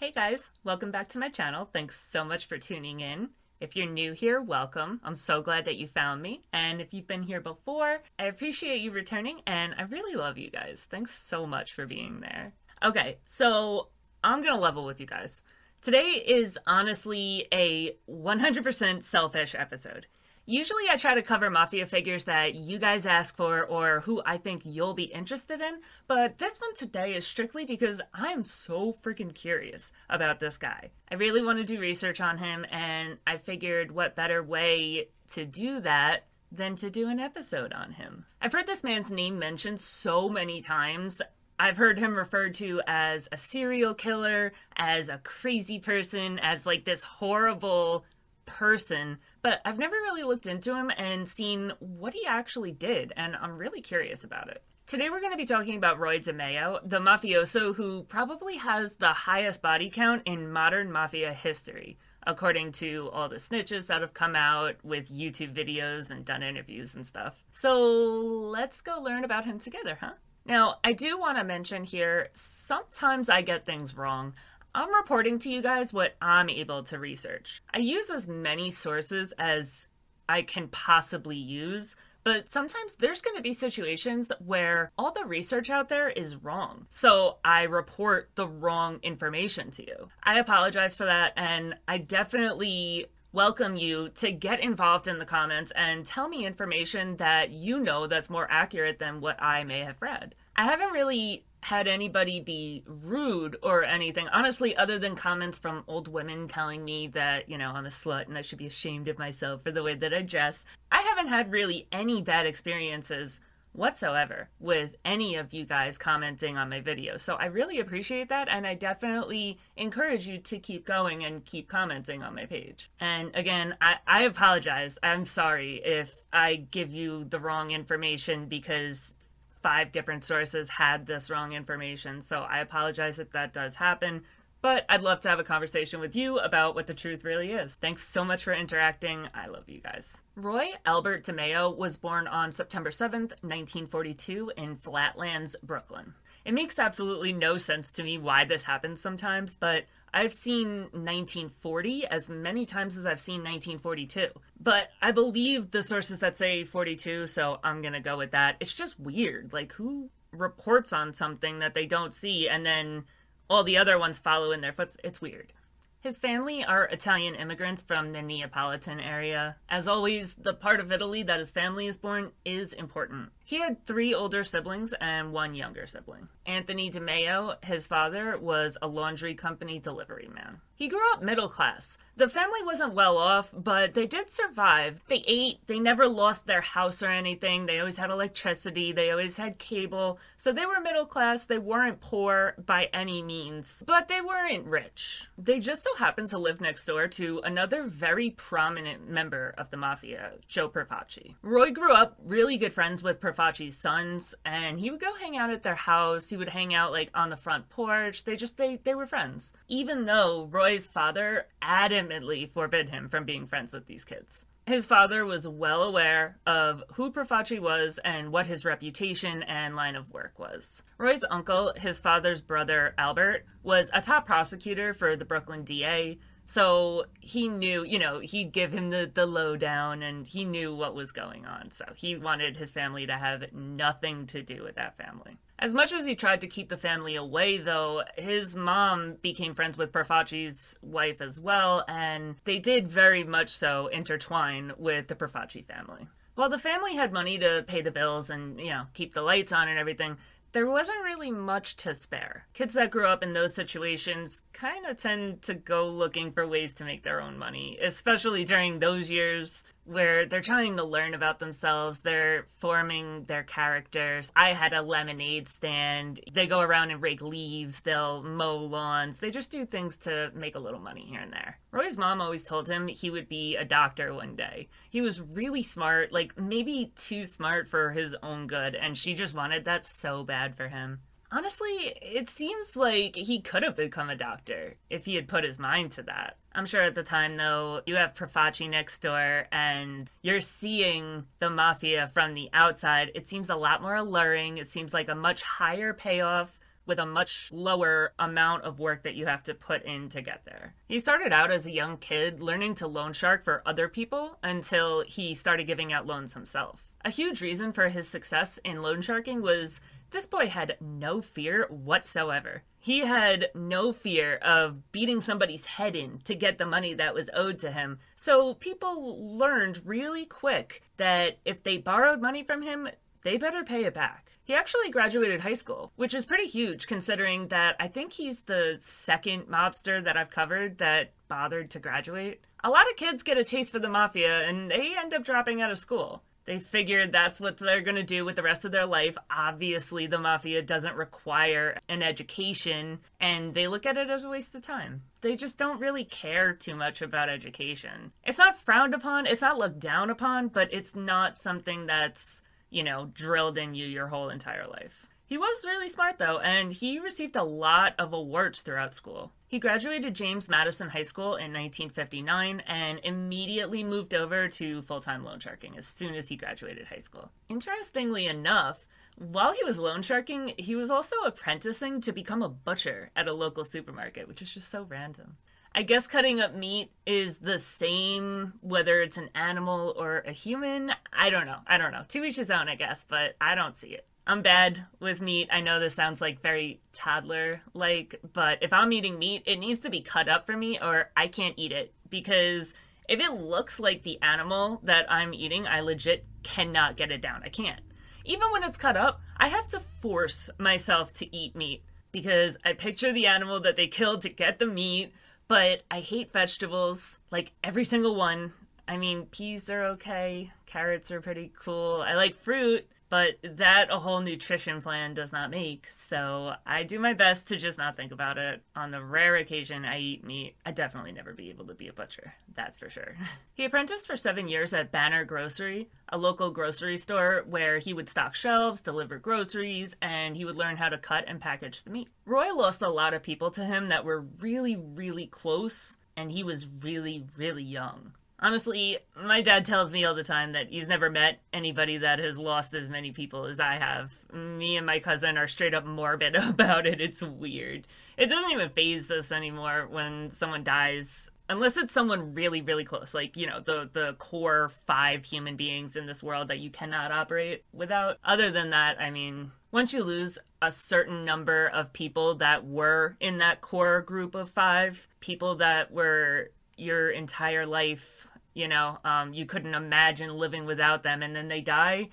Hey guys, welcome back to my channel. Thanks so much for tuning in. If you're new here, welcome. I'm so glad that you found me. And if you've been here before, I appreciate you returning and I really love you guys. Thanks so much for being there. Okay, so I'm gonna level with you guys. Today is honestly a 100% selfish episode. Usually, I try to cover mafia figures that you guys ask for or who I think you'll be interested in, but this one today is strictly because I'm so freaking curious about this guy. I really want to do research on him, and I figured what better way to do that than to do an episode on him. I've heard this man's name mentioned so many times. I've heard him referred to as a serial killer, as a crazy person, as like this horrible person, but I've never really looked into him and seen what he actually did, and I'm really curious about it. Today we're going to be talking about Roy DeMeo, the mafioso who probably has the highest body count in modern mafia history, according to all the snitches that have come out with YouTube videos and done interviews and stuff. So let's go learn about him together, huh? Now, I do want to mention here sometimes I get things wrong. I'm reporting to you guys what I'm able to research. I use as many sources as I can possibly use, but sometimes there's going to be situations where all the research out there is wrong. So I report the wrong information to you. I apologize for that, and I definitely welcome you to get involved in the comments and tell me information that you know that's more accurate than what I may have read. I haven't really had anybody be rude or anything, honestly, other than comments from old women telling me that, you know, I'm a slut and I should be ashamed of myself for the way that I dress. I haven't had really any bad experiences whatsoever with any of you guys commenting on my videos. So I really appreciate that and I definitely encourage you to keep going and keep commenting on my page. And again, I, I apologize. I'm sorry if I give you the wrong information because five different sources had this wrong information. So I apologize if that does happen. But I'd love to have a conversation with you about what the truth really is. Thanks so much for interacting. I love you guys. Roy Albert DeMeo was born on September 7th, 1942, in Flatlands, Brooklyn. It makes absolutely no sense to me why this happens sometimes, but I've seen 1940 as many times as I've seen 1942. But I believe the sources that say 42, so I'm going to go with that. It's just weird. Like, who reports on something that they don't see and then all the other ones follow in their footsteps? It's weird. His family are Italian immigrants from the Neapolitan area. As always, the part of Italy that his family is born is important. He had three older siblings and one younger sibling. Anthony DeMeo, his father, was a laundry company delivery man. He grew up middle class. The family wasn't well off, but they did survive. They ate, they never lost their house or anything. They always had electricity, they always had cable. So they were middle class. They weren't poor by any means, but they weren't rich. They just so happened to live next door to another very prominent member of the mafia, Joe Profaci. Roy grew up really good friends with Profaci's sons, and he would go hang out at their house. He would hang out like on the front porch. They just they they were friends. Even though Roy's father adamantly forbid him from being friends with these kids. His father was well aware of who Profaci was and what his reputation and line of work was. Roy's uncle, his father's brother Albert, was a top prosecutor for the Brooklyn DA, so he knew, you know, he'd give him the, the lowdown and he knew what was going on. So he wanted his family to have nothing to do with that family. As much as he tried to keep the family away, though, his mom became friends with Profaci's wife as well, and they did very much so intertwine with the Profaci family. While the family had money to pay the bills and, you know, keep the lights on and everything, there wasn't really much to spare. Kids that grew up in those situations kind of tend to go looking for ways to make their own money, especially during those years where they're trying to learn about themselves, they're forming their characters. I had a lemonade stand. They go around and rake leaves, they'll mow lawns, they just do things to make a little money here and there. Roy's mom always told him he would be a doctor one day. He was really smart, like maybe too smart for his own good, and she just wanted that so bad for him. Honestly, it seems like he could have become a doctor if he had put his mind to that. I'm sure at the time, though, you have Profaci next door and you're seeing the mafia from the outside. It seems a lot more alluring. It seems like a much higher payoff with a much lower amount of work that you have to put in to get there. He started out as a young kid learning to loan shark for other people until he started giving out loans himself. A huge reason for his success in loan sharking was this boy had no fear whatsoever. He had no fear of beating somebody's head in to get the money that was owed to him. So people learned really quick that if they borrowed money from him, they better pay it back. He actually graduated high school, which is pretty huge considering that I think he's the second mobster that I've covered that bothered to graduate. A lot of kids get a taste for the mafia and they end up dropping out of school. They figured that's what they're going to do with the rest of their life. Obviously, the mafia doesn't require an education, and they look at it as a waste of time. They just don't really care too much about education. It's not frowned upon, it's not looked down upon, but it's not something that's, you know, drilled in you your whole entire life. He was really smart though, and he received a lot of awards throughout school. He graduated James Madison High School in 1959 and immediately moved over to full time loan sharking as soon as he graduated high school. Interestingly enough, while he was loan sharking, he was also apprenticing to become a butcher at a local supermarket, which is just so random. I guess cutting up meat is the same whether it's an animal or a human. I don't know. I don't know. To each his own, I guess, but I don't see it. I'm bad with meat. I know this sounds like very toddler like, but if I'm eating meat, it needs to be cut up for me or I can't eat it because if it looks like the animal that I'm eating, I legit cannot get it down. I can't. Even when it's cut up, I have to force myself to eat meat because I picture the animal that they killed to get the meat, but I hate vegetables, like every single one. I mean, peas are okay, carrots are pretty cool. I like fruit, but that a whole nutrition plan does not make. So I do my best to just not think about it. On the rare occasion I eat meat, I definitely never be able to be a butcher. That's for sure. he apprenticed for seven years at Banner Grocery, a local grocery store where he would stock shelves, deliver groceries, and he would learn how to cut and package the meat. Roy lost a lot of people to him that were really, really close, and he was really, really young. Honestly, my dad tells me all the time that he's never met anybody that has lost as many people as I have. Me and my cousin are straight up morbid about it. It's weird. It doesn't even phase us anymore when someone dies. Unless it's someone really, really close, like, you know, the, the core five human beings in this world that you cannot operate without. Other than that, I mean, once you lose a certain number of people that were in that core group of five, people that were your entire life you know um, you couldn't imagine living without them and then they die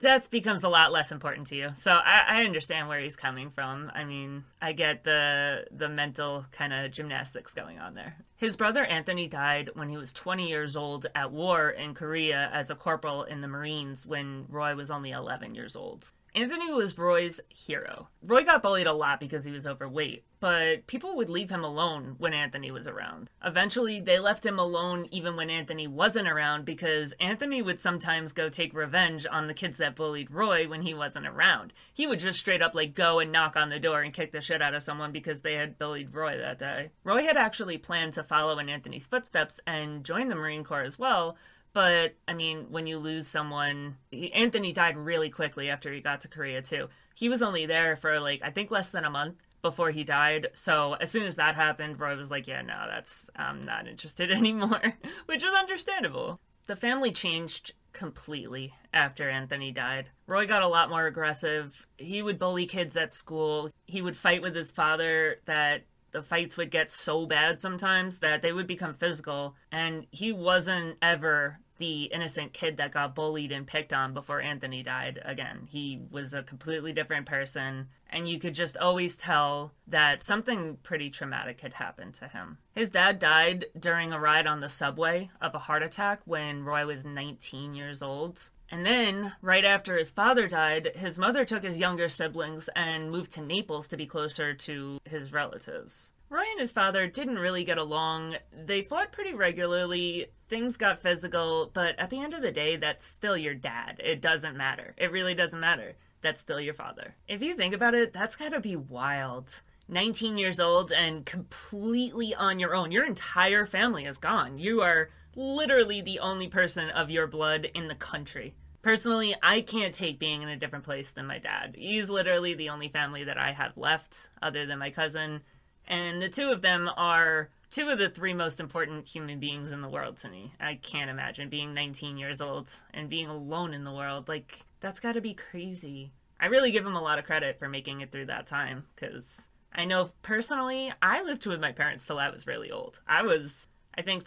death becomes a lot less important to you. So i, I understand where he's coming from. I mean i get the the mental kind of gymnastics going on there. His brother anthony died when he was 20 years old at war in korea as a corporal in the marines when roy was only 11 years old Anthony was Roy's hero. Roy got bullied a lot because he was overweight, but people would leave him alone when Anthony was around. Eventually, they left him alone even when Anthony wasn't around because Anthony would sometimes go take revenge on the kids that bullied Roy when he wasn't around. He would just straight up like go and knock on the door and kick the shit out of someone because they had bullied Roy that day. Roy had actually planned to follow in Anthony's footsteps and join the Marine Corps as well, but I mean, when you lose someone, Anthony died really quickly after he got to Korea too. He was only there for like I think less than a month before he died. So as soon as that happened, Roy was like, "Yeah, no, that's I'm not interested anymore," which is understandable. The family changed completely after Anthony died. Roy got a lot more aggressive. He would bully kids at school. He would fight with his father that the fights would get so bad sometimes that they would become physical. And he wasn't ever the innocent kid that got bullied and picked on before Anthony died again. He was a completely different person, and you could just always tell that something pretty traumatic had happened to him. His dad died during a ride on the subway of a heart attack when Roy was 19 years old. And then, right after his father died, his mother took his younger siblings and moved to Naples to be closer to his relatives. Roy and his father didn't really get along. They fought pretty regularly. Things got physical, but at the end of the day, that's still your dad. It doesn't matter. It really doesn't matter. That's still your father. If you think about it, that's gotta be wild. 19 years old and completely on your own. Your entire family is gone. You are literally the only person of your blood in the country. Personally, I can't take being in a different place than my dad. He's literally the only family that I have left, other than my cousin. And the two of them are two of the three most important human beings in the world to me. I can't imagine being 19 years old and being alone in the world. Like, that's gotta be crazy. I really give him a lot of credit for making it through that time because I know personally, I lived with my parents till I was really old. I was, I think,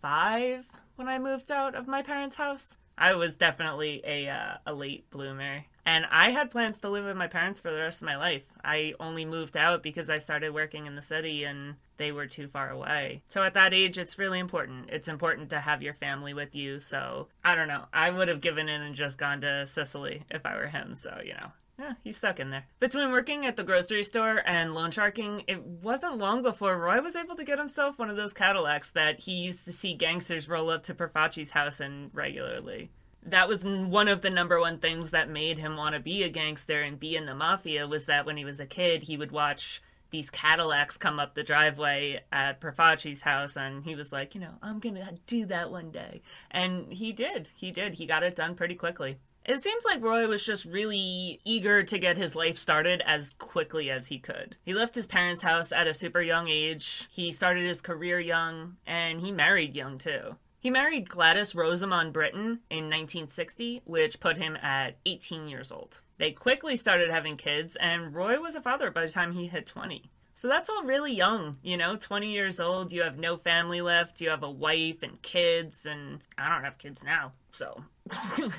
25 when I moved out of my parents' house. I was definitely a uh, a late bloomer, and I had plans to live with my parents for the rest of my life. I only moved out because I started working in the city, and they were too far away. So at that age, it's really important. It's important to have your family with you. So I don't know. I would have given in and just gone to Sicily if I were him. So you know, yeah, he's stuck in there. Between working at the grocery store and loan sharking, it wasn't long before Roy was able to get himself one of those Cadillacs that he used to see gangsters roll up to Profaci's house in regularly. That was one of the number one things that made him want to be a gangster and be in the mafia was that when he was a kid, he would watch these Cadillacs come up the driveway at Profaci's house, and he was like, you know, I'm gonna do that one day. And he did. He did. He got it done pretty quickly. It seems like Roy was just really eager to get his life started as quickly as he could. He left his parents' house at a super young age, he started his career young, and he married young too. He married Gladys Rosamond Brittain in 1960, which put him at 18 years old. They quickly started having kids, and Roy was a father by the time he hit 20. So that's all really young, you know, 20 years old, you have no family left, you have a wife and kids, and I don't have kids now, so.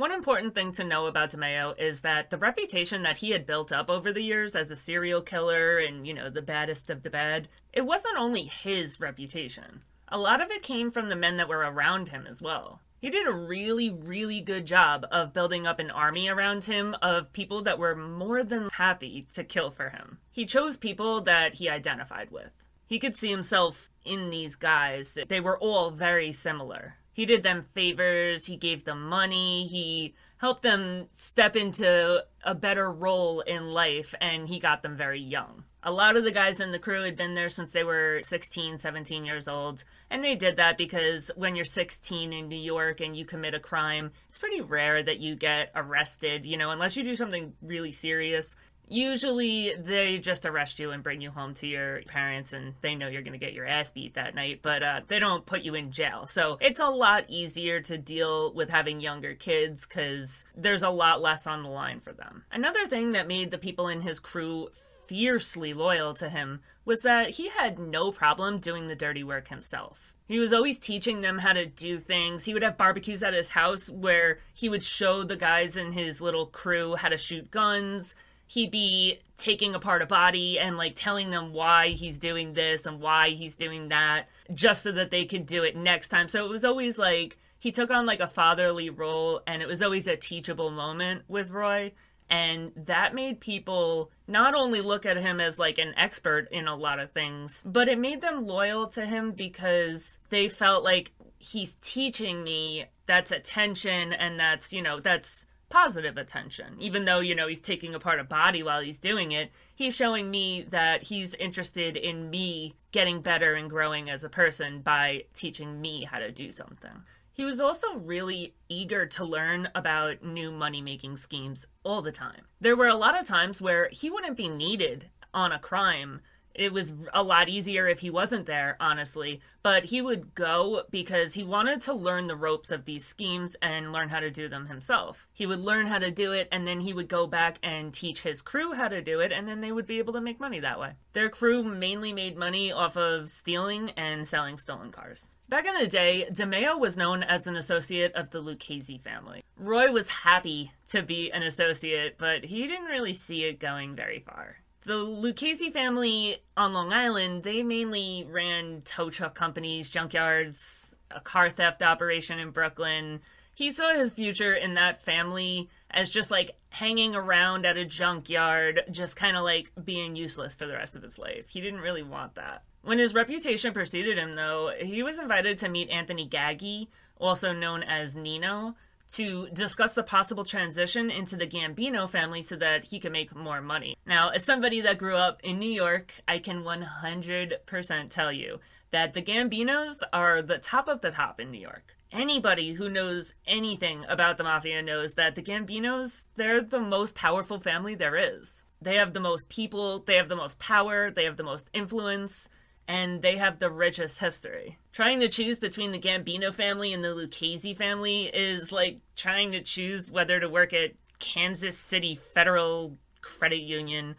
One important thing to know about DeMeo is that the reputation that he had built up over the years as a serial killer and, you know, the baddest of the bad, it wasn't only his reputation. A lot of it came from the men that were around him as well. He did a really, really good job of building up an army around him of people that were more than happy to kill for him. He chose people that he identified with. He could see himself in these guys. They were all very similar. He did them favors, he gave them money, he helped them step into a better role in life, and he got them very young. A lot of the guys in the crew had been there since they were 16, 17 years old. And they did that because when you're 16 in New York and you commit a crime, it's pretty rare that you get arrested, you know, unless you do something really serious. Usually they just arrest you and bring you home to your parents and they know you're going to get your ass beat that night, but uh, they don't put you in jail. So it's a lot easier to deal with having younger kids because there's a lot less on the line for them. Another thing that made the people in his crew fiercely loyal to him was that he had no problem doing the dirty work himself. He was always teaching them how to do things. He would have barbecues at his house where he would show the guys in his little crew how to shoot guns he'd be taking apart a body and like telling them why he's doing this and why he's doing that just so that they could do it next time. So it was always like he took on like a fatherly role and it was always a teachable moment with Roy. And that made people not only look at him as like an expert in a lot of things, but it made them loyal to him because they felt like he's teaching me that's attention and that's, you know, that's positive attention. Even though, you know, he's taking apart a body while he's doing it, he's showing me that he's interested in me getting better and growing as a person by teaching me how to do something. He was also really eager to learn about new money making schemes all the time. There were a lot of times where he wouldn't be needed on a crime it was a lot easier if he wasn't there, honestly. But he would go because he wanted to learn the ropes of these schemes and learn how to do them himself. He would learn how to do it, and then he would go back and teach his crew how to do it, and then they would be able to make money that way. Their crew mainly made money off of stealing and selling stolen cars. Back in the day, DeMeo was known as an associate of the Lucchese family. Roy was happy to be an associate, but he didn't really see it going very far the Lucchese family on Long Island, they mainly ran tow truck companies, junkyards, a car theft operation in Brooklyn. He saw his future in that family as just like hanging around at a junkyard, just kind of like being useless for the rest of his life. He didn't really want that. When his reputation preceded him, though, he was invited to meet Anthony Gaggi, also known as Nino, to discuss the possible transition into the Gambino family so that he could make more money. Now, as somebody that grew up in New York, I can 100% tell you that the Gambinos are the top of the top in New York. anybody who knows anything about the mafia knows that the Gambinos, they're the most powerful family there is. They have the most people, they have the most power, they have the most influence, and they have the richest history. Trying to choose between the Gambino family and the Lucchese family is like trying to choose whether to work at Kansas City Federal Credit Union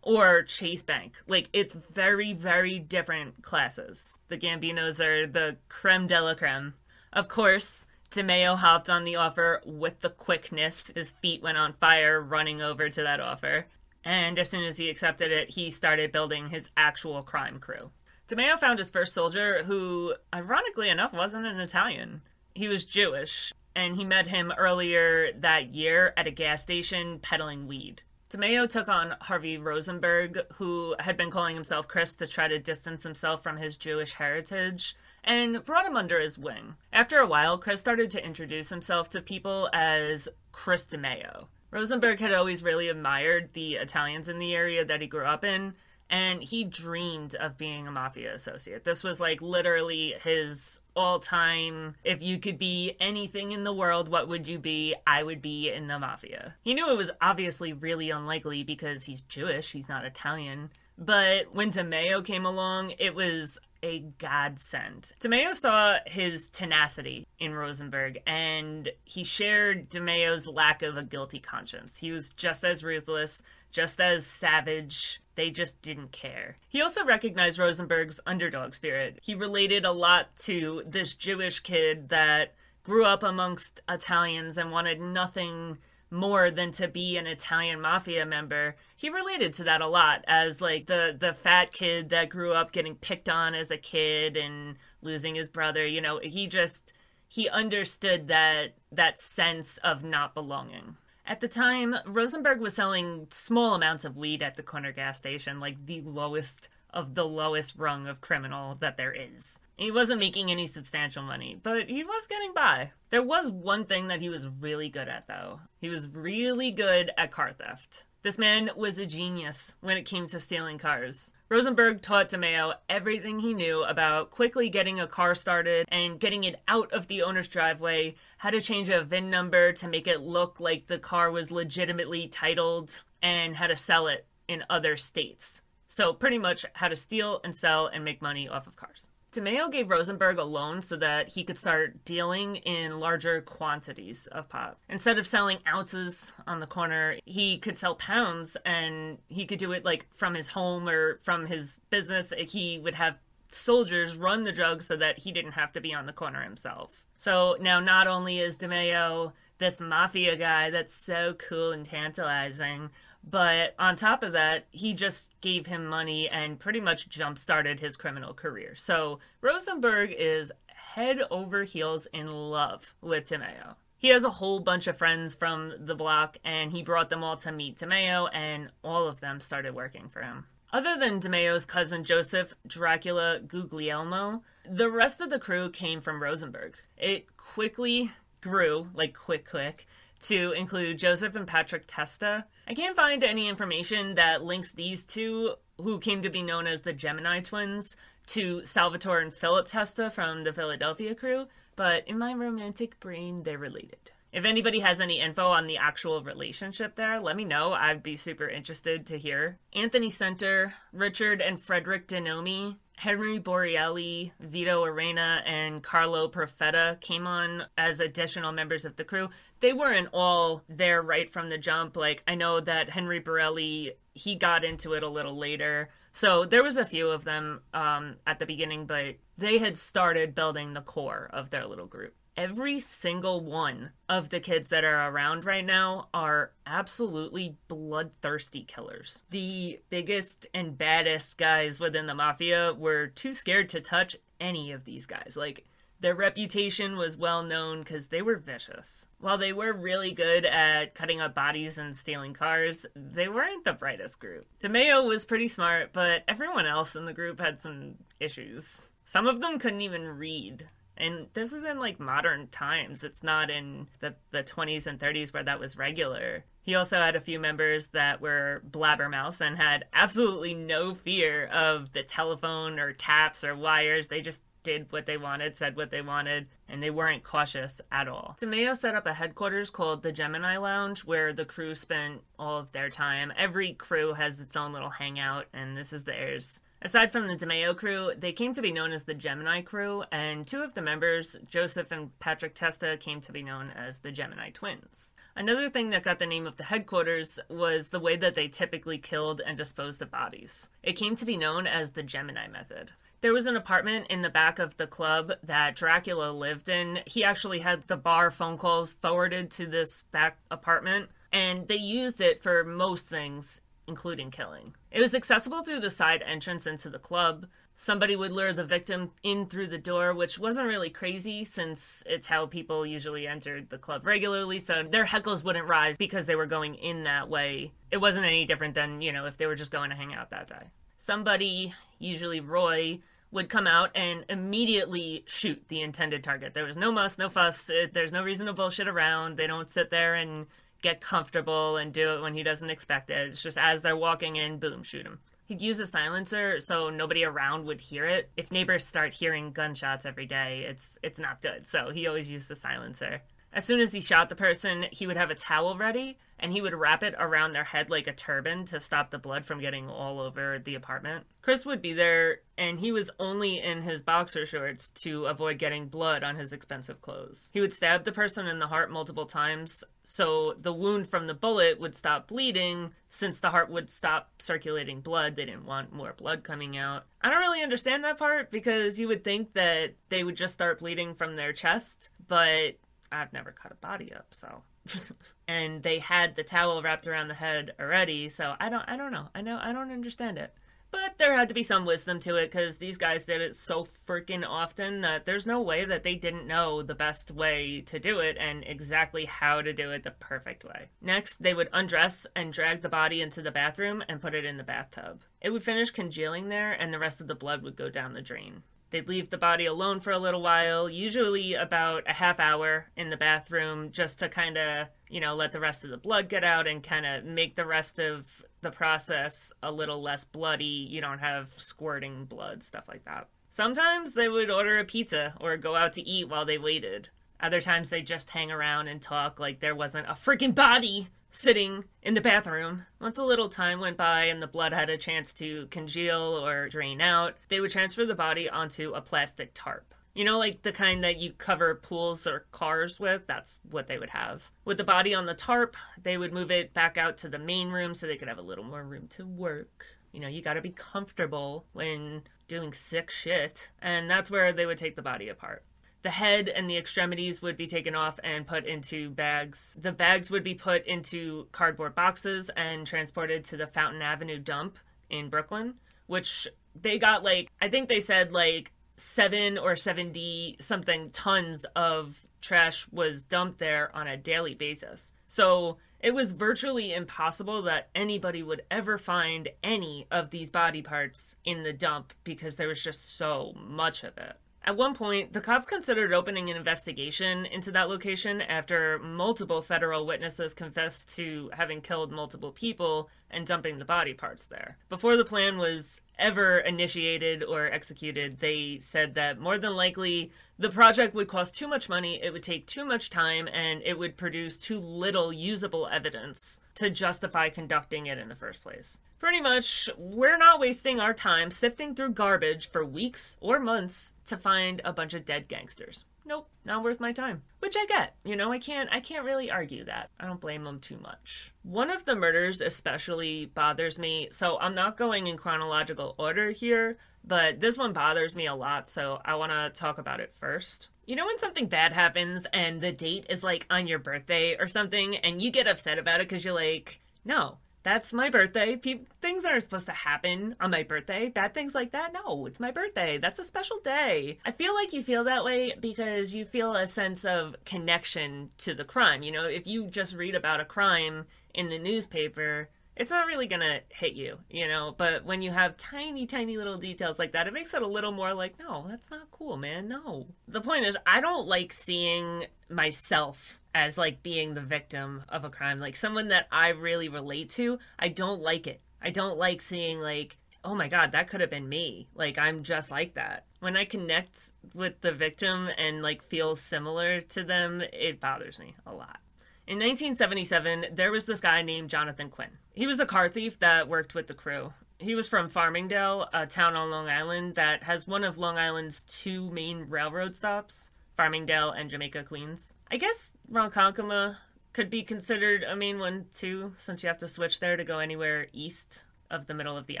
or Chase Bank. Like, it's very, very different classes. The Gambinos are the creme de la creme. Of course, DeMeo hopped on the offer with the quickness. His feet went on fire running over to that offer. And as soon as he accepted it, he started building his actual crime crew. DeMeo found his first soldier, who, ironically enough, wasn't an Italian. He was Jewish, and he met him earlier that year at a gas station peddling weed. DeMeo took on Harvey Rosenberg, who had been calling himself Chris to try to distance himself from his Jewish heritage, and brought him under his wing. After a while, Chris started to introduce himself to people as Chris DeMeo. Rosenberg had always really admired the Italians in the area that he grew up in, and he dreamed of being a mafia associate. This was like literally his all time if you could be anything in the world, what would you be? I would be in the mafia. He knew it was obviously really unlikely because he's Jewish, he's not Italian. But when DeMeo came along, it was a godsend. DeMeo saw his tenacity in Rosenberg and he shared DeMeo's lack of a guilty conscience. He was just as ruthless, just as savage. They just didn't care. He also recognized Rosenberg's underdog spirit. He related a lot to this Jewish kid that grew up amongst Italians and wanted nothing more than to be an Italian mafia member. He related to that a lot as like the the fat kid that grew up getting picked on as a kid and losing his brother, you know, he just he understood that that sense of not belonging. At the time, Rosenberg was selling small amounts of weed at the corner gas station, like the lowest of the lowest rung of criminal that there is. He wasn't making any substantial money, but he was getting by. There was one thing that he was really good at, though. He was really good at car theft. This man was a genius when it came to stealing cars. Rosenberg taught DeMeo everything he knew about quickly getting a car started and getting it out of the owner's driveway, how to change a VIN number to make it look like the car was legitimately titled, and how to sell it in other states. So, pretty much how to steal and sell and make money off of cars. DeMeo gave Rosenberg a loan so that he could start dealing in larger quantities of pot. Instead of selling ounces on the corner, he could sell pounds and he could do it like from his home or from his business. He would have soldiers run the drugs so that he didn't have to be on the corner himself. So now not only is DeMeo this mafia guy that's so cool and tantalizing, but on top of that, he just gave him money and pretty much jump started his criminal career. So Rosenberg is head over heels in love with DeMeo. He has a whole bunch of friends from the block, and he brought them all to meet DeMeo, and all of them started working for him. Other than DeMeo's cousin Joseph Dracula Guglielmo, the rest of the crew came from Rosenberg. It quickly grew, like quick, quick, to include Joseph and Patrick Testa. I can't find any information that links these two, who came to be known as the Gemini twins, to Salvatore and Philip Testa from the Philadelphia crew, but in my romantic brain, they're related. If anybody has any info on the actual relationship there, let me know. I'd be super interested to hear. Anthony Senter, Richard and Frederick DiNome Henry Borelli, Vito Arena, and Carlo Profeta came on as additional members of the crew. They weren't all there right from the jump. Like, I know that Henry Borelli, he got into it a little later. So there was a few of them um, at the beginning, but they had started building the core of their little group every single one of the kids that are around right now are absolutely bloodthirsty killers. The biggest and baddest guys within the mafia were too scared to touch any of these guys. Like, their reputation was well known because they were vicious. While they were really good at cutting up bodies and stealing cars, they weren't the brightest group. DeMeo was pretty smart, but everyone else in the group had some issues. Some of them couldn't even read. And this is in like modern times. It's not in the, the 20s and 30s where that was regular. He also had a few members that were blabbermouths and had absolutely no fear of the telephone or taps or wires. They just did what they wanted, said what they wanted, and they weren't cautious at all. DeMeo set up a headquarters called the Gemini Lounge where the crew spent all of their time. Every crew has its own little hangout, and this is theirs. Aside from the DeMeo crew, they came to be known as the Gemini crew, and two of the members, Joseph and Patrick Testa, came to be known as the Gemini twins. Another thing that got the name of the headquarters was the way that they typically killed and disposed of bodies. It came to be known as the Gemini method. There was an apartment in the back of the club that Dracula lived in. He actually had the bar phone calls forwarded to this back apartment, and they used it for most things, including killing. It was accessible through the side entrance into the club. Somebody would lure the victim in through the door, which wasn't really crazy since it's how people usually entered the club regularly, so their heckles wouldn't rise because they were going in that way. It wasn't any different than, you know, if they were just going to hang out that day. Somebody, usually Roy, would come out and immediately shoot the intended target. There was no muss, no fuss. There's no reason to bullshit around. They don't sit there and get comfortable and do it when he doesn't expect it. It's just as they're walking in, boom, shoot him. He'd use a silencer so nobody around would hear it. If neighbors start hearing gunshots every day, it's it's not good. So he always used the silencer. As soon as he shot the person, he would have a towel ready and he would wrap it around their head like a turban to stop the blood from getting all over the apartment. Chris would be there and he was only in his boxer shorts to avoid getting blood on his expensive clothes. He would stab the person in the heart multiple times so the wound from the bullet would stop bleeding since the heart would stop circulating blood. They didn't want more blood coming out. I don't really understand that part because you would think that they would just start bleeding from their chest, but I've never cut a body up, so. and they had the towel wrapped around the head already, so I don't I don't know. I know I don't understand it. But there had to be some wisdom to it because these guys did it so freaking often that there's no way that they didn't know the best way to do it and exactly how to do it the perfect way. Next, they would undress and drag the body into the bathroom and put it in the bathtub. It would finish congealing there, and the rest of the blood would go down the drain. They'd leave the body alone for a little while, usually about a half hour in the bathroom, just to kind of, you know, let the rest of the blood get out and kind of make the rest of the process a little less bloody. You don't have squirting blood, stuff like that. Sometimes they would order a pizza or go out to eat while they waited. Other times they just hang around and talk like there wasn't a freaking body sitting in the bathroom. Once a little time went by and the blood had a chance to congeal or drain out, they would transfer the body onto a plastic tarp. You know, like the kind that you cover pools or cars with? That's what they would have. With the body on the tarp, they would move it back out to the main room so they could have a little more room to work. You know, you gotta be comfortable when doing sick shit. And that's where they would take the body apart. The head and the extremities would be taken off and put into bags. The bags would be put into cardboard boxes and transported to the Fountain Avenue dump in Brooklyn, which they got like, I think they said like seven or 70 something tons of trash was dumped there on a daily basis. So it was virtually impossible that anybody would ever find any of these body parts in the dump because there was just so much of it. At one point, the cops considered opening an investigation into that location after multiple federal witnesses confessed to having killed multiple people and dumping the body parts there. Before the plan was ever initiated or executed, they said that more than likely the project would cost too much money, it would take too much time, and it would produce too little usable evidence to justify conducting it in the first place. Pretty much, we're not wasting our time sifting through garbage for weeks or months to find a bunch of dead gangsters. Nope, not worth my time. Which I get. You know, I can't I can't really argue that. I don't blame them too much. One of the murders especially bothers me. So, I'm not going in chronological order here, but this one bothers me a lot, so I want to talk about it first. You know when something bad happens and the date is like on your birthday or something and you get upset about it cuz you're like, "No, that's my birthday. Pe- things aren't supposed to happen on my birthday. Bad things like that. No, it's my birthday. That's a special day. I feel like you feel that way because you feel a sense of connection to the crime. You know, if you just read about a crime in the newspaper, it's not really gonna hit you, you know. But when you have tiny, tiny little details like that, it makes it a little more like, no, that's not cool, man. No. The point is, I don't like seeing myself as like being the victim of a crime, like someone that I really relate to. I don't like it. I don't like seeing like oh my god, that could have been me. Like I'm just like that. When I connect with the victim and like feel similar to them, it bothers me a lot. In 1977, there was this guy named Jonathan Quinn. He was a car thief that worked with the crew. He was from Farmingdale, a town on Long Island that has one of Long Island's two main railroad stops, Farmingdale and Jamaica Queens. I guess Ronkonkoma could be considered a main one too, since you have to switch there to go anywhere east of the middle of the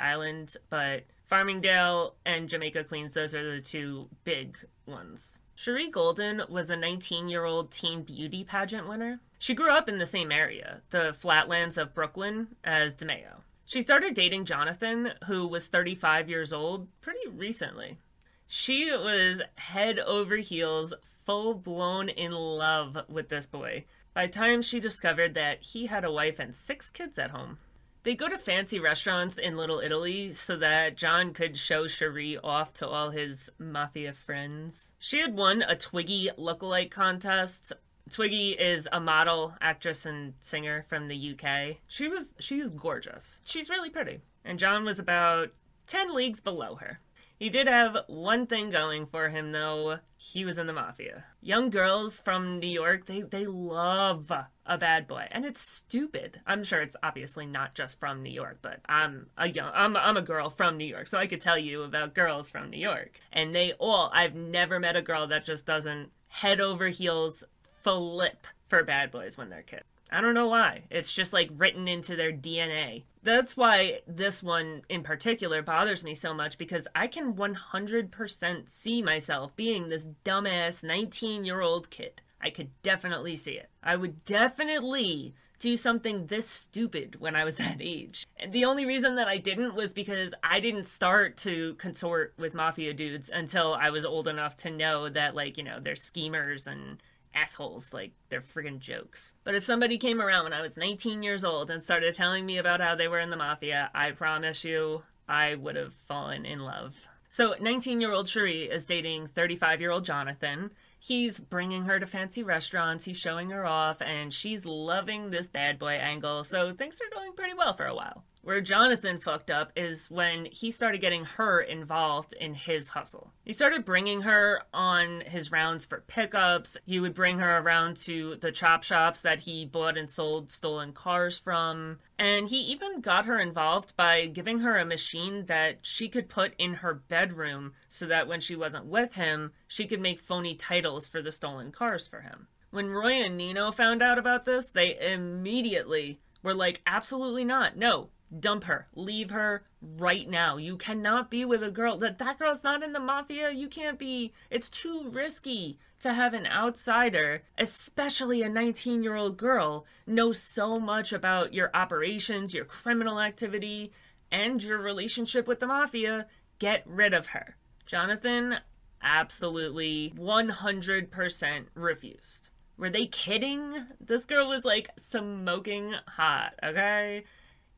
island. But Farmingdale and Jamaica Queens, those are the two big ones. Cherie Golden was a 19 year old teen beauty pageant winner. She grew up in the same area, the flatlands of Brooklyn, as DeMeo. She started dating Jonathan, who was 35 years old, pretty recently. She was head over heels, full blown in love with this boy by the time she discovered that he had a wife and six kids at home. They go to fancy restaurants in Little Italy so that John could show Cherie off to all his mafia friends. She had won a Twiggy lookalike contest. Twiggy is a model, actress, and singer from the UK. She was she's gorgeous. She's really pretty. And John was about 10 leagues below her. He did have one thing going for him, though. He was in the mafia. Young girls from New York, they, they love a bad boy. And it's stupid. I'm sure it's obviously not just from New York, but I'm a young I'm, I'm a girl from New York, so I could tell you about girls from New York. And they all I've never met a girl that just doesn't head over heels flip for bad boys when they're kids. I don't know why. It's just like written into their DNA. That's why this one in particular bothers me so much because I can 100% see myself being this dumbass 19 year old kid. I could definitely see it. I would definitely do something this stupid when I was that age. And the only reason that I didn't was because I didn't start to consort with mafia dudes until I was old enough to know that, like, you know, they're schemers and assholes. Like, they're friggin' jokes. But if somebody came around when I was 19 years old and started telling me about how they were in the mafia, I promise you, I would have fallen in love. So, 19 year old Cherie is dating 35 year old Jonathan. He's bringing her to fancy restaurants, he's showing her off, and she's loving this bad boy angle, so things are going pretty well for a while. Where Jonathan fucked up is when he started getting her involved in his hustle. He started bringing her on his rounds for pickups. He would bring her around to the chop shops that he bought and sold stolen cars from. And he even got her involved by giving her a machine that she could put in her bedroom so that when she wasn't with him, she could make phony titles for the stolen cars for him. When Roy and Nino found out about this, they immediately were like, absolutely not. No, dump her. Leave her right now. You cannot be with a girl. That that girl's not in the mafia. You can't be. It's too risky to have an outsider especially a 19 year old girl know so much about your operations your criminal activity and your relationship with the mafia. Get rid of her. Jonathan absolutely 100% refused. Were they kidding? This girl was like smoking hot okay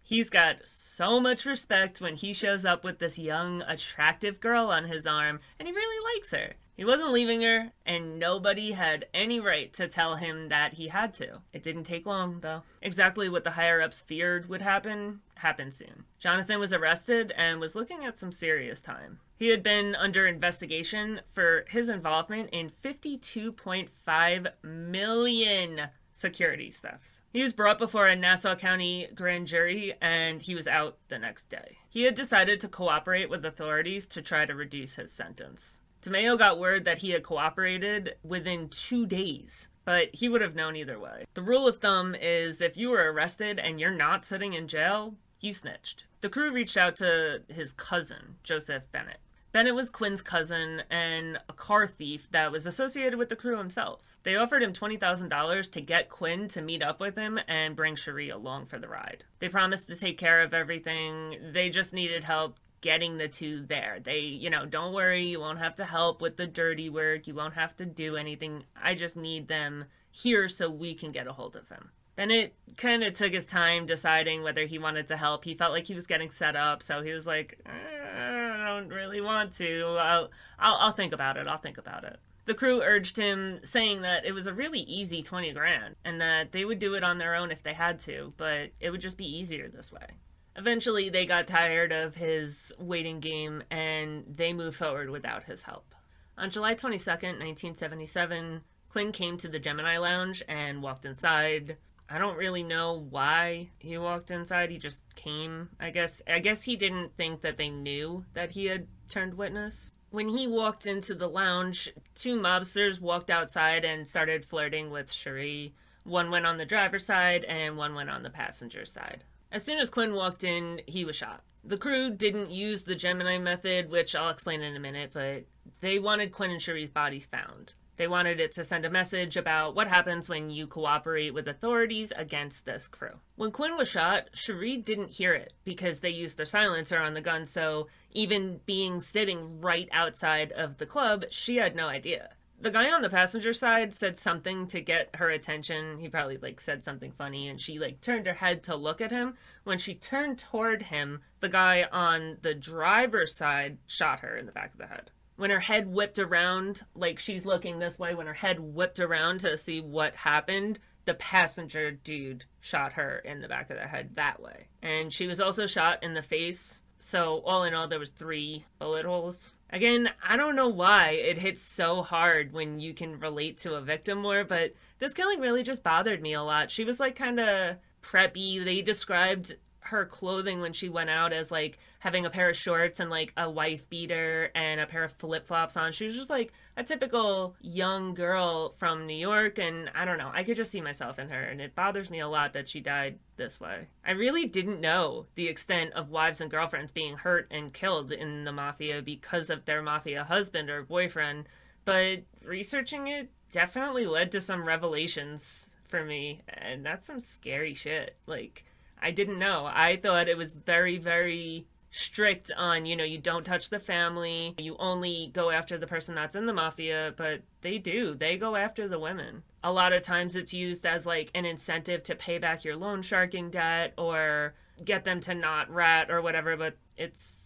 He's got so much respect when he shows up with this young, attractive girl on his arm, and he really likes her. He wasn't leaving her, and nobody had any right to tell him that he had to. It didn't take long, though. Exactly what the higher ups feared would happen happened soon. Jonathan was arrested and was looking at some serious time. He had been under investigation for his involvement in 52.5 million security thefts. He was brought before a Nassau County grand jury and he was out the next day. He had decided to cooperate with authorities to try to reduce his sentence. DeMeo got word that he had cooperated within two days, but he would have known either way. The rule of thumb is if you were arrested and you're not sitting in jail, you snitched. The crew reached out to his cousin, Joseph Bennett. Bennett was Quinn's cousin and a car thief that was associated with the crew himself. They offered him $20,000 to get Quinn to meet up with him and bring Cherie along for the ride. They promised to take care of everything. They just needed help getting the two there. They, you know, don't worry, you won't have to help with the dirty work. You won't have to do anything. I just need them here so we can get a hold of him. Bennett kind of took his time deciding whether he wanted to help. He felt like he was getting set up, so he was like, eh don't really want to. I'll, I'll, I'll think about it. I'll think about it. The crew urged him, saying that it was a really easy 20 grand and that they would do it on their own if they had to, but it would just be easier this way. Eventually, they got tired of his waiting game and they moved forward without his help. On July 22nd, 1977, Quinn came to the Gemini Lounge and walked inside. I don't really know why he walked inside. He just came, I guess. I guess he didn't think that they knew that he had turned witness. When he walked into the lounge, two mobsters walked outside and started flirting with Cherie. One went on the driver's side and one went on the passenger side. As soon as Quinn walked in, he was shot. The crew didn't use the Gemini method, which I'll explain in a minute, but they wanted Quinn and Cherie's bodies found. They wanted it to send a message about what happens when you cooperate with authorities against this crew. When Quinn was shot, Cherie didn't hear it because they used the silencer on the gun, so even being sitting right outside of the club, she had no idea the guy on the passenger side said something to get her attention. He probably like said something funny and she like turned her head to look at him. When she turned toward him, the guy on the driver's side shot her in the back of the head. When her head whipped around, like she's looking this way, when her head whipped around to see what happened, the passenger dude shot her in the back of the head that way. And she was also shot in the face. So all in all there was 3 bullet holes Again, I don't know why it hits so hard when you can relate to a victim more, but this killing really just bothered me a lot. She was like kind of preppy. They described her clothing when she went out as like having a pair of shorts and like a wife beater and a pair of flip flops on. She was just like a typical young girl from New York, and I don't know. I could just see myself in her, and it bothers me a lot that she died this way. I really didn't know the extent of wives and girlfriends being hurt and killed in the mafia because of their mafia husband or boyfriend, but researching it definitely led to some revelations for me, and that's some scary shit. Like, I didn't know. I thought it was very, very strict on, you know, you don't touch the family, you only go after the person that's in the mafia, but they do. They go after the women. A lot of times it's used as like an incentive to pay back your loan sharking debt or get them to not rat or whatever, but it's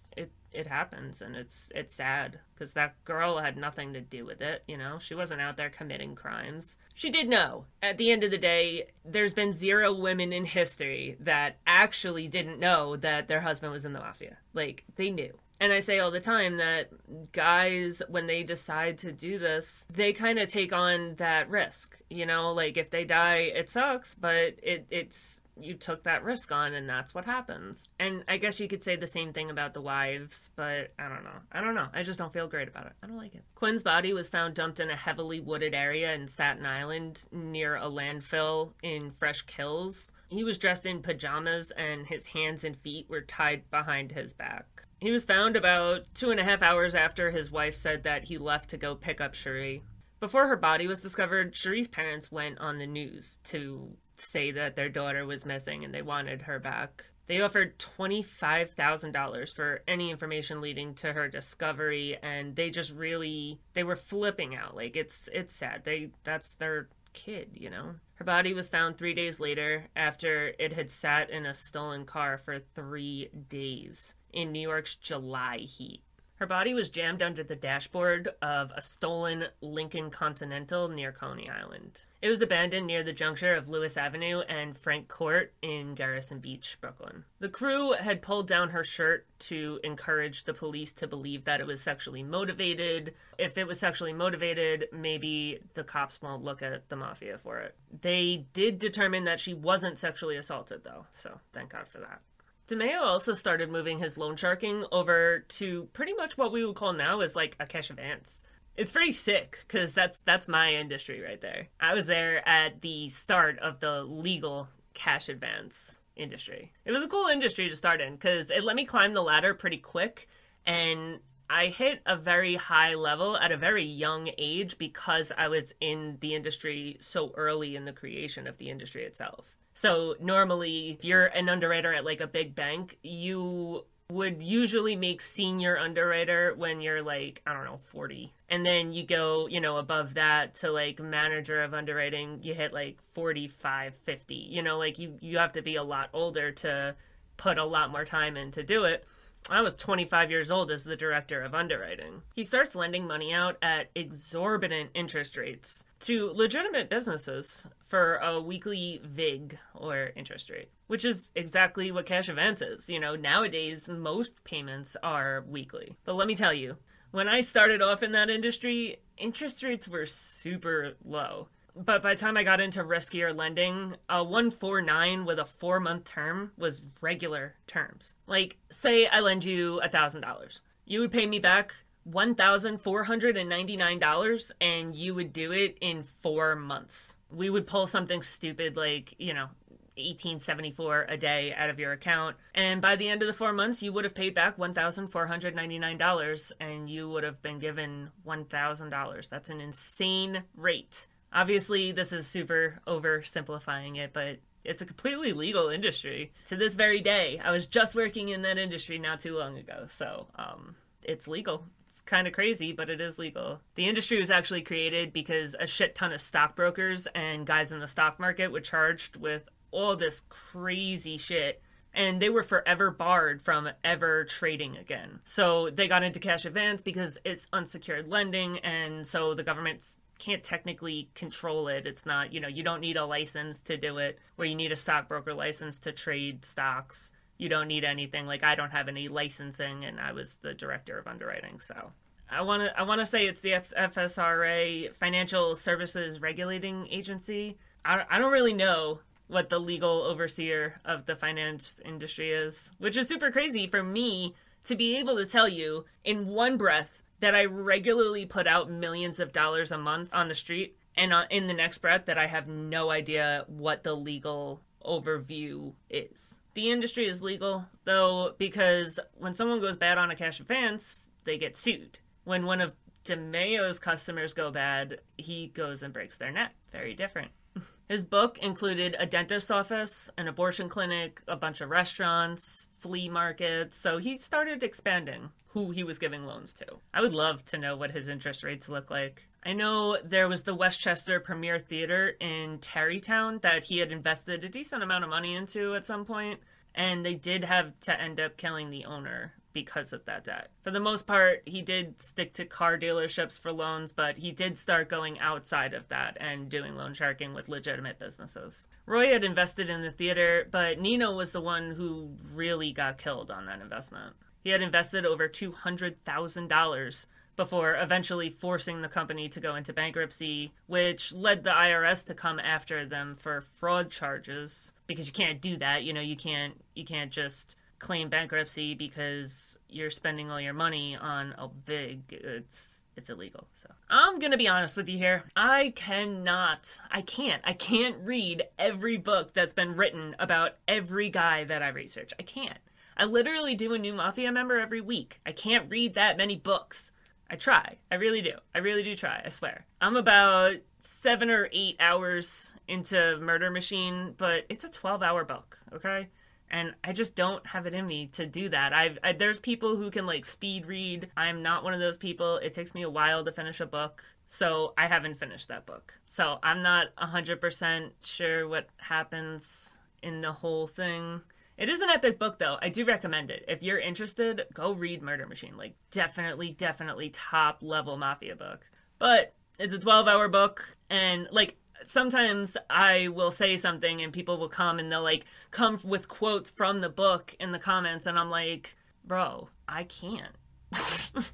it happens and it's it's sad because that girl had nothing to do with it you know? She wasn't out there committing crimes. She did know. At the end of the day there's been zero women in history that actually didn't know that their husband was in the mafia. Like they knew. And I say all the time that guys, when they decide to do this, they kind of take on that risk. You know, like if they die, it sucks, but it it's you took that risk on and that's what happens. And I guess you could say the same thing about the wives, but I don't know. I don't know. I just don't feel great about it. I don't like it. Quinn's body was found dumped in a heavily wooded area in Staten Island near a landfill in Fresh Kills. He was dressed in pajamas and his hands and feet were tied behind his back. He was found about two and a half hours after his wife said that he left to go pick up Cherie. Before her body was discovered, Cherie's parents went on the news to say that their daughter was missing and they wanted her back. They offered $25,000 for any information leading to her discovery and they just really they were flipping out. Like it's it's sad. They that's their kid, you know. Her body was found 3 days later after it had sat in a stolen car for 3 days in New York's July heat. Her body was jammed under the dashboard of a stolen Lincoln Continental near Coney Island. It was abandoned near the juncture of Lois Avenue and Frank Court in Gerritsen Beach, Brooklyn. The crew had pulled down her shirt to encourage the police to believe that it was sexually motivated. If it was sexually motivated, maybe the cops won't look at the mafia for it. They did determine that she wasn't sexually assaulted, though, so thank God for that. DeMeo also started moving his loan sharking over to pretty much what we would call now is like a cash advance. It's pretty sick because that's that's my industry right there. I was there at the start of the legal cash advance industry. It was a cool industry to start in because it let me climb the ladder pretty quick and I hit a very high level at a very young age because I was in the industry so early in the creation of the industry itself. So normally, if you're an underwriter at like a big bank, you would usually make senior underwriter when you're like, I don't know, 40. And then you go, you know, above that to like manager of underwriting, you hit like 45, 50. You know, like you you have to be a lot older to put a lot more time in to do it. I was 25 years old as the director of underwriting. He starts lending money out at exorbitant interest rates to legitimate businesses for a weekly VIG or interest rate, which is exactly what cash advance is. You know, nowadays most payments are weekly. But let me tell you, when I started off in that industry, interest rates were super low but by the time I got into riskier lending, a 149 with a four month term was regular terms. Like, say I lend you $1,000. You would pay me back $1,499 and you would do it in four months. We would pull something stupid like, you know, 1874 a day out of your account and by the end of the 4 months you would have paid back $1499 and you would have been given $1000 that's an insane rate Obviously, this is super oversimplifying it, but it's a completely legal industry to this very day. I was just working in that industry not too long ago, so um, it's legal. Kind of crazy, but it is legal. The industry was actually created because a shit ton of stockbrokers and guys in the stock market were charged with all this crazy shit and they were forever barred from ever trading again. So they got into cash advance because it's unsecured lending, and so the government can't technically control it. It's not, you know, you don't need a license to do it where you need a stockbroker license to trade stocks. You don't need anything. Like I don't have any licensing and I was the director of underwriting, so I want to I want to say it's the FSRA Financial Services Regulating Agency. I, I don't really know what the legal overseer of the finance industry is, which is super crazy for me to be able to tell you in one breath that I regularly put out millions of dollars a month on the street, and in the next breath, that I have no idea what the legal overview is. The industry is legal, though, because when someone goes bad on a cash advance, they get sued. When one of DeMeo's customers go bad, he goes and breaks their neck. Very different. His book included a dentist's office, an abortion clinic, a bunch of restaurants, flea markets, so he started expanding who he was giving loans to. I would love to know what his interest rates look like. I know there was the Westchester Premier Theater in Tarrytown that he had invested a decent amount of money into at some point, and they did have to end up killing the owner because of that debt. For the most part, he did stick to car dealerships for loans, but he did start going outside of that and doing loan sharking with legitimate businesses. Roy had invested in the theater, but Nino was the one who really got killed on that investment. He had invested over $200,000 before eventually forcing the company to go into bankruptcy, which led the IRS to come after them for fraud charges because you can't do that. You know, you can't you can't just claim bankruptcy because you're spending all your money on a VIG. It's it's illegal. So I'm gonna be honest with you here. I cannot, I can't, I can't read every book that's been written about every guy that I research. I can't. I literally do a new mafia member every week. I can't read that many books. I try. I really do. I really do try. I swear. I'm about seven or eight hours into Murder Machine, but it's a 12 hour book, okay? and I just don't have it in me to do that. I've I, there's people who can like speed read. I'm not one of those people. It takes me a while to finish a book. So I haven't finished that book. So I'm not 100% sure what happens in the whole thing. It is an epic book though. I do recommend it. If you're interested, go read Murder Machine. Like definitely definitely top level mafia book. But it's a 12 hour book and like sometimes I will say something and people will come and they'll like come with quotes from the book in the comments and I'm like, bro, I can't.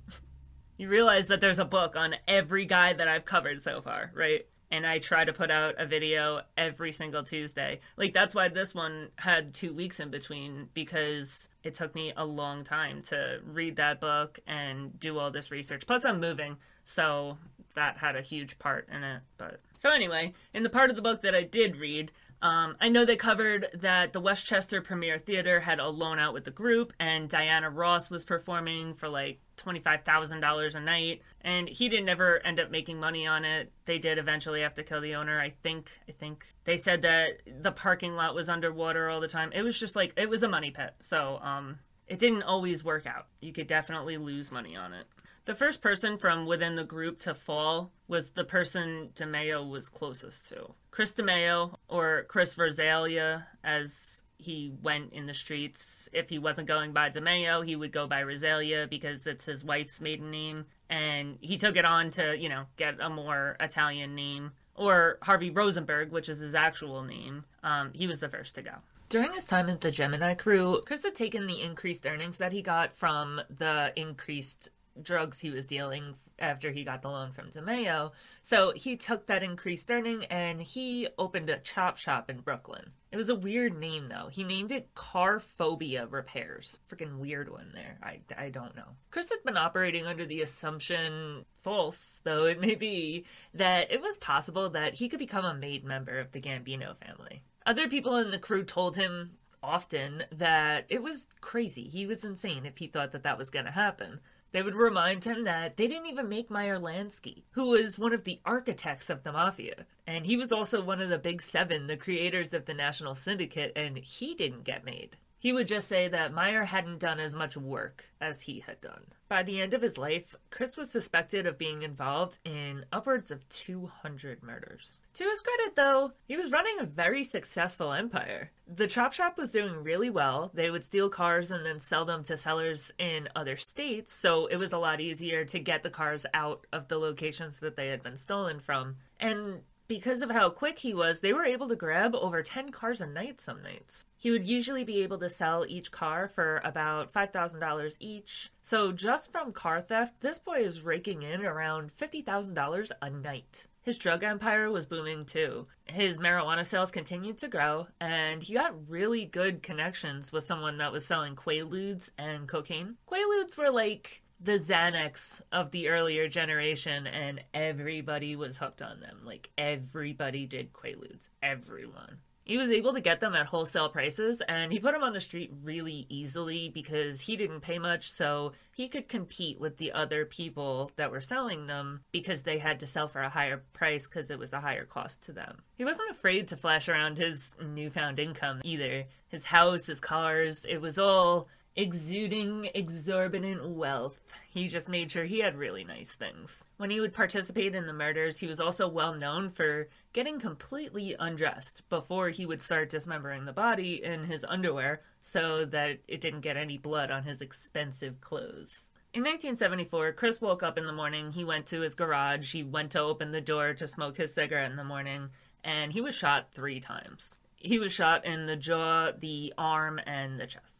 you realize that there's a book on every guy that I've covered so far, right? And I try to put out a video every single Tuesday. Like that's why this one had 2 weeks in between because it took me a long time to read that book and do all this research. Plus I'm moving, so that had a huge part in it. But so anyway, in the part of the book that I did read, um, I know they covered that the Westchester Premier Theater had a loan out with the group, and Diana Ross was performing for like twenty-five thousand dollars a night, and he didn't ever end up making money on it. They did eventually have to kill the owner. I think. I think they said that the parking lot was underwater all the time. It was just like it was a money pit. So um, it didn't always work out. You could definitely lose money on it. The first person from within the group to fall was the person DeMeo was closest to. Chris DeMeo, or Chris Verzalia, as he went in the streets. If he wasn't going by DeMeo, he would go by Rosalia because it's his wife's maiden name. And he took it on to, you know, get a more Italian name. Or Harvey Rosenberg, which is his actual name. Um, he was the first to go. During his time at the Gemini crew, Chris had taken the increased earnings that he got from the increased drugs he was dealing after he got the loan from DeMeo. So he took that increased earning and he opened a chop shop in Brooklyn. It was a weird name though. He named it Car Phobia Repairs. Freaking weird one there. I, I don't know. Chris had been operating under the assumption, false though it may be, that it was possible that he could become a made member of the Gambino family. Other people in the crew told him often that it was crazy. He was insane if he thought that that was going to happen. They would remind him that they didn't even make Meyer Lansky, who was one of the architects of the Mafia. And he was also one of the Big Seven, the creators of the National Syndicate, and he didn't get made. He would just say that Meyer hadn't done as much work as he had done. By the end of his life, Chris was suspected of being involved in upwards of 200 murders. To his credit, though, he was running a very successful empire. The chop shop was doing really well. They would steal cars and then sell them to sellers in other states, so it was a lot easier to get the cars out of the locations that they had been stolen from. And because of how quick he was, they were able to grab over 10 cars a night some nights. He would usually be able to sell each car for about $5,000 each. So, just from car theft, this boy is raking in around $50,000 a night. His drug empire was booming too. His marijuana sales continued to grow, and he got really good connections with someone that was selling Quaaludes and cocaine. Quaaludes were like the Xanax of the earlier generation, and everybody was hooked on them. Like everybody did Quaaludes. Everyone. He was able to get them at wholesale prices, and he put them on the street really easily because he didn't pay much, so he could compete with the other people that were selling them because they had to sell for a higher price because it was a higher cost to them. He wasn't afraid to flash around his newfound income either. His house, his cars, it was all exuding exorbitant wealth. He just made sure he had really nice things. When he would participate in the murders, he was also well known for getting completely undressed before he would start dismembering the body in his underwear so that it didn't get any blood on his expensive clothes. In 1974, Chris woke up in the morning. He went to his garage. He went to open the door to smoke his cigarette in the morning, and he was shot three times. He was shot in the jaw, the arm, and the chest.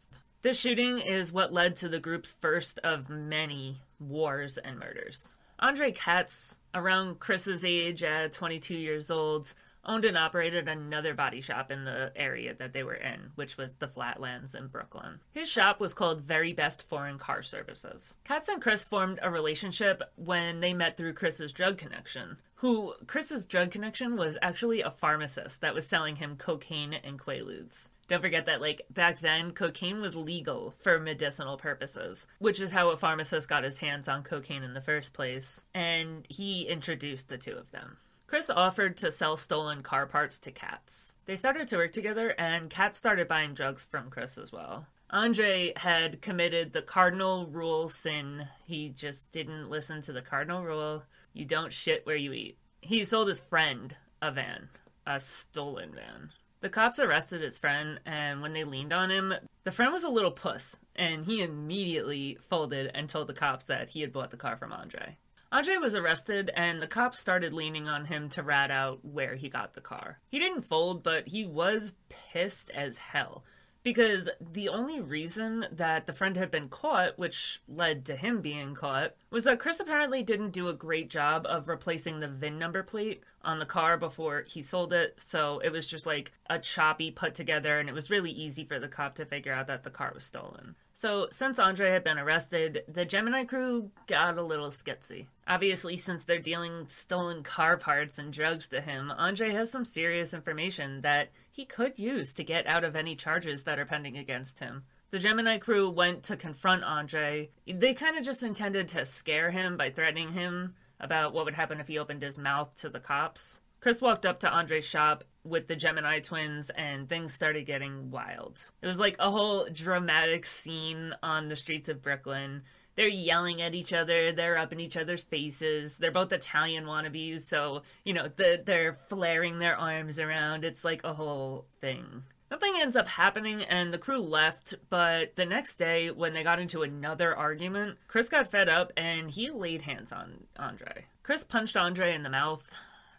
This shooting is what led to the group's first of many wars and murders. Andre Katz, around Chris's age at 22 years old, owned and operated another body shop in the area that they were in, which was the Flatlands in Brooklyn. His shop was called Very Best Foreign Car Services. Katz and Chris formed a relationship when they met through Chris's drug connection, who Chris's drug connection was actually a pharmacist that was selling him cocaine and quaaludes. Don't forget that, like, back then, cocaine was legal for medicinal purposes, which is how a pharmacist got his hands on cocaine in the first place. And he introduced the two of them. Chris offered to sell stolen car parts to Katz. They started to work together, and Katz started buying drugs from Chris as well. Andre had committed the cardinal rule sin. He just didn't listen to the cardinal rule you don't shit where you eat. He sold his friend a van, a stolen van. The cops arrested his friend, and when they leaned on him, the friend was a little puss, and he immediately folded and told the cops that he had bought the car from Andre. Andre was arrested, and the cops started leaning on him to rat out where he got the car. He didn't fold, but he was pissed as hell because the only reason that the friend had been caught, which led to him being caught, was that Chris apparently didn't do a great job of replacing the VIN number plate on the car before he sold it. So it was just like a choppy put together, and it was really easy for the cop to figure out that the car was stolen. So, since Andre had been arrested, the Gemini crew got a little skitsy. Obviously, since they're dealing stolen car parts and drugs to him, Andre has some serious information that he could use to get out of any charges that are pending against him. The Gemini crew went to confront Andre. They kind of just intended to scare him by threatening him about what would happen if he opened his mouth to the cops. Chris walked up to Andre's shop with the Gemini twins and things started getting wild. It was like a whole dramatic scene on the streets of Brooklyn. They're yelling at each other. They're up in each other's faces. They're both italian wannabes so you know the, they're flaring their arms around. It's like a whole thing Nothing ends up happening and the crew left, but the next day, when they got into another argument, Chris got fed up and he laid hands on Andre. Chris punched Andre in the mouth.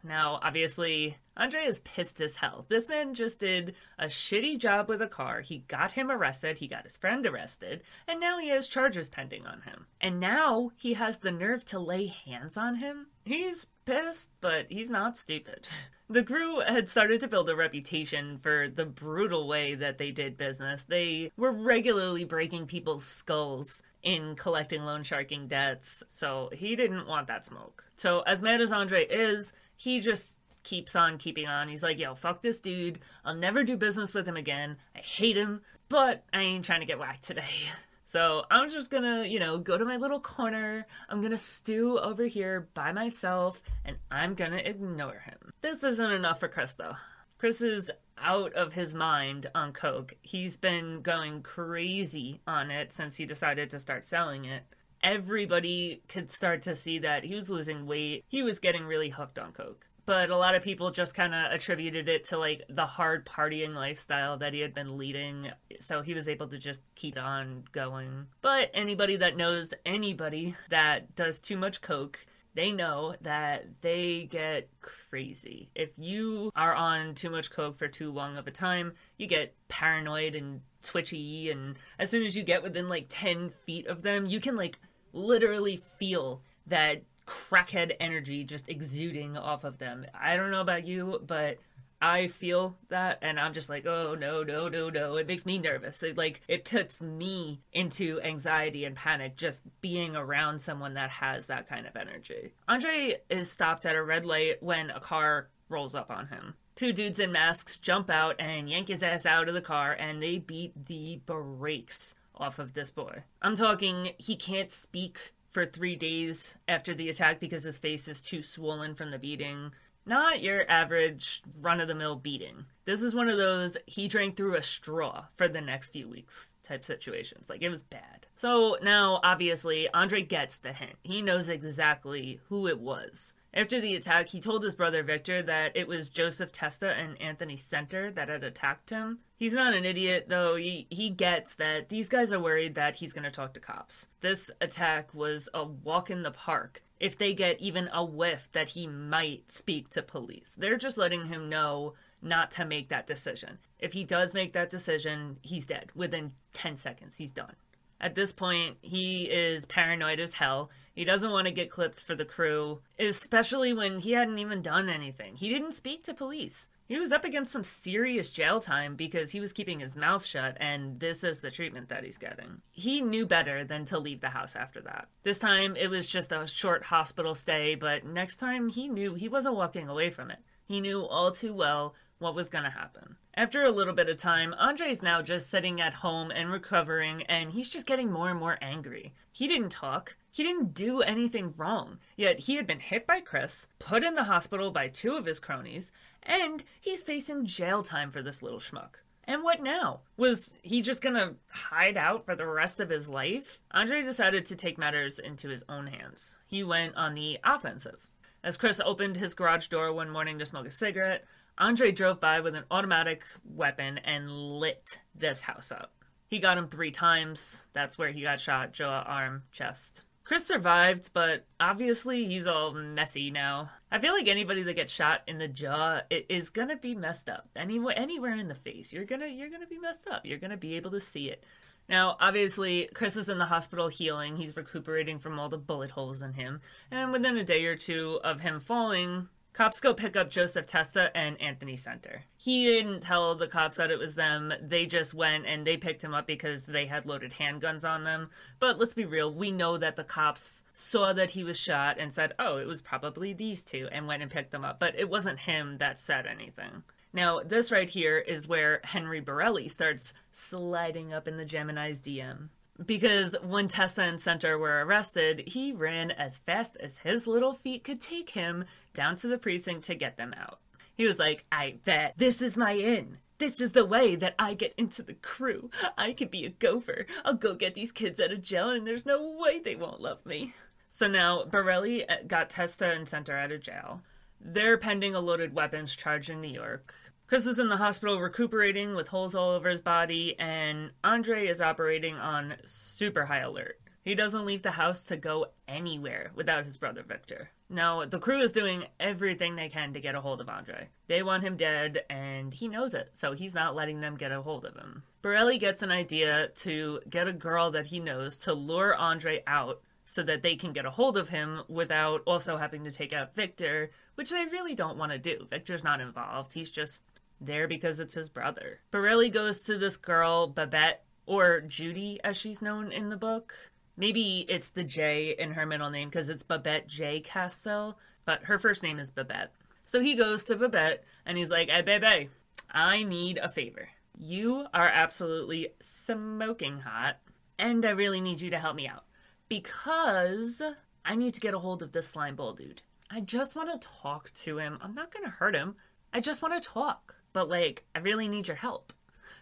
Now, obviously, Andre is pissed as hell. This man just did a shitty job with a car. He got him arrested, he got his friend arrested, and now he has charges pending on him. And now he has the nerve to lay hands on him? He's pissed, but he's not stupid. The crew had started to build a reputation for the brutal way that they did business. They were regularly breaking people's skulls in collecting loan sharking debts, so he didn't want that smoke. So, as mad as Andre is, he just keeps on keeping on. He's like, yo, fuck this dude. I'll never do business with him again. I hate him, but I ain't trying to get whacked today. So I'm just gonna, you know, go to my little corner. I'm gonna stew over here by myself and I'm gonna ignore him. This isn't enough for Chris though. Chris is out of his mind on Coke. He's been going crazy on it since he decided to start selling it. Everybody could start to see that he was losing weight. He was getting really hooked on Coke but a lot of people just kind of attributed it to like the hard partying lifestyle that he had been leading so he was able to just keep on going but anybody that knows anybody that does too much coke they know that they get crazy. If you are on too much coke for too long of a time, you get paranoid and twitchy, and as soon as you get within like 10 feet of them, you can like literally feel that crackhead energy just exuding off of them. I don't know about you, but I feel that and I'm just like, oh no, no, no, no. It makes me nervous. It like it puts me into anxiety and panic just being around someone that has that kind of energy. Andre is stopped at a red light when a car rolls up on him. Two dudes in masks jump out and yank his ass out of the car and they beat the brakes off of this boy. I'm talking he can't speak for three days after the attack because his face is too swollen from the beating. Not your average run of the mill beating. This is one of those he drank through a straw for the next few weeks type situations. Like it was bad. So now, obviously, Andre gets the hint. He knows exactly who it was. After the attack, he told his brother Victor that it was Joseph Testa and Anthony Senter that had attacked him. He's not an idiot, though. He, he gets that these guys are worried that he's going to talk to cops. This attack was a walk in the park if they get even a whiff that he might speak to police. They're just letting him know not to make that decision. If he does make that decision, he's dead. Within 10 seconds, he's done. At this point, he is paranoid as hell. He doesn't want to get clipped for the crew, especially when he hadn't even done anything. He didn't speak to police. He was up against some serious jail time because he was keeping his mouth shut, and this is the treatment that he's getting. He knew better than to leave the house after that. This time, it was just a short hospital stay, but next time, he knew he wasn't walking away from it. He knew all too well what was going to happen. After a little bit of time, Andre's now just sitting at home and recovering, and he's just getting more and more angry. He didn't talk. He didn't do anything wrong. Yet he had been hit by Chris, put in the hospital by two of his cronies, and he's facing jail time for this little schmuck. And what now? Was he just gonna hide out for the rest of his life? Andre decided to take matters into his own hands. He went on the offensive. As Chris opened his garage door one morning to smoke a cigarette, Andre drove by with an automatic weapon and lit this house up. He got him three times. That's where he got shot jaw, arm, chest. Chris survived, but obviously he's all messy now. I feel like anybody that gets shot in the jaw is gonna be messed up. Anywhere, anywhere in the face, you're gonna you're gonna be messed up. You're gonna be able to see it. Now, obviously, Chris is in the hospital healing. He's recuperating from all the bullet holes in him. And within a day or two of him falling, Cops go pick up Joseph Testa and Anthony Senter. He didn't tell the cops that it was them. They just went and they picked him up because they had loaded handguns on them. But let's be real, we know that the cops saw that he was shot and said, oh, it was probably these two, and went and picked them up. But it wasn't him that said anything. Now, this right here is where Henry Borelli starts sliding up in the Gemini's DM because when Testa and Senter were arrested, he ran as fast as his little feet could take him down to the precinct to get them out. He was like, I bet this is my in. This is the way that I get into the crew. I could be a gopher. I'll go get these kids out of jail, and there's no way they won't love me. So now Borelli uh, got Testa and Senter out of jail. They're pending a loaded weapons charge in New York. Chris is in the hospital recuperating with holes all over his body, and Andre is operating on super high alert. He doesn't leave the house to go anywhere without his brother Victor. Now, the crew is doing everything they can to get a hold of Andre. They want him dead, and he knows it, so he's not letting them get a hold of him. Borelli gets an idea to get a girl that he knows to lure Andre out so that they can get a hold of him without also having to take out Victor, which they really don't want to do. Victor's not involved, he's just there because it's his brother. Borelli goes to this girl, Babette, or Judy as she's known in the book. Maybe it's the J in her middle name because it's Babette J. Questel, but her first name is Babette. So he goes to Babette and he's like, Hey, Bebe, I need a favor. You are absolutely smoking hot, and I really need you to help me out because I need to get a hold of this slime bowl dude. I just want to talk to him. I'm not going to hurt him. I just want to talk but like, I really need your help.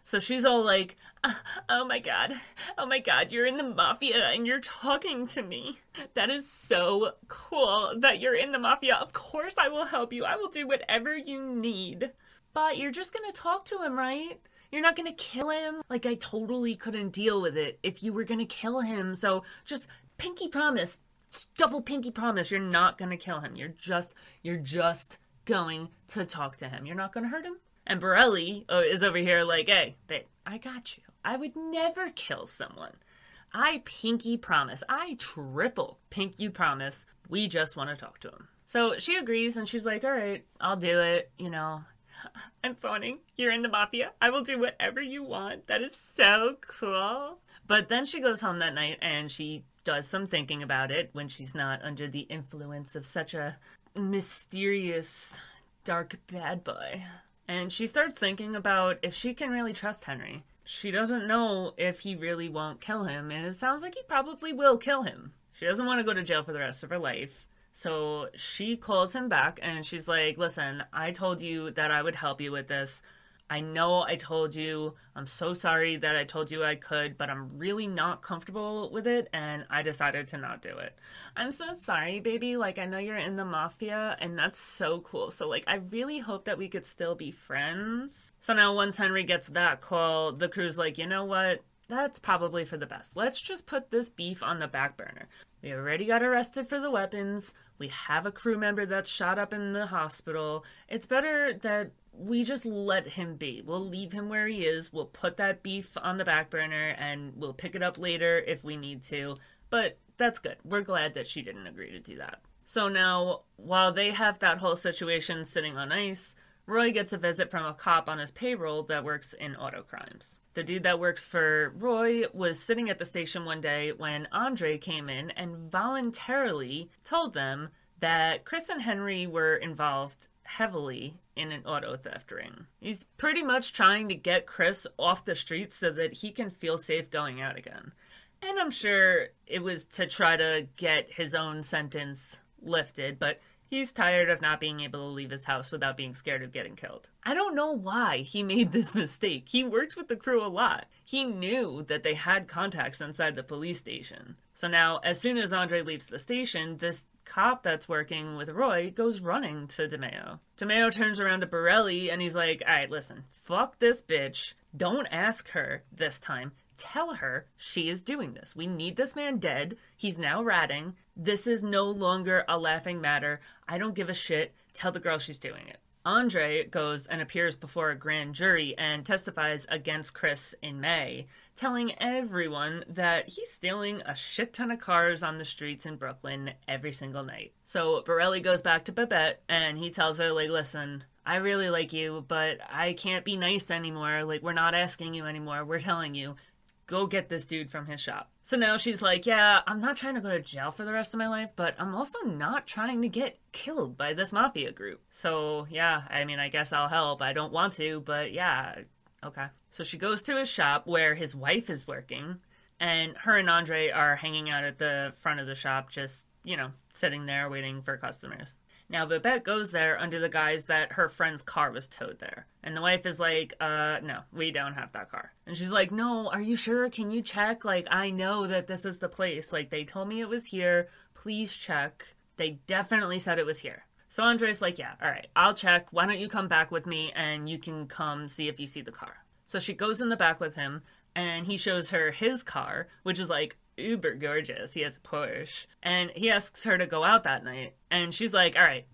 So she's all like, Oh my god, oh my god, you're in the mafia and you're talking to me. That is so cool that you're in the mafia. Of course, I will help you. I will do whatever you need. But you're just gonna talk to him, right? You're not gonna kill him. Like, I totally couldn't deal with it if you were gonna kill him. So just pinky promise, double pinky promise, you're not gonna kill him. You're just, you're just going to talk to him. You're not gonna hurt him. And Borelli uh, is over here like, hey, babe, I got you. I would never kill someone. I pinky promise. I triple pinky promise. We just want to talk to him. So she agrees and she's like, all right, I'll do it. You know, I'm phoning. You're in the mafia. I will do whatever you want. That is so cool. But then she goes home that night and she does some thinking about it when she's not under the influence of such a mysterious, dark bad boy. And she starts thinking about if she can really trust Henry. She doesn't know if he really won't kill him, and it sounds like he probably will kill him. She doesn't want to go to jail for the rest of her life. So she calls him back and she's like, Listen, I told you that I would help you with this. I know I told you. I'm so sorry that I told you I could, but I'm really not comfortable with it and I decided to not do it. I'm so sorry, baby. Like, I know you're in the mafia and that's so cool. So, like, I really hope that we could still be friends. So now, once Henry gets that call, the crew's like, you know what? That's probably for the best. Let's just put this beef on the back burner. We already got arrested for the weapons. We have a crew member that's shot up in the hospital. It's better that we just let him be. We'll leave him where he is. We'll put that beef on the back burner and we'll pick it up later if we need to. But that's good. We're glad that she didn't agree to do that. So now, while they have that whole situation sitting on ice, Roy gets a visit from a cop on his payroll that works in auto crimes. The dude that works for Roy was sitting at the station one day when Andre came in and voluntarily told them that Chris and Henry were involved heavily in an auto theft ring. He's pretty much trying to get Chris off the streets so that he can feel safe going out again. And I'm sure it was to try to get his own sentence lifted, but He's tired of not being able to leave his house without being scared of getting killed. I don't know why he made this mistake. He worked with the crew a lot. He knew that they had contacts inside the police station. So now, as soon as Andre leaves the station, this cop that's working with Roy goes running to DeMeo. DeMeo turns around to Borelli and he's like, Alright, listen, fuck this bitch. Don't ask her this time. Tell her she is doing this. We need this man dead. He's now ratting. This is no longer a laughing matter. I don't give a shit. Tell the girl she's doing it. Andre goes and appears before a grand jury and testifies against Chris in May, telling everyone that he's stealing a shit ton of cars on the streets in Brooklyn every single night. So Borelli goes back to Babette and he tells her, like, listen, I really like you, but I can't be nice anymore. Like, we're not asking you anymore. We're telling you go get this dude from his shop. So now she's like, yeah, I'm not trying to go to jail for the rest of my life, but I'm also not trying to get killed by this mafia group. So yeah, I mean, I guess I'll help. I don't want to, but yeah, okay. So she goes to his shop where his wife is working, and her and Andre are hanging out at the front of the shop, just, you know, sitting there waiting for customers. Now, Babette goes there under the guise that her friend's car was towed there. And the wife is like, uh, no, we don't have that car. And she's like, no, are you sure? Can you check? Like, I know that this is the place. Like, they told me it was here. Please check. They definitely said it was here. So Andre's like, yeah, all right, I'll check. Why don't you come back with me and you can come see if you see the car? So she goes in the back with him and he shows her his car, which is like uber gorgeous. He has a Porsche. And he asks her to go out that night. And she's like, all right,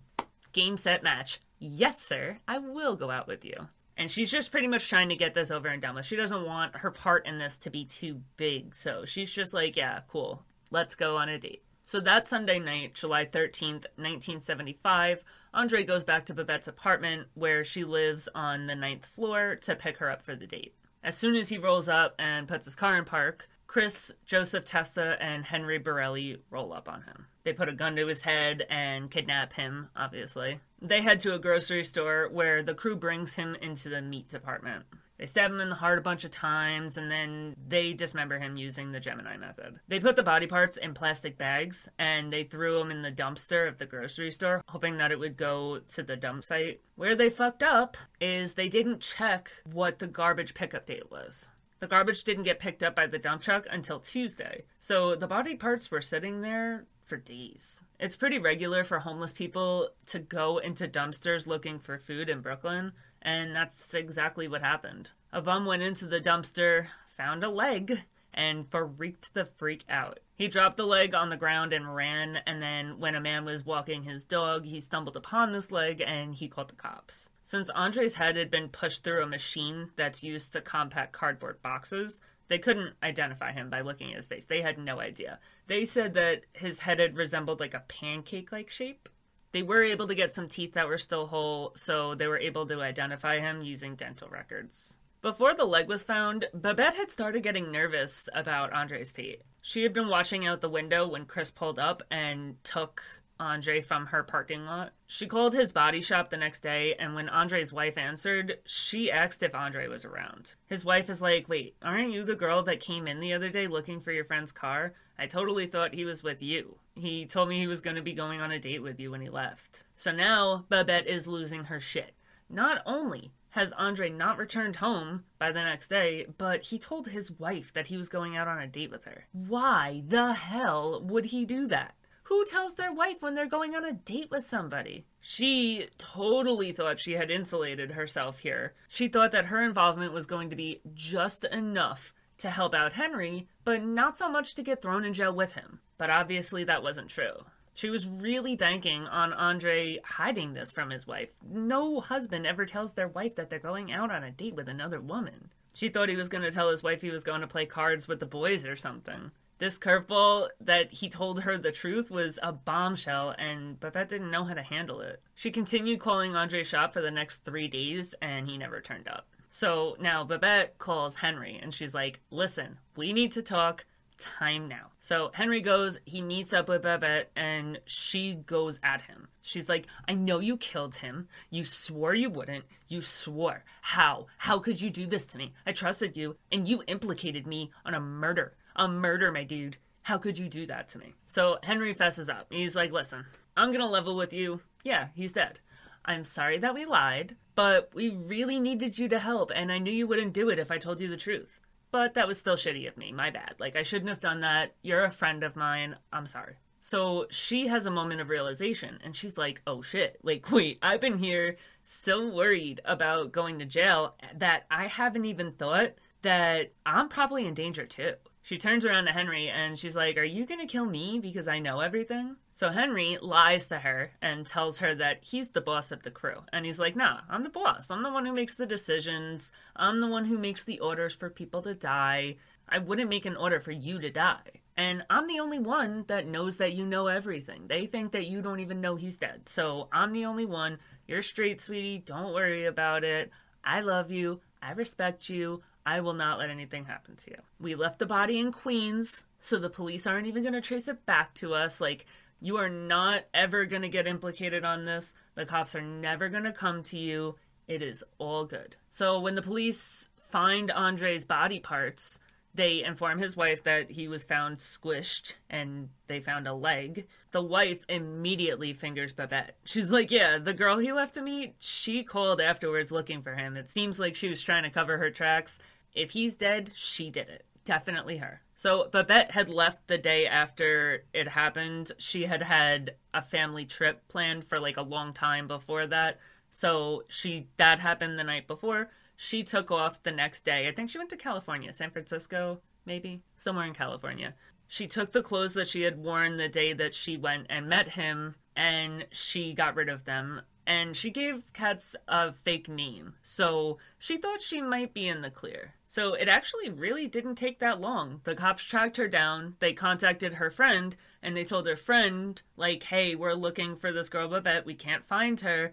game, set, match. Yes, sir, I will go out with you. And she's just pretty much trying to get this over and done with. She doesn't want her part in this to be too big. So she's just like, yeah, cool. Let's go on a date. So that Sunday night, July 13th, 1975, Andre goes back to Babette's apartment where she lives on the ninth floor to pick her up for the date. As soon as he rolls up and puts his car in park, Chris, Joseph Testa, and Henry Borelli roll up on him. They put a gun to his head and kidnap him, obviously. They head to a grocery store where the crew brings him into the meat department. They stab him in the heart a bunch of times, and then they dismember him using the Gemini method. They put the body parts in plastic bags, and they threw them in the dumpster of the grocery store, hoping that it would go to the dump site. Where they fucked up is they didn't check what the garbage pickup date was. The garbage didn't get picked up by the dump truck until Tuesday, so the body parts were sitting there for days. It's pretty regular for homeless people to go into dumpsters looking for food in Brooklyn, and that's exactly what happened. A bum went into the dumpster, found a leg, and freaked the freak out. He dropped the leg on the ground and ran, and then when a man was walking his dog, he stumbled upon this leg and he called the cops. Since Andre's head had been pushed through a machine that's used to compact cardboard boxes, they couldn't identify him by looking at his face. They had no idea. They said that his head had resembled like a pancake like shape, they were able to get some teeth that were still whole, so they were able to identify him using dental records. Before the leg was found, Babette had started getting nervous about Andre's fate. She had been watching out the window when Chris pulled up and took Andre from her parking lot. She called his body shop the next day, and when Andre's wife answered, she asked if Andre was around. His wife is like, Wait, aren't you the girl that came in the other day looking for your friend's car? I totally thought he was with you. He told me he was going to be going on a date with you when he left. So now Babette is losing her shit. Not only has Andre not returned home by the next day, but he told his wife that he was going out on a date with her. Why the hell would he do that? Who tells their wife when they're going on a date with somebody? She totally thought she had insulated herself here. She thought that her involvement was going to be just enough to help out Henry, but not so much to get thrown in jail with him. But obviously, that wasn't true. She was really banking on Andre hiding this from his wife. No husband ever tells their wife that they're going out on a date with another woman. She thought he was going to tell his wife he was going to play cards with the boys or something. This curveball that he told her the truth was a bombshell, and Babette didn't know how to handle it. She continued calling Andre's shop for the next three days, and he never turned up. So now Babette calls Henry, and she's like, Listen, we need to talk time now. So Henry goes, he meets up with Babette, and she goes at him. She's like, I know you killed him. You swore you wouldn't. You swore. How? How could you do this to me? I trusted you, and you implicated me on a murder. A murder, my dude. How could you do that to me? So Henry fesses up. He's like, listen, I'm gonna level with you. Yeah, he's dead. I'm sorry that we lied, but we really needed you to help, and I knew you wouldn't do it if I told you the truth. But that was still shitty of me. My bad. Like, I shouldn't have done that. You're a friend of mine. I'm sorry. So she has a moment of realization and she's like, oh shit, like, wait, I've been here so worried about going to jail that I haven't even thought that I'm probably in danger too. She turns around to Henry and she's like, Are you gonna kill me because I know everything? So Henry lies to her and tells her that he's the boss of the crew. And he's like, Nah, I'm the boss. I'm the one who makes the decisions. I'm the one who makes the orders for people to die. I wouldn't make an order for you to die. And I'm the only one that knows that you know everything. They think that you don't even know he's dead. So I'm the only one. You're straight, sweetie. Don't worry about it. I love you. I respect you. I will not let anything happen to you. We left the body in Queens, so the police aren't even going to trace it back to us. Like, you are not ever going to get implicated on this. The cops are never going to come to you. It is all good. So, when the police find Andre's body parts, they inform his wife that he was found squished and they found a leg. The wife immediately fingers Babette. She's like, Yeah, the girl he left to meet, she called afterwards looking for him. It seems like she was trying to cover her tracks. If he's dead, she did it. Definitely her. So Babette had left the day after it happened. She had had a family trip planned for like a long time before that. So she that happened the night before. She took off the next day. I think she went to California, San Francisco, maybe, somewhere in California. She took the clothes that she had worn the day that she went and met him and she got rid of them and she gave Katz a fake name, so she thought she might be in the clear. So it actually really didn't take that long. The cops tracked her down, they contacted her friend, and they told her friend, like, hey, we're looking for this girl Babette, we can't find her,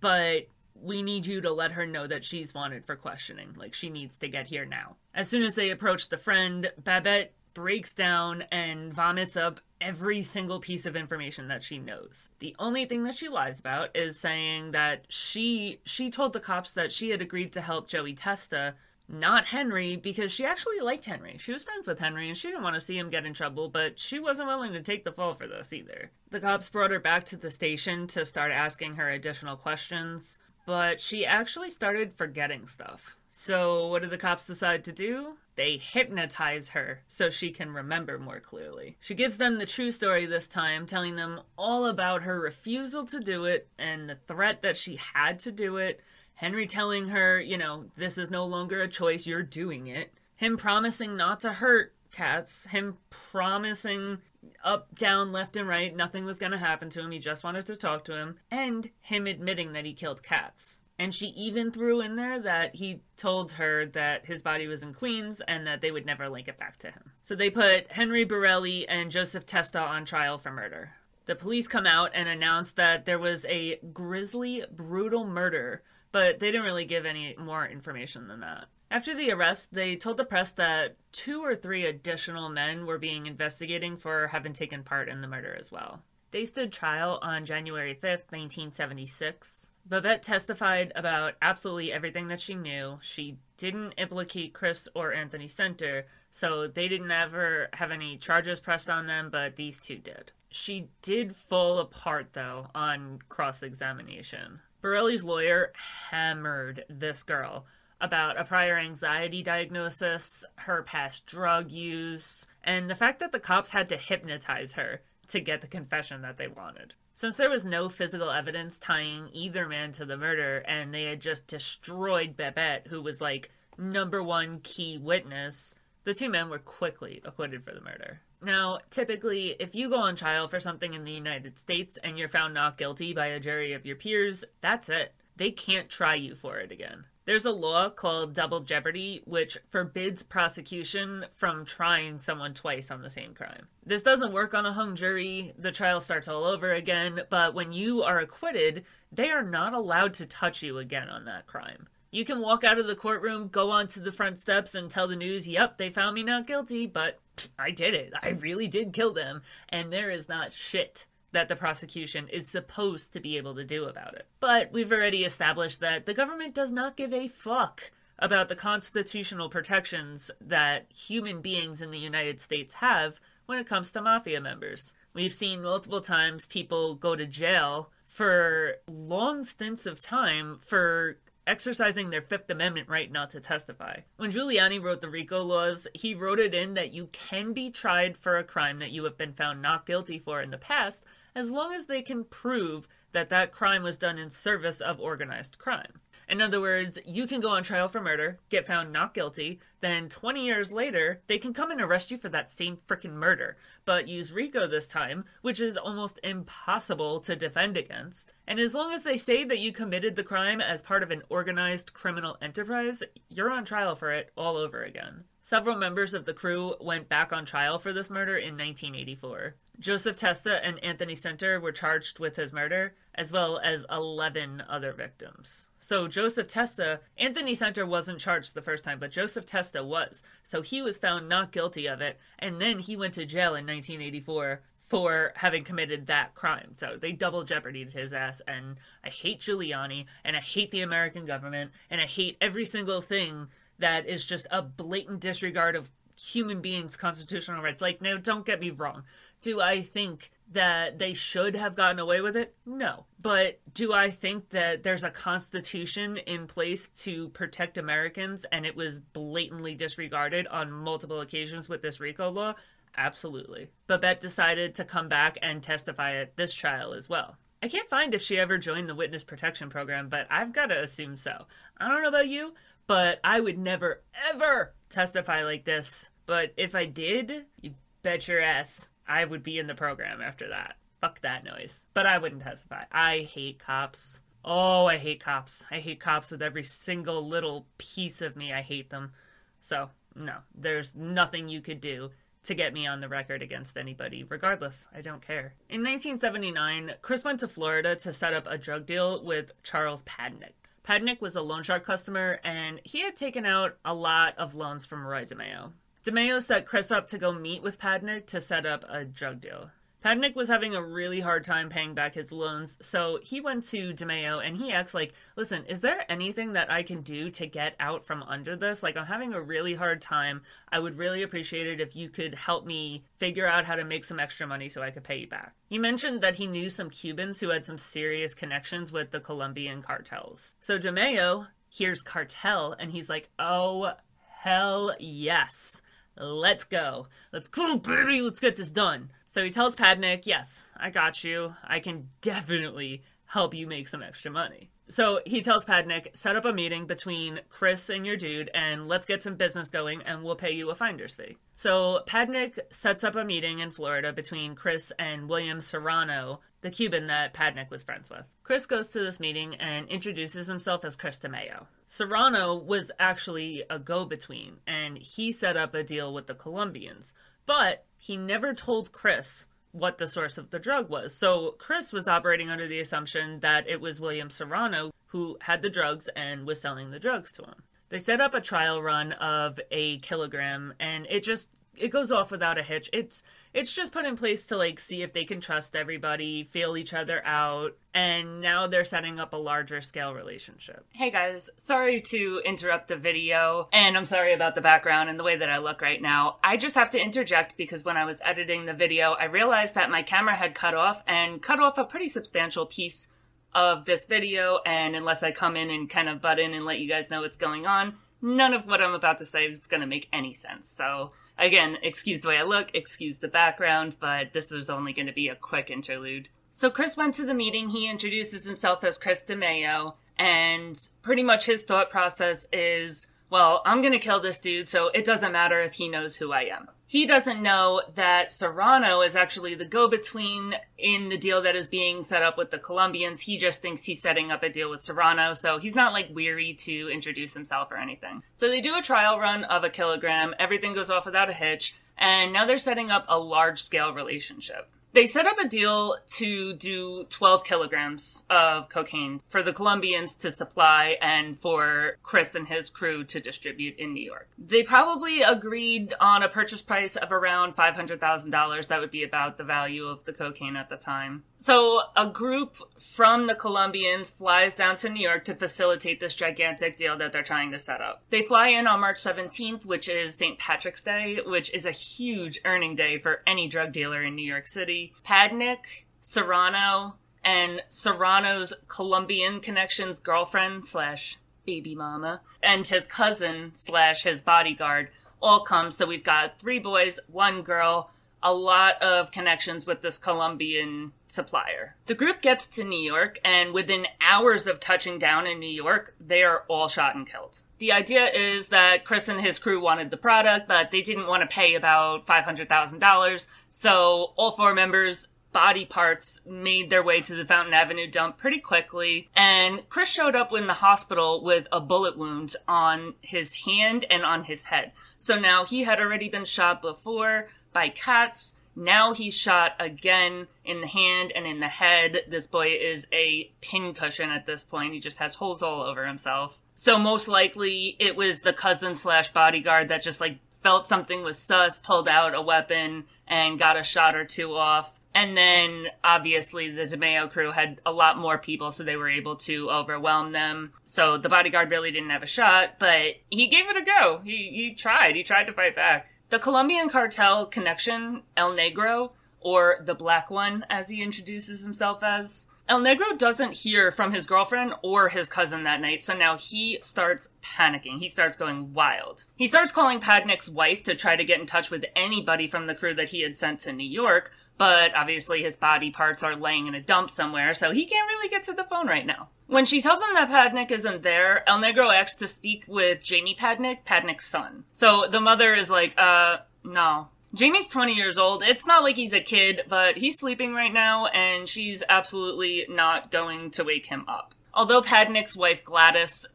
but we need you to let her know that she's wanted for questioning. Like, she needs to get here now. As soon as they approached the friend, Babette breaks down and vomits up every single piece of information that she knows. The only thing that she lies about is saying that she she told the cops that she had agreed to help Joey Testa, not Henry, because she actually liked Henry. She was friends with Henry and she didn't want to see him get in trouble, but she wasn't willing to take the fall for this either. The cops brought her back to the station to start asking her additional questions, but she actually started forgetting stuff. So, what did the cops decide to do? They hypnotize her so she can remember more clearly. She gives them the true story this time, telling them all about her refusal to do it and the threat that she had to do it. Henry telling her, you know, this is no longer a choice, you're doing it. Him promising not to hurt Katz, Him promising up, down, left, and right, nothing was going to happen to him. He just wanted to talk to him. And him admitting that he killed Katz. And she even threw in there that he told her that his body was in Queens and that they would never link it back to him. So they put Henry Borelli and Joseph Testa on trial for murder. The police come out and announce that there was a grisly, brutal murder, but they didn't really give any more information than that. After the arrest, they told the press that two or three additional men were being investigated for having taken part in the murder as well. They stood trial on January 5th, 1976. Babette testified about absolutely everything that she knew. She didn't implicate Chris or Anthony Senter, so they didn't ever have any charges pressed on them, but these two did. She did fall apart, though, on cross examination. Borelli's lawyer hammered this girl about a prior anxiety diagnosis, her past drug use, and the fact that the cops had to hypnotize her to get the confession that they wanted. Since there was no physical evidence tying either man to the murder, and they had just destroyed Babette, who was like number one key witness, the two men were quickly acquitted for the murder. Now, typically, if you go on trial for something in the United States and you're found not guilty by a jury of your peers, that's it. They can't try you for it again. There's a law called double jeopardy, which forbids prosecution from trying someone twice on the same crime. This doesn't work on a hung jury. The trial starts all over again, but when you are acquitted, they are not allowed to touch you again on that crime. You can walk out of the courtroom, go onto the front steps, and tell the news, yep, they found me not guilty, but I did it. I really did kill them. And there is not shit that the prosecution is supposed to be able to do about it. But we've already established that the government does not give a fuck about the constitutional protections that human beings in the United States have when it comes to mafia members. We've seen multiple times people go to jail for long stints of time for exercising their Fifth Amendment right not to testify. When Giuliani wrote the RICO laws, he wrote it in that you can be tried for a crime that you have been found not guilty for in the past, as long as they can prove that that crime was done in service of organized crime. In other words, you can go on trial for murder, get found not guilty, then 20 years later, they can come and arrest you for that same freaking murder, but use RICO this time, which is almost impossible to defend against. And as long as they say that you committed the crime as part of an organized criminal enterprise, you're on trial for it all over again. Several members of the crew went back on trial for this murder in 1984. Joseph Testa and Anthony Senter were charged with his murder, as well as 11 other victims. So Joseph Testa, Anthony Senter wasn't charged the first time, but Joseph Testa was. So he was found not guilty of it, and then he went to jail in 1984 for having committed that crime. So they double jeopardied his ass, and I hate Giuliani, and I hate the American government, and I hate every single thing that is just a blatant disregard of human beings' constitutional rights. Like, no, don't get me wrong. Do I think that they should have gotten away with it? No. But do I think that there's a constitution in place to protect Americans and it was blatantly disregarded on multiple occasions with this RICO law? Absolutely. Babette decided to come back and testify at this trial as well. I can't find if she ever joined the witness protection program, but I've got to assume so. I don't know about you, but I would never, ever testify like this. But if I did, you bet your ass I would be in the program after that. Fuck that noise. But I wouldn't testify. I hate cops. Oh, I hate cops. I hate cops with every single little piece of me. I hate them. So, no, there's nothing you could do to get me on the record against anybody, regardless. I don't care. In 1979, Chris went to Florida to set up a drug deal with Charles Padnick. Padnick was a loan shark customer, and he had taken out a lot of loans from Roy DeMeo. DeMeo set Chris up to go meet with Padnick to set up a drug deal. Padnick was having a really hard time paying back his loans, so he went to DeMeo and he asked, like, listen, is there anything that I can do to get out from under this? Like, I'm having a really hard time. I would really appreciate it if you could help me figure out how to make some extra money so I could pay you back. He mentioned that he knew some Cubans who had some serious connections with the Colombian cartels. So DeMeo hears cartel and he's like, oh, hell yes. Let's go. Let's go, baby. Let's get this done. So he tells Padnick, Yes, I got you. I can definitely help you make some extra money. So he tells Padnick, set up a meeting between Chris and your dude, and let's get some business going, and we'll pay you a finder's fee. So Padnick sets up a meeting in Florida between Chris and William Serrano, the Cuban that Padnick was friends with. Chris goes to this meeting and introduces himself as Chris DeMeo. Serrano was actually a go between, and he set up a deal with the Colombians, but he never told Chris what the source of the drug was. So Chris was operating under the assumption that it was William Serrano who had the drugs and was selling the drugs to him. They set up a trial run of a kilogram and it just it goes off without a hitch. It's it's just put in place to like see if they can trust everybody, feel each other out, and now they're setting up a larger scale relationship. Hey guys, sorry to interrupt the video, and I'm sorry about the background and the way that I look right now. I just have to interject because when I was editing the video, I realized that my camera had cut off and cut off a pretty substantial piece of this video, and unless I come in and kind of butt in and let you guys know what's going on, none of what I'm about to say is going to make any sense. So Again, excuse the way I look, excuse the background, but this is only going to be a quick interlude. So Chris went to the meeting. He introduces himself as Chris DeMeo, and pretty much his thought process is, well, I'm going to kill this dude, so it doesn't matter if he knows who I am. He doesn't know that Serrano is actually the go between in the deal that is being set up with the Colombians. He just thinks he's setting up a deal with Serrano, so he's not like weary to introduce himself or anything. So they do a trial run of a kilogram, everything goes off without a hitch, and now they're setting up a large scale relationship. They set up a deal to do 12 kilograms of cocaine for the Colombians to supply and for Chris and his crew to distribute in New York. They probably agreed on a purchase price of around $500,000. That would be about the value of the cocaine at the time. So a group from the Colombians flies down to New York to facilitate this gigantic deal that they're trying to set up. They fly in on March 17th, which is St. Patrick's Day, which is a huge earning day for any drug dealer in New York City. Padnick, Serrano, and Serrano's Colombian connections girlfriend slash baby mama and his cousin slash his bodyguard all come. So we've got three boys, one girl, a lot of connections with this Colombian supplier. The group gets to New York, and within hours of touching down in New York, they are all shot and killed. The idea is that Chris and his crew wanted the product, but they didn't want to pay about $500,000, so all four members body parts made their way to the Fountain Avenue dump pretty quickly. And Chris showed up in the hospital with a bullet wound on his hand and on his head. So now he had already been shot before by Katz. Now he's shot again in the hand and in the head. This boy is a pincushion at this point. He just has holes all over himself. So most likely it was the cousin slash bodyguard that just like felt something was sus, pulled out a weapon and got a shot or two off. And then obviously the DeMeo crew had a lot more people, so they were able to overwhelm them. So the bodyguard really didn't have a shot, but he gave it a go. He, he tried. He tried to fight back. The Colombian cartel connection, El Negro, or the Black One, as he introduces himself as. El Negro doesn't hear from his girlfriend or his cousin that night, so now he starts panicking. He starts going wild. He starts calling Padnick's wife to try to get in touch with anybody from the crew that he had sent to New York, but obviously his body parts are laying in a dump somewhere, so he can't really get to the phone right now. When she tells him that Padnick isn't there, El Negro asks to speak with Jamie Padnick, Padnick's son. So the mother is like, uh, no. Jamie's 20 years old. It's not like he's a kid, but he's sleeping right now, and she's absolutely not going to wake him up. Although Padnick's wife Gladys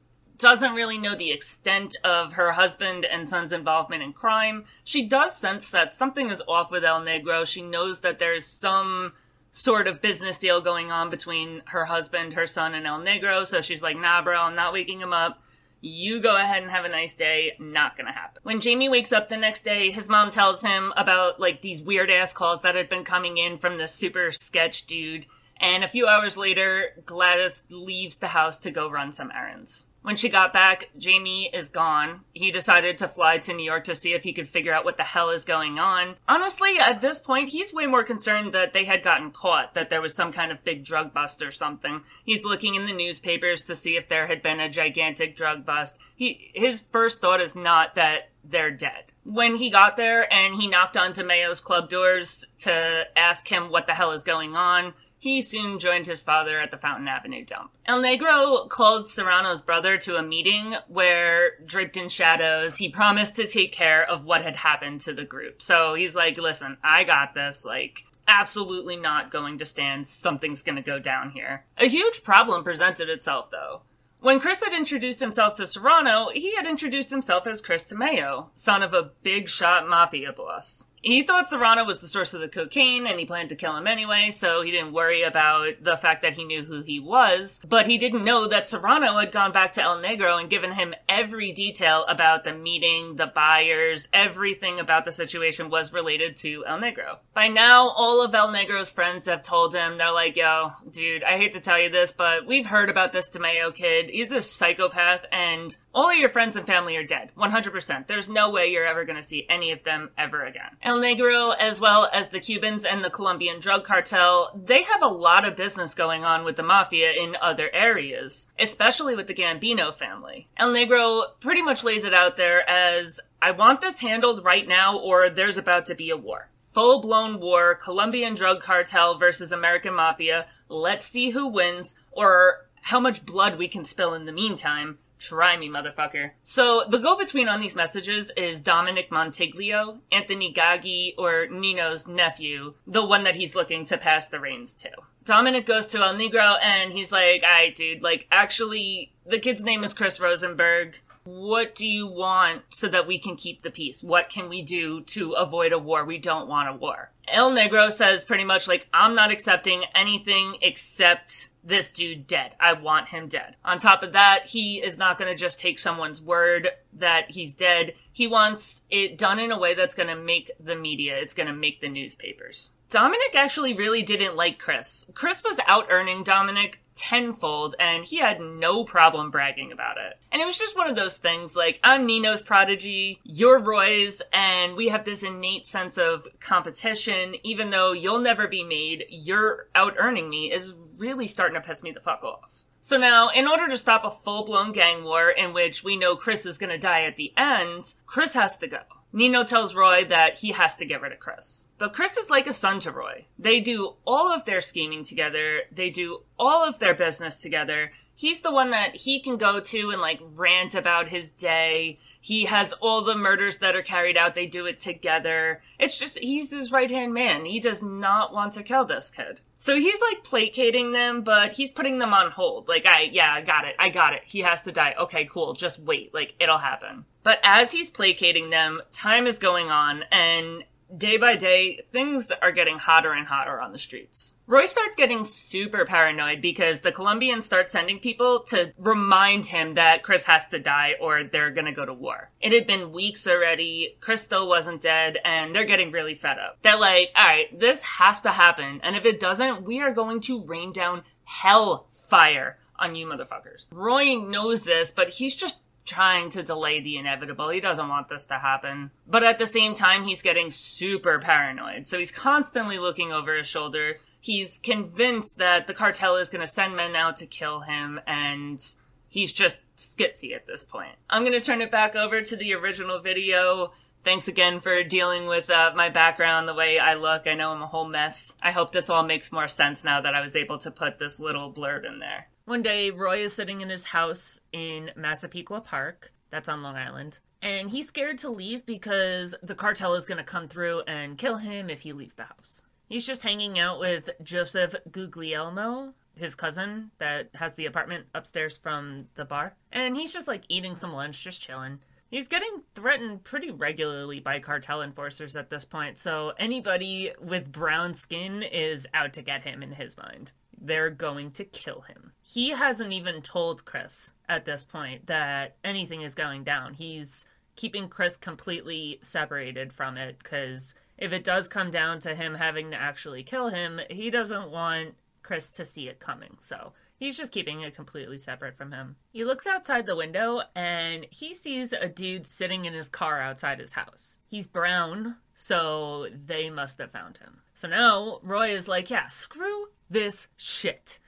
doesn't really know the extent of her husband and son's involvement in crime. She does sense that something is off with El Negro. She knows that there's some sort of business deal going on between her husband, her son, and El Negro. So she's like, nah, bro, I'm not waking him up. You go ahead and have a nice day. Not gonna happen. When Jamie wakes up the next day, his mom tells him about like these weird ass calls that had been coming in from this super sketch dude. And a few hours later, Gladys leaves the house to go run some errands. When she got back, Jamie is gone. He decided to fly to New York to see if he could figure out what the hell is going on. Honestly, at this point, he's way more concerned that they had gotten caught, that there was some kind of big drug bust or something. He's looking in the newspapers to see if there had been a gigantic drug bust. He, his first thought is not that they're dead. When he got there and he knocked on DeMeo's club doors to ask him what the hell is going on, he soon joined his father at the Fountain Avenue dump. El Negro called Serrano's brother to a meeting where, draped in shadows, he promised to take care of what had happened to the group. So he's like, listen, I got this. Like, absolutely not going to stand. Something's going to go down here. A huge problem presented itself, though. When Chris had introduced himself to Serrano, he had introduced himself as Chris DeMeo, son of a big shot mafia boss. He thought Serrano was the source of the cocaine and he planned to kill him anyway, so he didn't worry about the fact that he knew who he was. But he didn't know that Serrano had gone back to El Negro and given him every detail about the meeting, the buyers, everything about the situation was related to El Negro. By now, all of El Negro's friends have told him, they're like, yo, dude, I hate to tell you this, but we've heard about this DeMeo kid. He's a psychopath and all of your friends and family are dead. 100%. There's no way you're ever gonna see any of them ever again. El Negro, as well as the Cubans and the Colombian drug cartel, they have a lot of business going on with the mafia in other areas, especially with the Gambino family. El Negro pretty much lays it out there as, I want this handled right now or there's about to be a war. Full blown war, Colombian drug cartel versus American mafia. Let's see who wins or how much blood we can spill in the meantime. Try me, motherfucker. So the go-between on these messages is Dominic Montiglio, Anthony Gaggi, or Nino's nephew, the one that he's looking to pass the reins to. Dominic goes to El Negro and he's like, alright dude, like actually, the kid's name is Chris Rosenberg. What do you want so that we can keep the peace? What can we do to avoid a war? We don't want a war. El Negro says pretty much like, I'm not accepting anything except this dude dead. I want him dead. On top of that, he is not going to just take someone's word that he's dead. He wants it done in a way that's going to make the media, it's going to make the newspapers. Dominic actually really didn't like Chris. Chris was out earning Dominic tenfold and he had no problem bragging about it. And it was just one of those things like, I'm Nino's prodigy, you're Roy's, and we have this innate sense of competition. Even though you'll never be made, you're out earning me is really starting to piss me the fuck off. So now, in order to stop a full blown gang war in which we know Chris is gonna die at the end, Chris has to go. Nino tells Roy that he has to get rid of Chris. But Chris is like a son to Roy. They do all of their scheming together. They do all of their business together. He's the one that he can go to and like rant about his day. He has all the murders that are carried out. They do it together. It's just, he's his right hand man. He does not want to kill this kid. So he's like placating them, but he's putting them on hold. Like, I, yeah, I got it. I got it. He has to die. Okay, cool. Just wait. Like, it'll happen. But as he's placating them, time is going on, and day by day, things are getting hotter and hotter on the streets. Roy starts getting super paranoid because the Colombians start sending people to remind him that Chris has to die or they're gonna go to war. It had been weeks already, Chris still wasn't dead, and they're getting really fed up. They're like, alright, this has to happen, and if it doesn't, we are going to rain down hellfire on you motherfuckers. Roy knows this, but he's just trying to delay the inevitable. He doesn't want this to happen. But at the same time, he's getting super paranoid. So he's constantly looking over his shoulder. He's convinced that the cartel is going to send men out to kill him, and he's just skitsy at this point. I'm going to turn it back over to the original video. Thanks again for dealing with uh, my background, the way I look. I know I'm a whole mess. I hope this all makes more sense now that I was able to put this little blurb in there. One day, Roy is sitting in his house in Massapequa Park, that's on Long Island, and he's scared to leave because the cartel is going to come through and kill him if he leaves the house. He's just hanging out with Joseph Guglielmo, his cousin that has the apartment upstairs from the bar, and he's just like eating some lunch, just chilling. He's getting threatened pretty regularly by cartel enforcers at this point, so anybody with brown skin is out to get him in his mind. They're going to kill him. He hasn't even told Chris at this point that anything is going down. He's keeping Chris completely separated from it because if it does come down to him having to actually kill him, he doesn't want Chris to see it coming. So He's just keeping it completely separate from him. He looks outside the window and he sees a dude sitting in his car outside his house. He's brown, so they must have found him. So now Roy is like, yeah, screw this shit.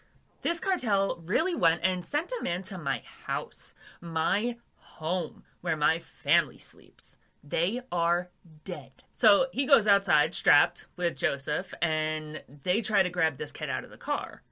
This cartel really went and sent a man to my house, my home, where my family sleeps. They are dead. So he goes outside strapped with Joseph and they try to grab this kid out of the car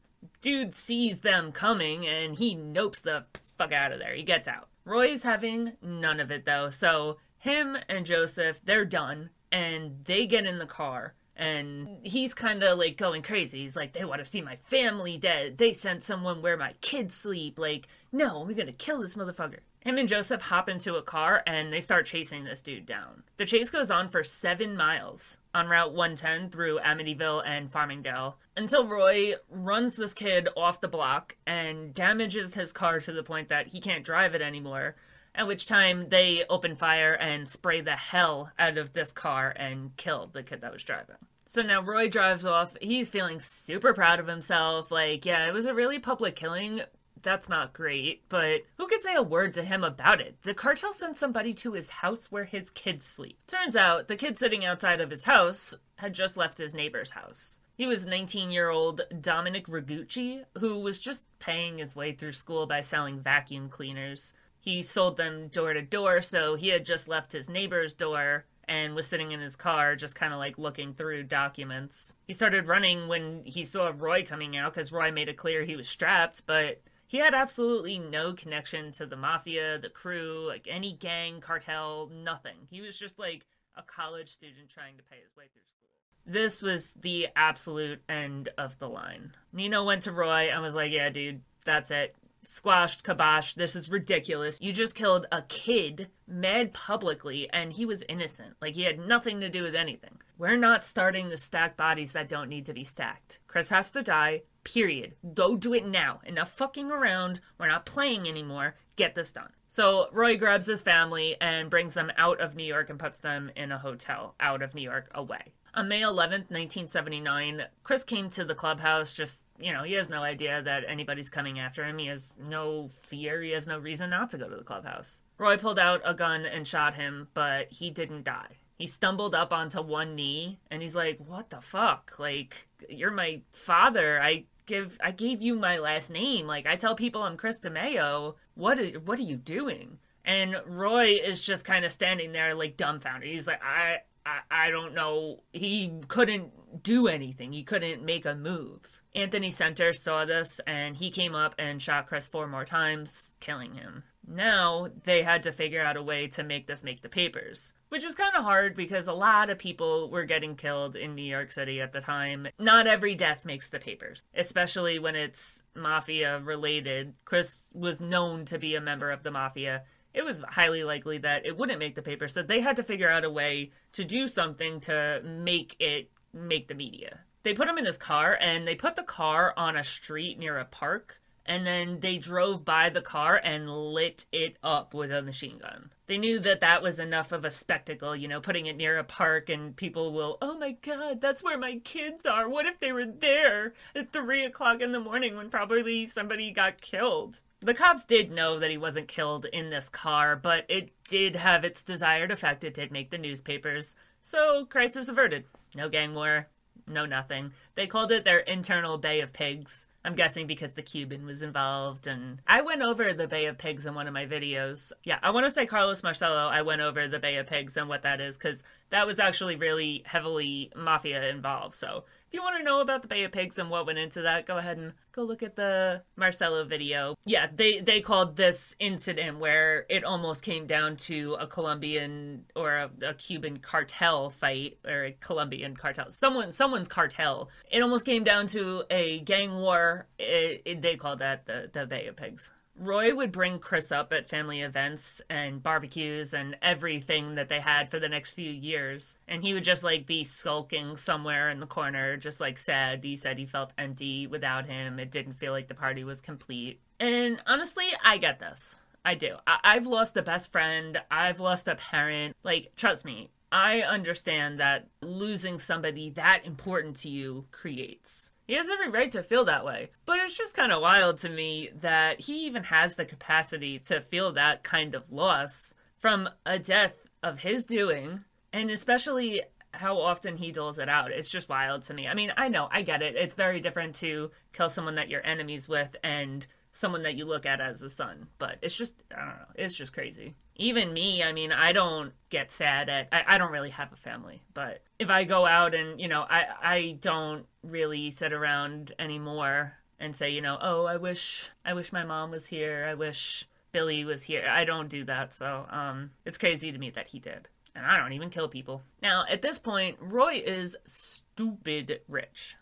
dude sees them coming and he nopes the fuck out of there. He gets out. Roy's having none of it though. So him and Joseph, they're done and they get in the car and he's kind of like going crazy. He's like, they want to see my family dead. They sent someone where my kids sleep. Like, no, we're gonna kill this motherfucker. Him and Joseph hop into a car and they start chasing this dude down. The chase goes on for seven miles on Route 110 through Amityville and Farmingdale until Roy runs this kid off the block and damages his car to the point that he can't drive it anymore. At which time they open fire and spray the hell out of this car and kill the kid that was driving. So now Roy drives off. He's feeling super proud of himself. Like, yeah, it was a really public killing, that's not great, but who could say a word to him about it? The cartel sent somebody to his house where his kids sleep. Turns out the kid sitting outside of his house had just left his neighbor's house. He was 19 year old Dominic Ragucci, who was just paying his way through school by selling vacuum cleaners. He sold them door to door, so he had just left his neighbor's door and was sitting in his car just kind of like looking through documents. He started running when he saw Roy coming out because Roy made it clear he was strapped, but he had absolutely no connection to the mafia, the crew, like any gang, cartel, nothing. He was just like a college student trying to pay his way through school. This was the absolute end of the line. Nino went to Roy and was like, Yeah, dude, that's it. Squashed, kibosh, this is ridiculous. You just killed a kid mad publicly and he was innocent. Like he had nothing to do with anything. We're not starting to stack bodies that don't need to be stacked. Chris has to die. Period. Go do it now. Enough fucking around. We're not playing anymore. Get this done. So Roy grabs his family and brings them out of New York and puts them in a hotel out of New York away. On May 11th, 1979, Chris came to the clubhouse just you know, he has no idea that anybody's coming after him. He has no fear. He has no reason not to go to the clubhouse. Roy pulled out a gun and shot him, but he didn't die. He stumbled up onto one knee and he's like, "What the fuck? Like, you're my father. I give I gave you my last name. Like I tell people I'm Chris DeMeo. What is what are you doing? And Roy is just kind of standing there like dumbfounded. He's like, I, I I don't know. He couldn't do anything. He couldn't make a move. Anthony Senter saw this and he came up and shot Chris four more times, killing him. Now they had to figure out a way to make this make the papers, which is kind of hard because a lot of people were getting killed in New York City at the time. Not every death makes the papers, especially when it's mafia related. Chris was known to be a member of the mafia. It was highly likely that it wouldn't make the papers, so they had to figure out a way to do something to make it make the media. They put him in his car and they put the car on a street near a park and then they drove by the car and lit it up with a machine gun. They knew that that was enough of a spectacle, you know, putting it near a park and people will, oh my god, that's where my kids are. What if they were there at three o'clock in the morning when probably somebody got killed? The cops did know that he wasn't killed in this car, but it did have its desired effect. It did make the newspapers. So, crisis averted. No gang war, no nothing. They called it their internal Bay of Pigs. I'm guessing because the Cuban was involved. And I went over the Bay of Pigs in one of my videos. Yeah, I want to say Carlos Marcello, I went over the Bay of Pigs and what that is because that was actually really heavily mafia involved. So if you want to know about the Bay of Pigs and what went into that, go ahead and go look at the Marcello video. Yeah, they they called this incident where it almost came down to a Colombian or a, a Cuban cartel fight or a Colombian cartel. Someone someone's cartel. It almost came down to a gang war. It, it, they called that the the Bay of Pigs. Roy would bring Chris up at family events and barbecues and everything that they had for the next few years. And he would just like be skulking somewhere in the corner, just like sad. He said he felt empty without him. It didn't feel like the party was complete. And honestly, I get this. I do. I- have lost a best friend. I've lost a parent. Like, trust me, I understand that losing somebody that important to you creates he has every right to feel that way. But it's just kind of wild to me that he even has the capacity to feel that kind of loss from a death of his doing, and especially how often he doles it out. It's just wild to me. I mean, I know, I get it. It's very different to kill someone that you're enemies with and someone that you look at as a son, but it's just, I don't know, it's just crazy even me, I mean, I don't get sad at I, I don't really have a family, but if I go out and, you know, I I don't really sit around anymore and say, you know, oh, I wish I wish my mom was here. I wish Billy was here. I don't do that. So, um it's crazy to me that he did. And I don't even kill people. Now, at this point, Roy is stupid rich.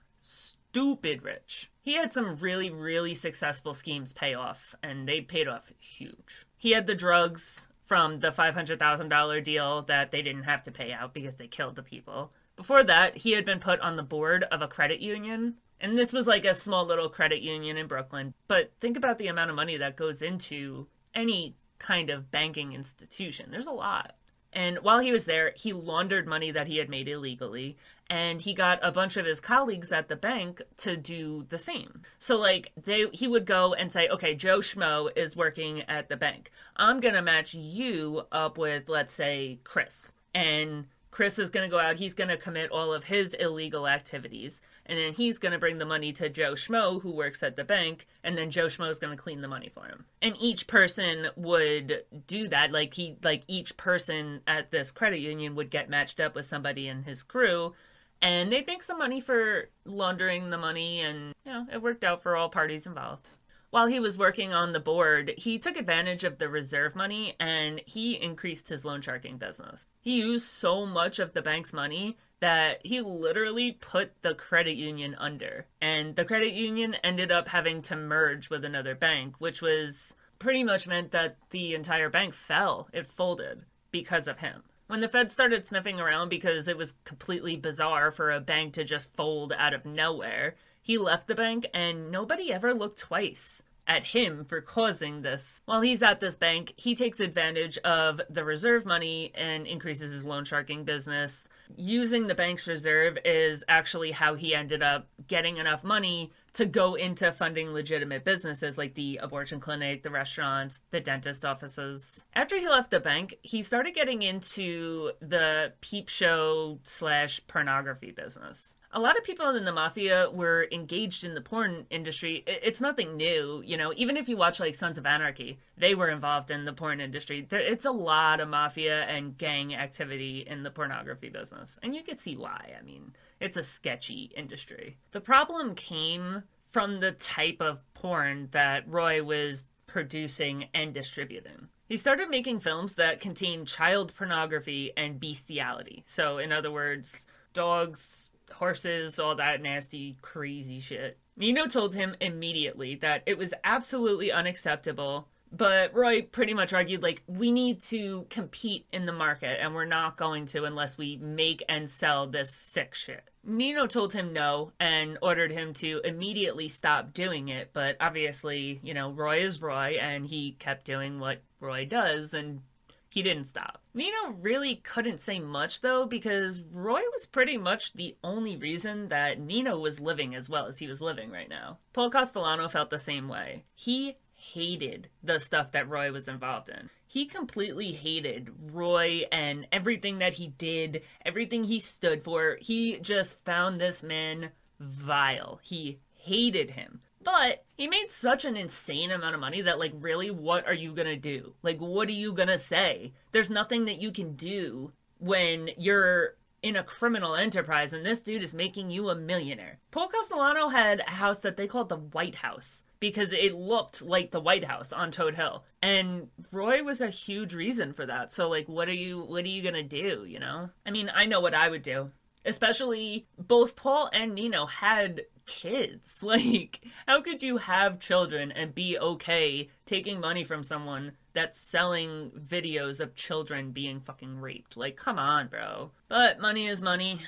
Stupid rich. He had some really, really successful schemes pay off, and they paid off huge. He had the drugs from the $500,000 deal that they didn't have to pay out because they killed the people. Before that, he had been put on the board of a credit union. And this was like a small little credit union in Brooklyn. But think about the amount of money that goes into any kind of banking institution. There's a lot. And while he was there, he laundered money that he had made illegally, and he got a bunch of his colleagues at the bank to do the same. So like they he would go and say, "Okay, Joe Schmo is working at the bank. I'm going to match you up with let's say Chris." And Chris is going to go out, he's going to commit all of his illegal activities, and then he's going to bring the money to Joe Schmo, who works at the bank, and then Joe Schmo is going to clean the money for him. And each person would do that. Like, he, like, each person at this credit union would get matched up with somebody in his crew, and they'd make some money for laundering the money, and, you know, it worked out for all parties involved while he was working on the board, he took advantage of the reserve money and he increased his loan sharking business. He used so much of the bank's money that he literally put the credit union under. And the credit union ended up having to merge with another bank, which was pretty much meant that the entire bank fell. It folded because of him. When the Fed started sniffing around because it was completely bizarre for a bank to just fold out of nowhere, he left the bank and nobody ever looked twice at him for causing this. While he's at this bank, he takes advantage of the reserve money and increases his loan sharking business. Using the bank's reserve is actually how he ended up getting enough money to go into funding legitimate businesses like the abortion clinic, the restaurants, the dentist offices. After he left the bank, he started getting into the peep show slash pornography business a lot of people in the mafia were engaged in the porn industry. It's nothing new, you know. Even if you watch like Sons of Anarchy, they were involved in the porn industry. it's a lot of mafia and gang activity in the pornography business, and you could see why. I mean, it's a sketchy industry. The problem came from the type of porn that Roy was producing and distributing. He started making films that contain child pornography and bestiality. So, in other words, dogs, horses, all that nasty, crazy shit. Nino told him immediately that it was absolutely unacceptable But Roy pretty much argued like we need to compete in the market and we're not going to unless we make and sell this sick shit. Nino told him no and ordered him to immediately stop doing it, but obviously, you know, Roy is Roy and he kept doing what Roy does and he didn't stop. Nino really couldn't say much though, because Roy was pretty much the only reason that Nino was living as well as he was living right now. Paul Castellano felt the same way. He hated the stuff that Roy was involved in. He completely hated Roy and everything that he did, everything he stood for. He just found this man vile. He hated him. But he made such an insane amount of money that, like, really, what are you gonna do? Like, what are you gonna say? There's nothing that you can do when you're in a criminal enterprise and this dude is making you a millionaire. Paul Castellano had a house that they called the White House because it looked like the White House on Todt Hill. And Roy was a huge reason for that. So like what are you what are you going to do, you know? I mean, I know what I would do. Especially both Paul and Nino had kids. Like, how could you have children and be okay taking money from someone that's selling videos of children being fucking raped? Like, come on, bro. But money is money,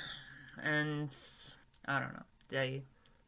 and I don't know. They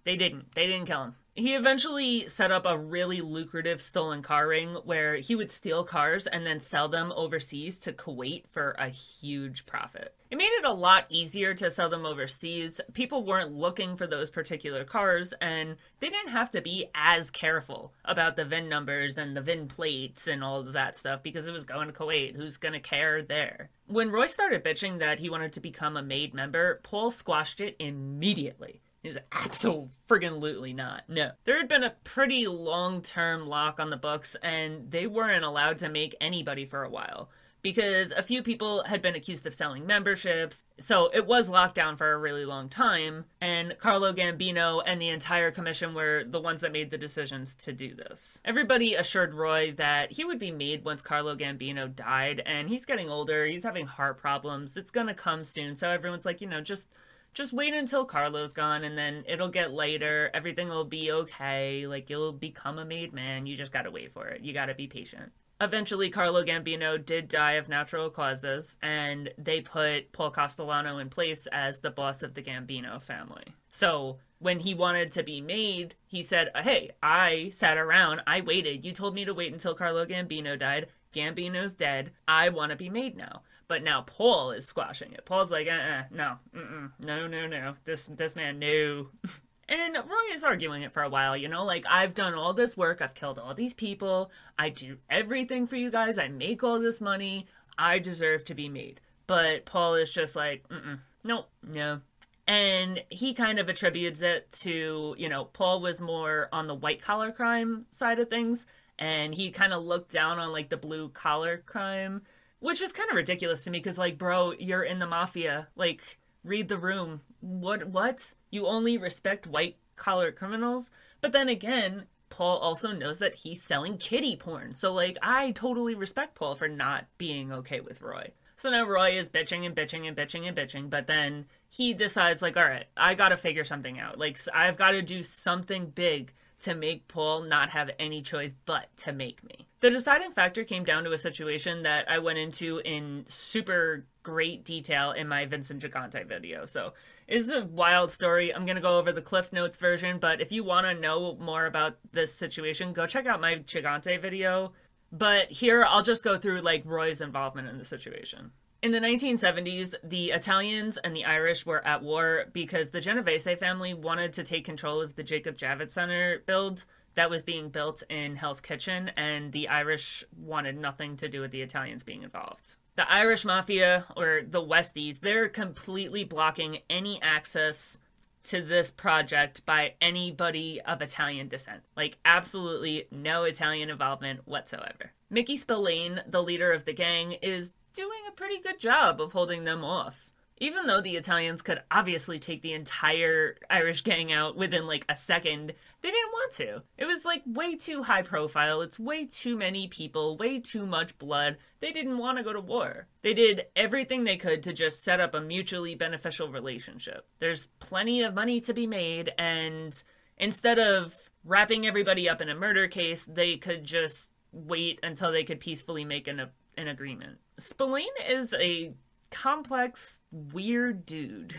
they didn't. They didn't kill him. He eventually set up a really lucrative stolen car ring where he would steal cars and then sell them overseas to Kuwait for a huge profit. It made it a lot easier to sell them overseas. People weren't looking for those particular cars and they didn't have to be as careful about the VIN numbers and the VIN plates and all of that stuff because it was going to Kuwait. Who's going to care there? When Roy started bitching that he wanted to become a made member, Paul squashed it immediately. Is absolutely not. No. There had been a pretty long term lock on the books, and they weren't allowed to make anybody for a while because a few people had been accused of selling memberships. So it was locked down for a really long time. And Carlo Gambino and the entire commission were the ones that made the decisions to do this. Everybody assured Roy that he would be made once Carlo Gambino died. And he's getting older, he's having heart problems. It's to come soon. So everyone's like, you know, just just wait until Carlo's gone and then it'll get later. Everything will be okay. Like you'll become a made man. You just gotta wait for it. You gotta be patient. Eventually, Carlo Gambino did die of natural causes, and they put Paul Castellano in place as the boss of the Gambino family. So, when he wanted to be made, he said, Hey, I sat around, I waited. You told me to wait until Carlo Gambino died. Gambino's dead. I want to be made now. But now Paul is squashing it. Paul's like, uh, uh no, mm-mm, no, no, no. This this man, no. and Roy is arguing it for a while, you know, like I've done all this work, I've killed all these people, I do everything for you guys, I make all this money, I deserve to be made. But Paul is just like, mm no, no. And he kind of attributes it to, you know, Paul was more on the white collar crime side of things, and he kind of looked down on like the blue collar crime which is kind of ridiculous to me because like bro you're in the mafia. Like read the room. What what? You only respect white collar criminals. But then again paul also knows that he's selling kitty porn. So like i totally respect paul for not being okay with roy. So now roy is bitching and bitching and bitching and bitching but then he decides like all right i gotta figure something out. Like i've got to do something big to make Paul not have any choice but to make me. The deciding factor came down to a situation that I went into in super great detail in my Vincent Gigante video. So it's a wild story. I'm going to go over the Cliff Notes version, but if you want to know more about this situation, go check out my Gigante video. But here I'll just go through like Roy's involvement in the situation. In the 1970s, the Italians and the Irish were at war because the Genovese family wanted to take control of the Jacob Javits Center build that was being built in Hell's Kitchen, and the Irish wanted nothing to do with the Italians being involved. The Irish Mafia, or the Westies, they're completely blocking any access to this project by anybody of Italian descent. Like, absolutely no Italian involvement whatsoever. Mickey Spillane, the leader of the gang, is doing a pretty good job of holding them off. Even though the Italians could obviously take the entire Irish gang out within like a second, they didn't want to. It was like way too high profile, it's way too many people, way too much blood. They didn't want to go to war. They did everything they could to just set up a mutually beneficial relationship. There's plenty of money to be made, and instead of wrapping everybody up in a murder case, they could just wait until they could peacefully make an, an agreement. Spillane is a complex, weird dude.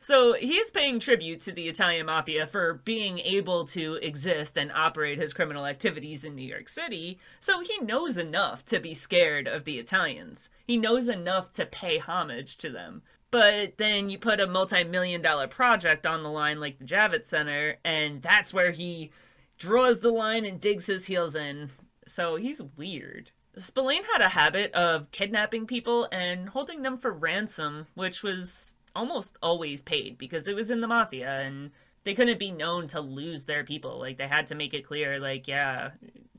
So he's paying tribute to the Italian mafia for being able to exist and operate his criminal activities in New York City, so he knows enough to be scared of the Italians. He knows enough to pay homage to them. But then you put a multi million dollar project on the line like the Javits Center, and that's where he draws the line and digs his heels in. So he's weird. Spillane had a habit of kidnapping people and holding them for ransom, which was almost always paid because it was in the mafia and they couldn't be known to lose their people. Like they had to make it clear, like, yeah,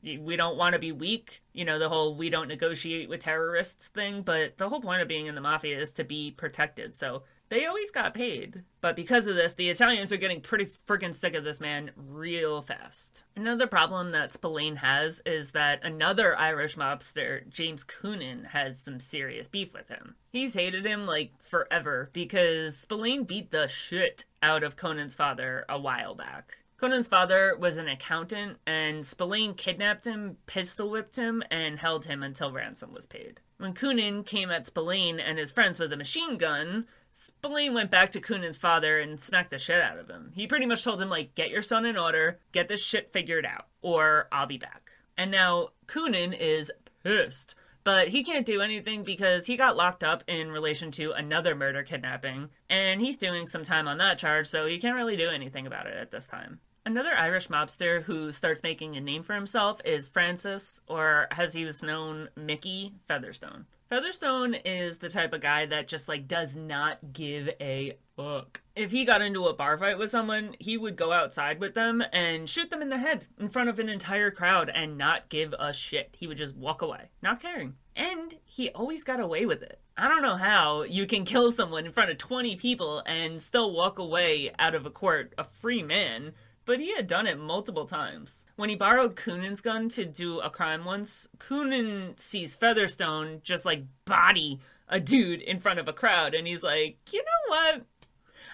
we don't want to be weak. You know, the whole we don't negotiate with terrorists thing. But the whole point of being in the mafia is to be protected. So they always got paid. But because of this, the Italians are getting pretty freaking sick of this man real fast. Another problem that Spillane has is that another Irish mobster, James Coonan, has some serious beef with him. He's hated him like forever because Spillane beat the shit out of Coonan's father a while back. Coonan's father was an accountant, and Spillane kidnapped him, pistol whipped him, and held him until ransom was paid. When Coonan came at Spillane and his friends with a machine gun, Spillane went back to Coonan's father and smacked the shit out of him. He pretty much told him, like, get your son in order, get this shit figured out, or I'll be back. And now Coonan is pissed. But he can't do anything because he got locked up in relation to another murder kidnapping, and he's doing some time on that charge, so he can't really do anything about it at this time. Another Irish mobster who starts making a name for himself is Francis, or as he was known, Mickey Featherstone. Featherstone is the type of guy that just like does not give a fuck. If he got into a bar fight with someone, he would go outside with them and shoot them in the head in front of an entire crowd and not give a shit. He would just walk away, not caring. And he always got away with it. I don't know how you can kill someone in front of 20 people and still walk away out of a court a free man but he had done it multiple times. When he borrowed Coonan's gun to do a crime once, Coonan sees Featherstone just like body a dude in front of a crowd, and he's like, you know what?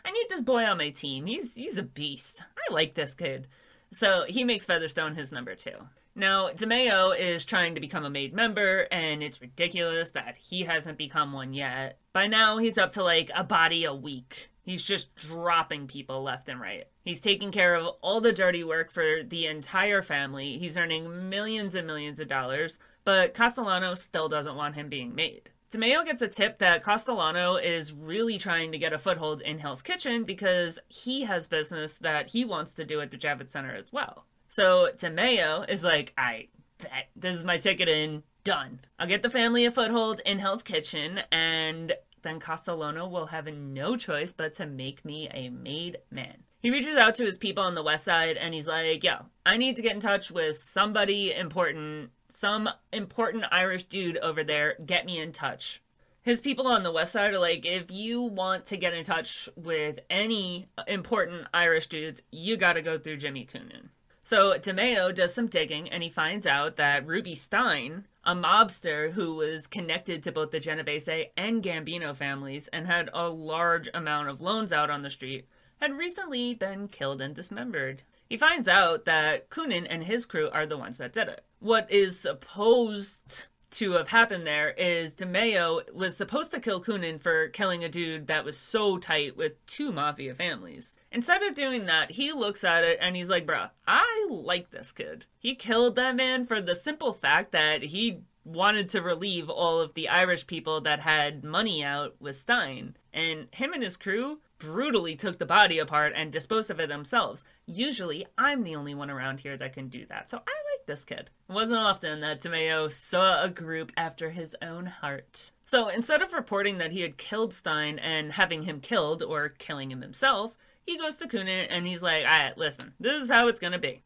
I need this boy on my team. He's he's a beast. I like this kid. So he makes Featherstone his number two. Now, DeMeo is trying to become a made member, and it's ridiculous that he hasn't become one yet. By now, he's up to like a body a week. He's just dropping people left and right. He's taking care of all the dirty work for the entire family. He's earning millions and millions of dollars, but Castellano still doesn't want him being made. DeMeo gets a tip that Castellano is really trying to get a foothold in Hell's Kitchen because he has business that he wants to do at the Javits Center as well. So DeMeo is like, I bet this is my ticket in, done. I'll get the family a foothold in Hell's Kitchen, and then Castellano will have no choice but to make me a made man. He reaches out to his people on the west side and he's like, yo, I need to get in touch with somebody important, some important Irish dude over there. Get me in touch. His people on the west side are like, if you want to get in touch with any important Irish dudes, you gotta go through Jimmy Coonan. So DeMeo does some digging and he finds out that Ruby Stein, a mobster who was connected to both the Genovese and Gambino families and had a large amount of loans out on the street, had recently been killed and dismembered. He finds out that Coonan and his crew are the ones that did it. What is supposed to have happened there is DeMeo was supposed to kill Coonan for killing a dude that was so tight with two mafia families. Instead of doing that, he looks at it and he's like, bruh, I like this kid. He killed that man for the simple fact that he wanted to relieve all of the Irish people that had money out with Stein. And him and his crew brutally took the body apart and disposed of it themselves. Usually, I'm the only one around here that can do that, so I this kid. It wasn't often that DeMeo saw a group after his own heart. So instead of reporting that he had killed Stein and having him killed or killing him himself, he goes to Coonan and he's like, alright, listen, this is how it's gonna be.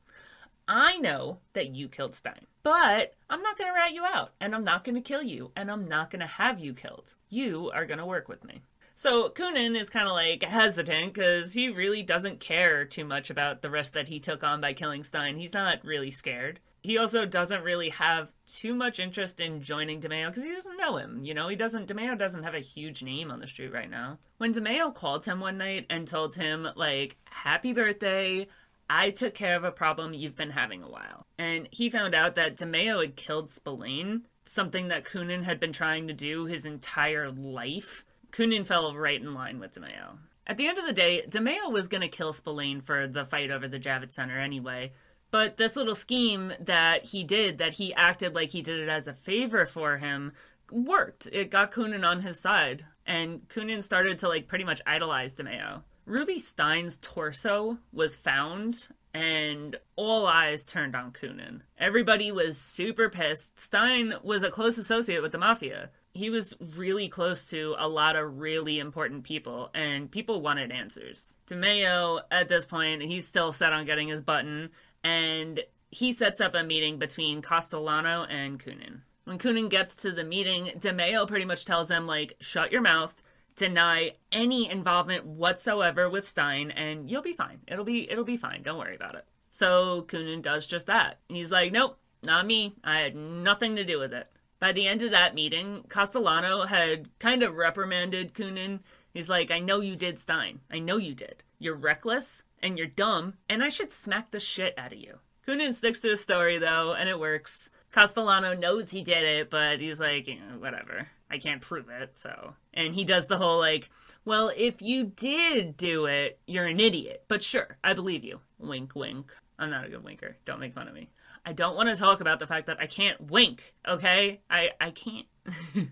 I know that you killed Stein, but I'm not gonna rat you out, and I'm not gonna kill you, and I'm not gonna have you killed. You are gonna work with me. So Coonan is kind of like hesitant because he really doesn't care too much about the risk that he took on by killing Stein. He's not really scared. He also doesn't really have too much interest in joining DeMeo because he doesn't know him. You know, he doesn't. DeMeo doesn't have a huge name on the street right now. When DeMeo called him one night and told him like, "Happy birthday," I took care of a problem you've been having a while. And he found out that DeMeo had killed Spillane, something that Coonan had been trying to do his entire life. Coonan fell right in line with DeMeo. At the end of the day, DeMeo was going to kill Spillane for the fight over the Javits Center anyway, but this little scheme that he did, that he acted like he did it as a favor for him, worked. It got Coonan on his side, and Coonan started to like pretty much idolize DeMeo. Ruby Stein's torso was found, and all eyes turned on Coonan. Everybody was super pissed. Stein was a close associate with the mafia. He was really close to a lot of really important people, and people wanted answers. DeMeo, at this point, he's still set on getting his button, and he sets up a meeting between Castellano and Coonan. When Coonan gets to the meeting, DeMeo pretty much tells him, like, shut your mouth, deny any involvement whatsoever with Stein, and you'll be fine. It'll be it'll be fine. Don't worry about it. So Coonan does just that. He's like, nope, not me. I had nothing to do with it. By the end of that meeting, Castellano had kind of reprimanded Coonan. He's like, I know you did Stein. I know you did. You're reckless and you're dumb, and I should smack the shit out of you. Coonan sticks to his story though, and it works. Castellano knows he did it, but he's like, whatever. I can't prove it, so. And he does the whole like, well, if you did do it, you're an idiot. But sure, I believe you. Wink, wink. I'm not a good winker. Don't make fun of me. I don't want to talk about the fact that I can't wink, okay? I I can't.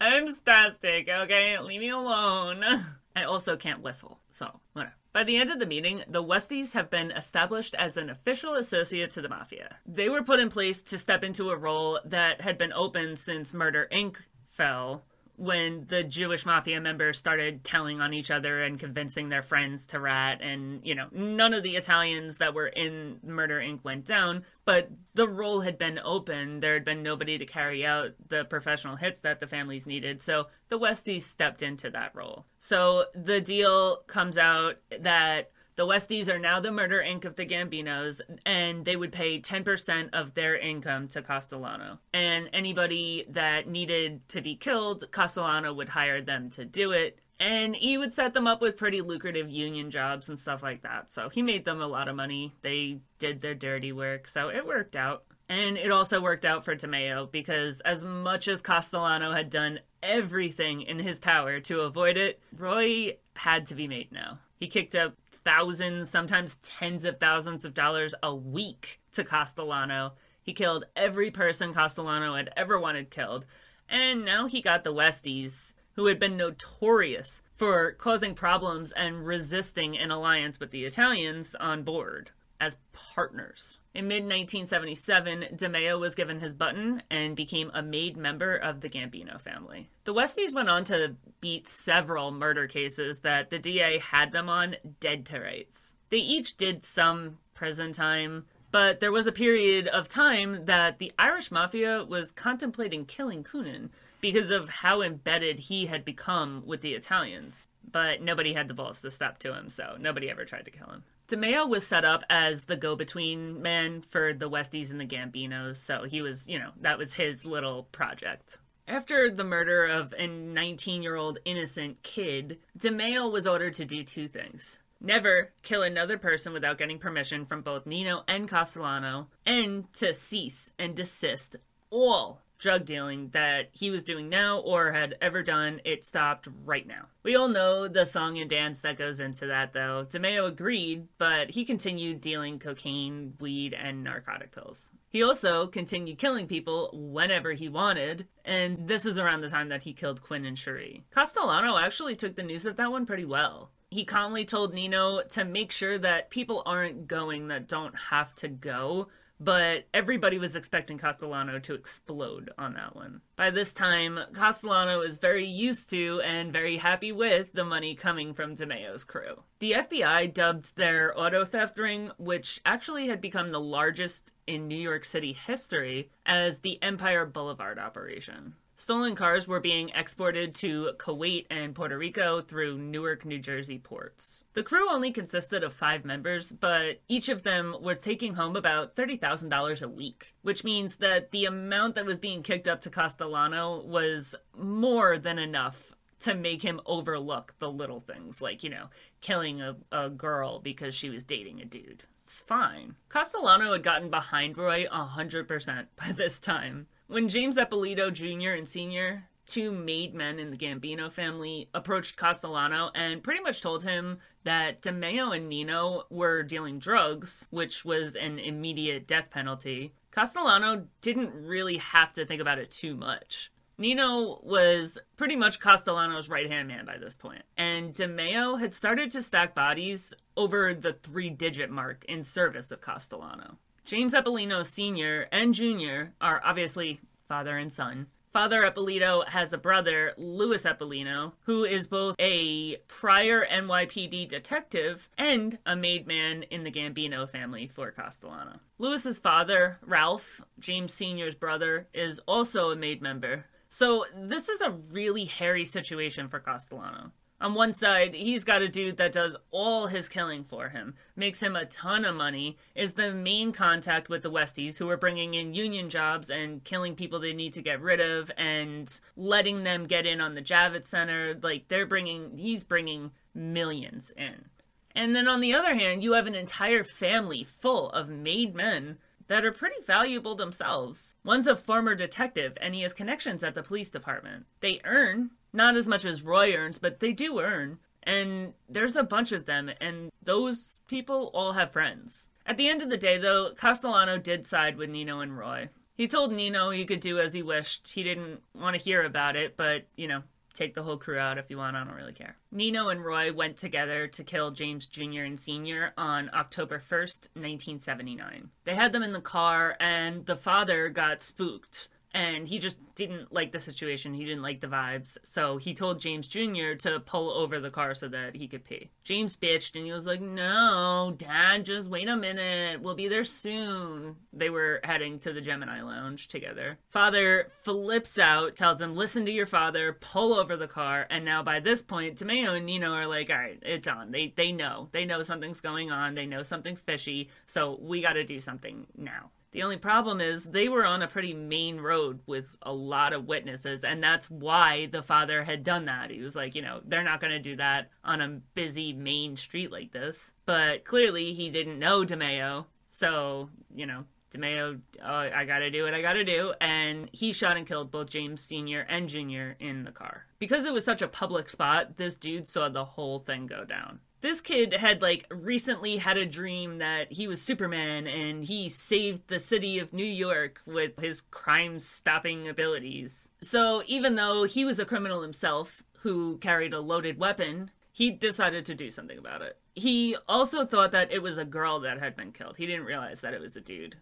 I'm spastic, okay? Leave me alone. I also can't whistle, so whatever. By the end of the meeting, the Westies have been established as an official associate to the Mafia. They were put in place to step into a role that had been open since Murder Inc. fell, when the Jewish mafia members started telling on each other and convincing their friends to rat, and you know, none of the Italians that were in Murder Inc. went down, but the role had been open. There had been nobody to carry out the professional hits that the families needed, so the Westies stepped into that role. So the deal comes out that the Westies are now the Murder Inc. of the Gambinos, and they would pay 10% of their income to Castellano. And anybody that needed to be killed, Castellano would hire them to do it. And he would set them up with pretty lucrative union jobs and stuff like that. So he made them a lot of money. They did their dirty work, so it worked out. And it also worked out for DeMeo because, as much as Castellano had done everything in his power to avoid it, Roy had to be made now. He kicked up thousands, sometimes tens of thousands of dollars a week to Castellano. He killed every person Castellano had ever wanted killed. And now he got the Westies, who had been notorious for causing problems and resisting an alliance with the Italians, on board as partners. In mid 1977, DeMeo was given his button and became a made member of the Gambino family. The Westies went on to beat several murder cases that the DA had them on dead to rights. They each did some prison time, but there was a period of time that the Irish Mafia was contemplating killing Coonan because of how embedded he had become with the Italians. But nobody had the balls to step to him, so nobody ever tried to kill him. DeMeo was set up as the go between man for the Westies and the Gambinos, so he was, you know, that was his little project. After the murder of a 19 year old innocent kid, DeMeo was ordered to do two things. Never kill another person without getting permission from both Nino and Castellano, and to cease and desist all drug dealing that he was doing now or had ever done, it stopped right now. We all know the song and dance that goes into that, though. DeMeo agreed, but he continued dealing cocaine, weed, and narcotic pills. He also continued killing people whenever he wanted, and this is around the time that he killed Quinn and Cherie. Castellano actually took the news of that one pretty well. He calmly told Nino to make sure that people aren't going that don't have to go, but everybody was expecting Castellano to explode on that one. By this time, Castellano is very used to and very happy with the money coming from DeMeo's crew. The FBI dubbed their auto theft ring, which actually had become the largest in New York City history, as the Empire Boulevard operation. Stolen cars were being exported to Kuwait and Puerto Rico through Newark, New Jersey ports. The crew only consisted of five members, but each of them were taking home about $30,000 a week, which means that the amount that was being kicked up to Castellano was more than enough to make him overlook the little things, like, you know, killing a, a girl because she was dating a dude. It's fine. Castellano had gotten behind Roy 100% by this time. When James Eppolito Jr. and Sr., two made men in the Gambino family, approached Castellano and pretty much told him that DeMeo and Nino were dealing drugs, which was an immediate death penalty, Castellano didn't really have to think about it too much. Nino was pretty much Castellano's right hand man by this point, and DeMeo had started to stack bodies over the three digit mark in service of Castellano. James Eppolito Sr. and Jr. are obviously father and son, Father Eppolito has a brother, Louis Eppolito, who is both a prior NYPD detective and a made man in the Gambino family for Castellano. Louis's father, Ralph, James Sr.'s brother, is also a made member. So this is a really hairy situation for Castellano. On one side, he's got a dude that does all his killing for him, makes him a ton of money, is the main contact with the Westies who are bringing in union jobs and killing people they need to get rid of and letting them get in on the Javits Center. Like, they're bringing, he's bringing millions in. And then on the other hand, you have an entire family full of made men that are pretty valuable themselves. One's a former detective and he has connections at the police department. They earn not as much as Roy earns, but they do earn. And there's a bunch of them, and those people all have friends. At the end of the day, though, Castellano did side with Nino and Roy. He told Nino he could do as he wished. He didn't want to hear about it, but, you know, take the whole crew out if you want. I don't really care. Nino and Roy went together to kill James Jr. and Sr. on October 1st, 1979. They had them in the car, and the father got spooked and he just didn't like the situation. He didn't like the vibes. So he told James Jr. to pull over the car so that he could pee. James bitched and he was like, No, Dad, just wait a minute. We'll be there soon. They were heading to the Gemini Lounge together. Father flips out, tells him, Listen to your father, pull over the car. And now by this point, DeMeo and Nino are like, All right, it's on. They, they know. They know something's going on. They know something's fishy. So we got to do something now. The only problem is they were on a pretty main road with a lot of witnesses, and that's why the father had done that. He was like, you know, they're not going to do that on a busy main street like this. But clearly, he didn't know DeMeo, so, you know, DeMeo, oh, I gotta do what I gotta do. And he shot and killed both James Sr. and Jr. in the car. Because it was such a public spot, this dude saw the whole thing go down this kid had like recently had a dream that he was Superman and he saved the city of New York with his crime stopping abilities. So even though he was a criminal himself who carried a loaded weapon, he decided to do something about it. He also thought that it was a girl that had been killed. He didn't realize that it was a dude.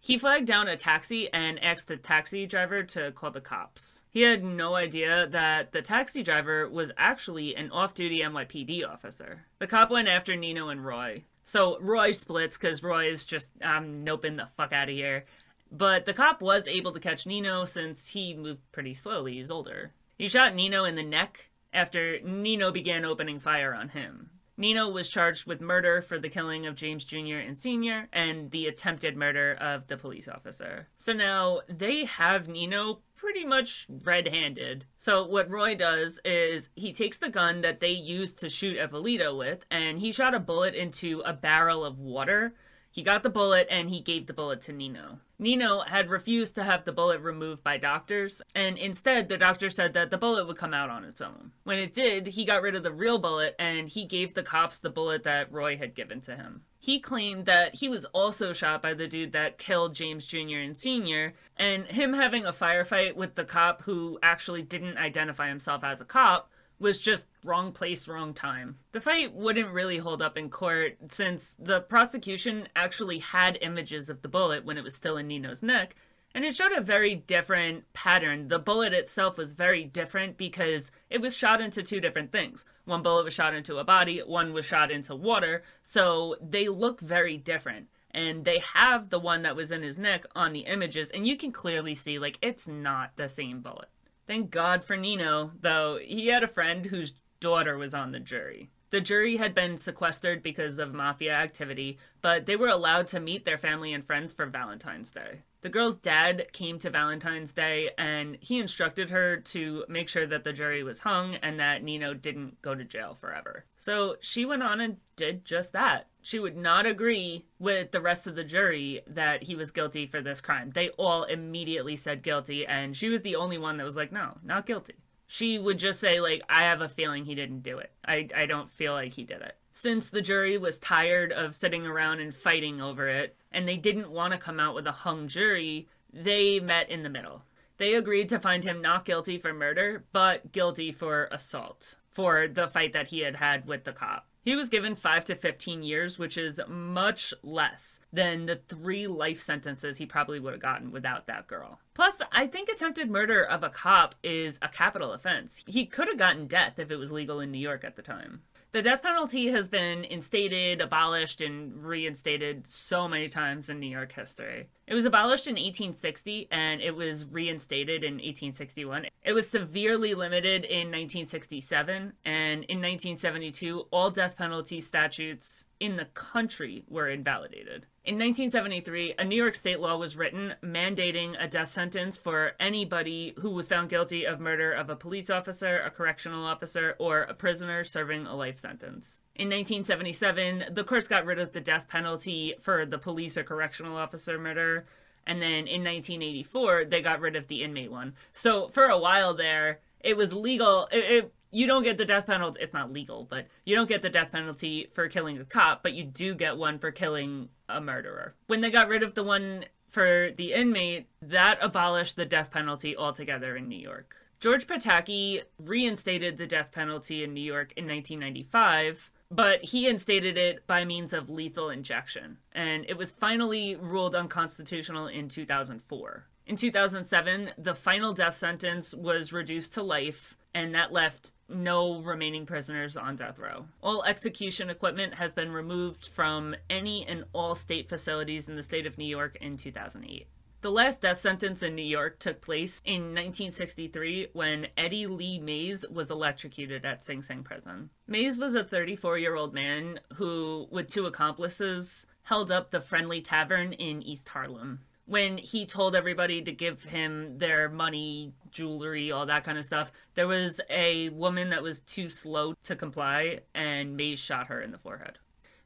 He flagged down a taxi and asked the taxi driver to call the cops. He had no idea that the taxi driver was actually an off duty NYPD officer. The cop went after Nino and Roy. So Roy splits because Roy is just, I'm noping the fuck out of here. But the cop was able to catch Nino since he moved pretty slowly. He's older. He shot Nino in the neck after Nino began opening fire on him. Nino was charged with murder for the killing of James Jr. and Sr. and the attempted murder of the police officer. So now they have Nino pretty much red handed. So what Roy does is he takes the gun that they used to shoot Eppolito with and he shot a bullet into a barrel of water he got the bullet and he gave the bullet to Nino. Nino had refused to have the bullet removed by doctors, and instead the doctor said that the bullet would come out on its own. When it did, he got rid of the real bullet and he gave the cops the bullet that Roy had given to him. He claimed that he was also shot by the dude that killed James Jr. and Sr., and him having a firefight with the cop who actually didn't identify himself as a cop was just wrong place, wrong time. The fight wouldn't really hold up in court since the prosecution actually had images of the bullet when it was still in Nino's neck, and it showed a very different pattern. The bullet itself was very different because it was shot into two different things. One bullet was shot into a body, one was shot into water, so they look very different. And they have the one that was in his neck on the images, and you can clearly see, like, it's not the same bullet. Thank God for Nino, though he had a friend whose daughter was on the jury. The jury had been sequestered because of mafia activity, but they were allowed to meet their family and friends for Valentine's Day. The girl's dad came to Valentine's Day and he instructed her to make sure that the jury was hung and that Nino didn't go to jail forever. So she went on and did just that. She would not agree with the rest of the jury that he was guilty for this crime. They all immediately said guilty, and she was the only one that was like, no, not guilty. She would just say, like, I have a feeling he didn't do it. I, I don't feel like he did it. Since the jury was tired of sitting around and fighting over it, and they didn't want to come out with a hung jury, they met in the middle. They agreed to find him not guilty for murder, but guilty for assault for the fight that he had had with the cop. He was given 5 to 15 years, which is much less than the three life sentences he probably would have gotten without that girl. Plus, I think attempted murder of a cop is a capital offense. He could have gotten death if it was legal in New York at the time. The death penalty has been instated, abolished, and reinstated so many times in New York history. It was abolished in 1860 and it was reinstated in 1861. It was severely limited in 1967, and in 1972, all death penalty statutes in the country were invalidated. In 1973, a New York state law was written mandating a death sentence for anybody who was found guilty of murder of a police officer, a correctional officer, or a prisoner serving a life sentence. In 1977, the courts got rid of the death penalty for the police or correctional officer murder. And then in 1984, they got rid of the inmate one. So for a while there, it was legal. It, it, you don't get the death penalty. It's not legal, but you don't get the death penalty for killing a cop, but you do get one for killing a murderer. When they got rid of the one for the inmate, that abolished the death penalty altogether in New York. George Pataki reinstated the death penalty in New York in 1995, but he instated it by means of lethal injection, and it was finally ruled unconstitutional in 2004. In 2007, the final death sentence was reduced to life, and that left no remaining prisoners on death row. All execution equipment has been removed from any and all state facilities in the state of New York in 2008. The last death sentence in New York took place in 1963 when Eddie Lee Mays was electrocuted at Sing Sing prison. Mays was a 34 year old man who, with two accomplices, held up the Friendly Tavern in East Harlem when he told everybody to give him their money, jewelry, all that kind of stuff, there was a woman that was too slow to comply, and Mays shot her in the forehead.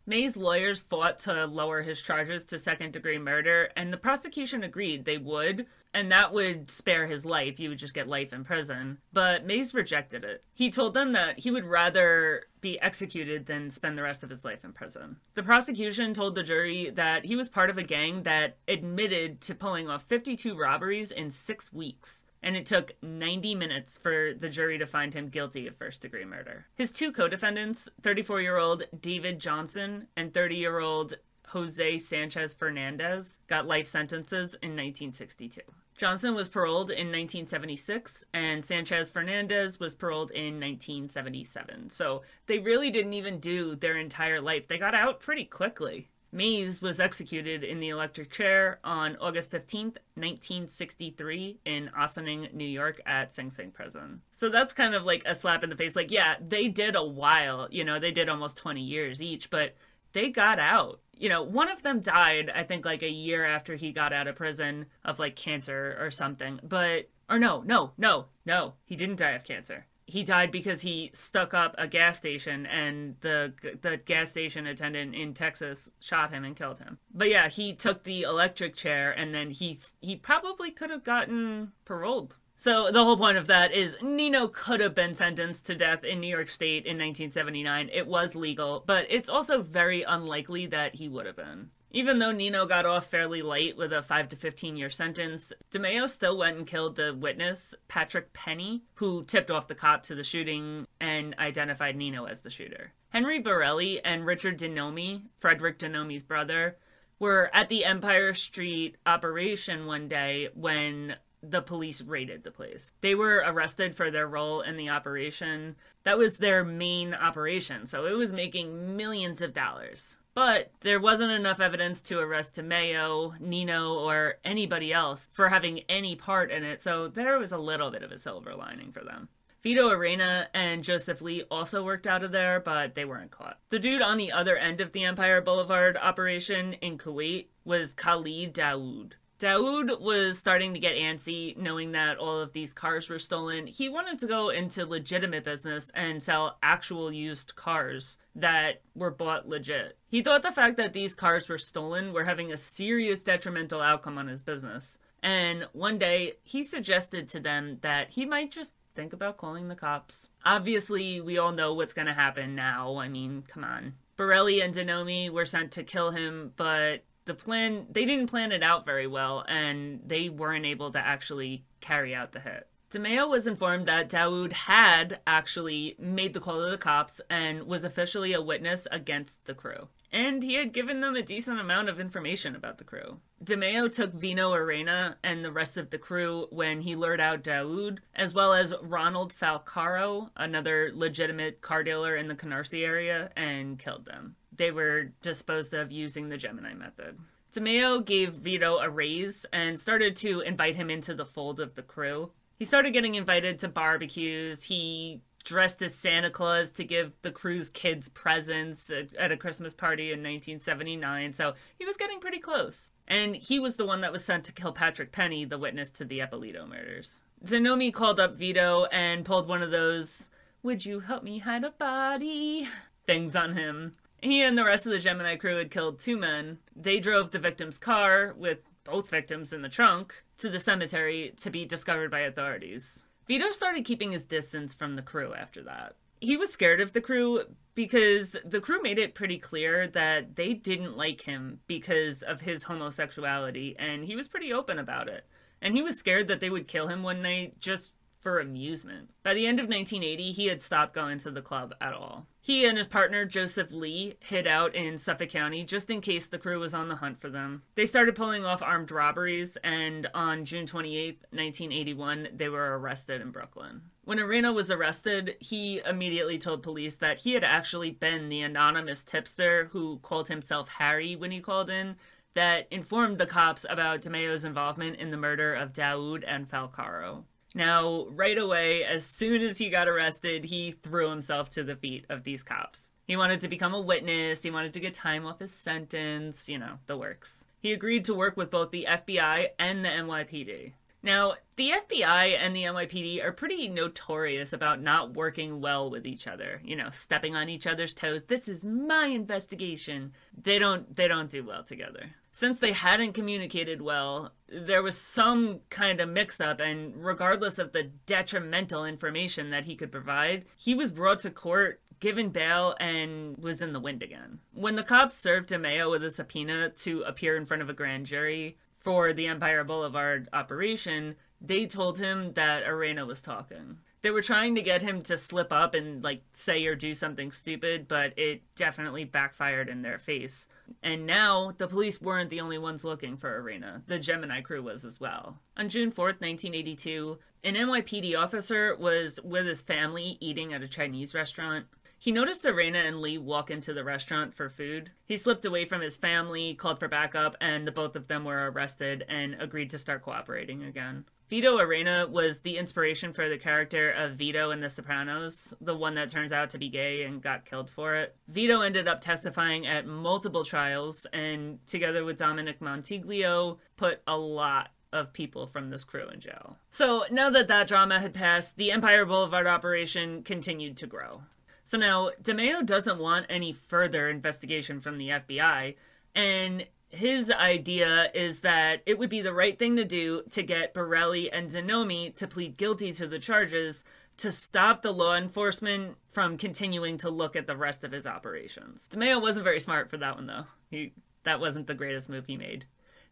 Mays' lawyers fought to lower his charges to second degree murder, and the prosecution agreed they would, and that would spare his life. He would just get life in prison. But Mays rejected it. He told them that he would rather be executed than spend the rest of his life in prison. The prosecution told the jury that he was part of a gang that admitted to pulling off 52 robberies in six weeks and it took 90 minutes for the jury to find him guilty of first degree murder. His two co defendants, 34 year old David Johnson and 30 year old Jose Sanchez Fernandez, got life sentences in 1962. Johnson was paroled in 1976, and Sanchez Fernandez was paroled in 1977. So they really didn't even do their entire life. They got out pretty quickly. Mays was executed in the electric chair on August 15th, 1963, in Ossining, New York, at Sing Sing Prison. So that's kind of like a slap in the face. Like, yeah, they did a while, you know, they did almost 20 years each, but they got out. You know, one of them died, I think, like a year after he got out of prison of like cancer or something. But, or no, no, no, no, he didn't die of cancer he died because he stuck up a gas station and the the gas station attendant in Texas shot him and killed him. But yeah, he took the electric chair and then he he probably could have gotten paroled. So the whole point of that is Nino could have been sentenced to death in New York State in 1979. It was legal, but it's also very unlikely that he would have been. Even though Nino got off fairly light with a 5 to 15 year sentence, DeMeo still went and killed the witness, Patrick Penny, who tipped off the cop to the shooting and identified Nino as the shooter. Henry Borelli and Richard DiNome, Frederick DiNome's brother, were at the Empire Street operation one day when the police raided the place. They were arrested for their role in the operation. That was their main operation, so it was making millions of dollars. But there wasn't enough evidence to arrest DeMeo, Nino, or anybody else for having any part in it, so there was a little bit of a silver lining for them. Vito Arena and Joseph Lee also worked out of there, but they weren't caught. The dude on the other end of the Empire Boulevard operation in Kuwait was Khalid Daoud. Daoud was starting to get antsy knowing that all of these cars were stolen. He wanted to go into legitimate business and sell actual used cars that were bought legit. He thought the fact that these cars were stolen were having a serious detrimental outcome on his business. And one day, he suggested to them that he might just think about calling the cops. Obviously, we all know what's going to happen now. I mean, come on. Borelli and DiNome were sent to kill him, but the plan they didn't plan it out very well and they weren't able to actually carry out the hit. DeMeo was informed that Daoud had actually made the call to the cops and was officially a witness against the crew. And he had given them a decent amount of information about the crew. DeMeo took Vito Arena and the rest of the crew when he lured out Daoud, as well as Ronald Falcaro, another legitimate car dealer in the Canarsie area, and killed them they were disposed of using the Gemini method. DeMeo gave Vito a raise and started to invite him into the fold of the crew. He started getting invited to barbecues. He dressed as Santa Claus to give the crew's kids presents at a Christmas party in 1979, so he was getting pretty close. And he was the one that was sent to kill Patrick Penny, the witness to the Eppolito murders. DiNome called up Vito and pulled one of those, Would you help me hide a body? things on him. He and the rest of the Gemini crew had killed two men. They drove the victim's car, with both victims in the trunk, to the cemetery to be discovered by authorities. Vito started keeping his distance from the crew after that. He was scared of the crew because the crew made it pretty clear that they didn't like him because of his homosexuality, and he was pretty open about it. And he was scared that they would kill him one night just for amusement. By the end of 1980, he had stopped going to the club at all. He and his partner, Joseph Lee, hid out in Suffolk County just in case the crew was on the hunt for them. They started pulling off armed robberies, and on June 28, 1981, they were arrested in Brooklyn. When Arena was arrested, he immediately told police that he had actually been the anonymous tipster who called himself Harry when he called in, that informed the cops about DeMeo's involvement in the murder of Daoud and Falcaro. Now, right away, as soon as he got arrested, he threw himself to the feet of these cops. He wanted to become a witness, he wanted to get time off his sentence, you know, the works. He agreed to work with both the FBI and the NYPD. Now, the FBI and the NYPD are pretty notorious about not working well with each other. You know, stepping on each other's toes. This is my investigation. They don't they don't do well together since they hadn't communicated well, there was some kind of mix up, and regardless of the detrimental information that he could provide, he was brought to court, given bail, and was in the wind again. When the cops served DeMeo with a subpoena to appear in front of a grand jury for the Empire Boulevard operation, they told him that Arena was talking they were trying to get him to slip up and like say or do something stupid, but it definitely backfired in their face. And now the police weren't the only ones looking for Arena. The Gemini crew was as well. On June 4th, 1982, an NYPD officer was with his family eating at a Chinese restaurant. He noticed Arena and Lee walk into the restaurant for food. He slipped away from his family, called for backup, and the both of them were arrested and agreed to start cooperating again. Vito Arena was the inspiration for the character of Vito in The Sopranos, the one that turns out to be gay and got killed for it. Vito ended up testifying at multiple trials and, together with Dominic Montiglio, put a lot of people from this crew in jail. So now that that drama had passed, the Empire Boulevard operation continued to grow. So now DeMeo doesn't want any further investigation from the FBI, and his idea is that it would be the right thing to do to get Borelli and DiNome to plead guilty to the charges to stop the law enforcement from continuing to look at the rest of his operations. DeMeo wasn't very smart for that one though. He that wasn't the greatest move he made.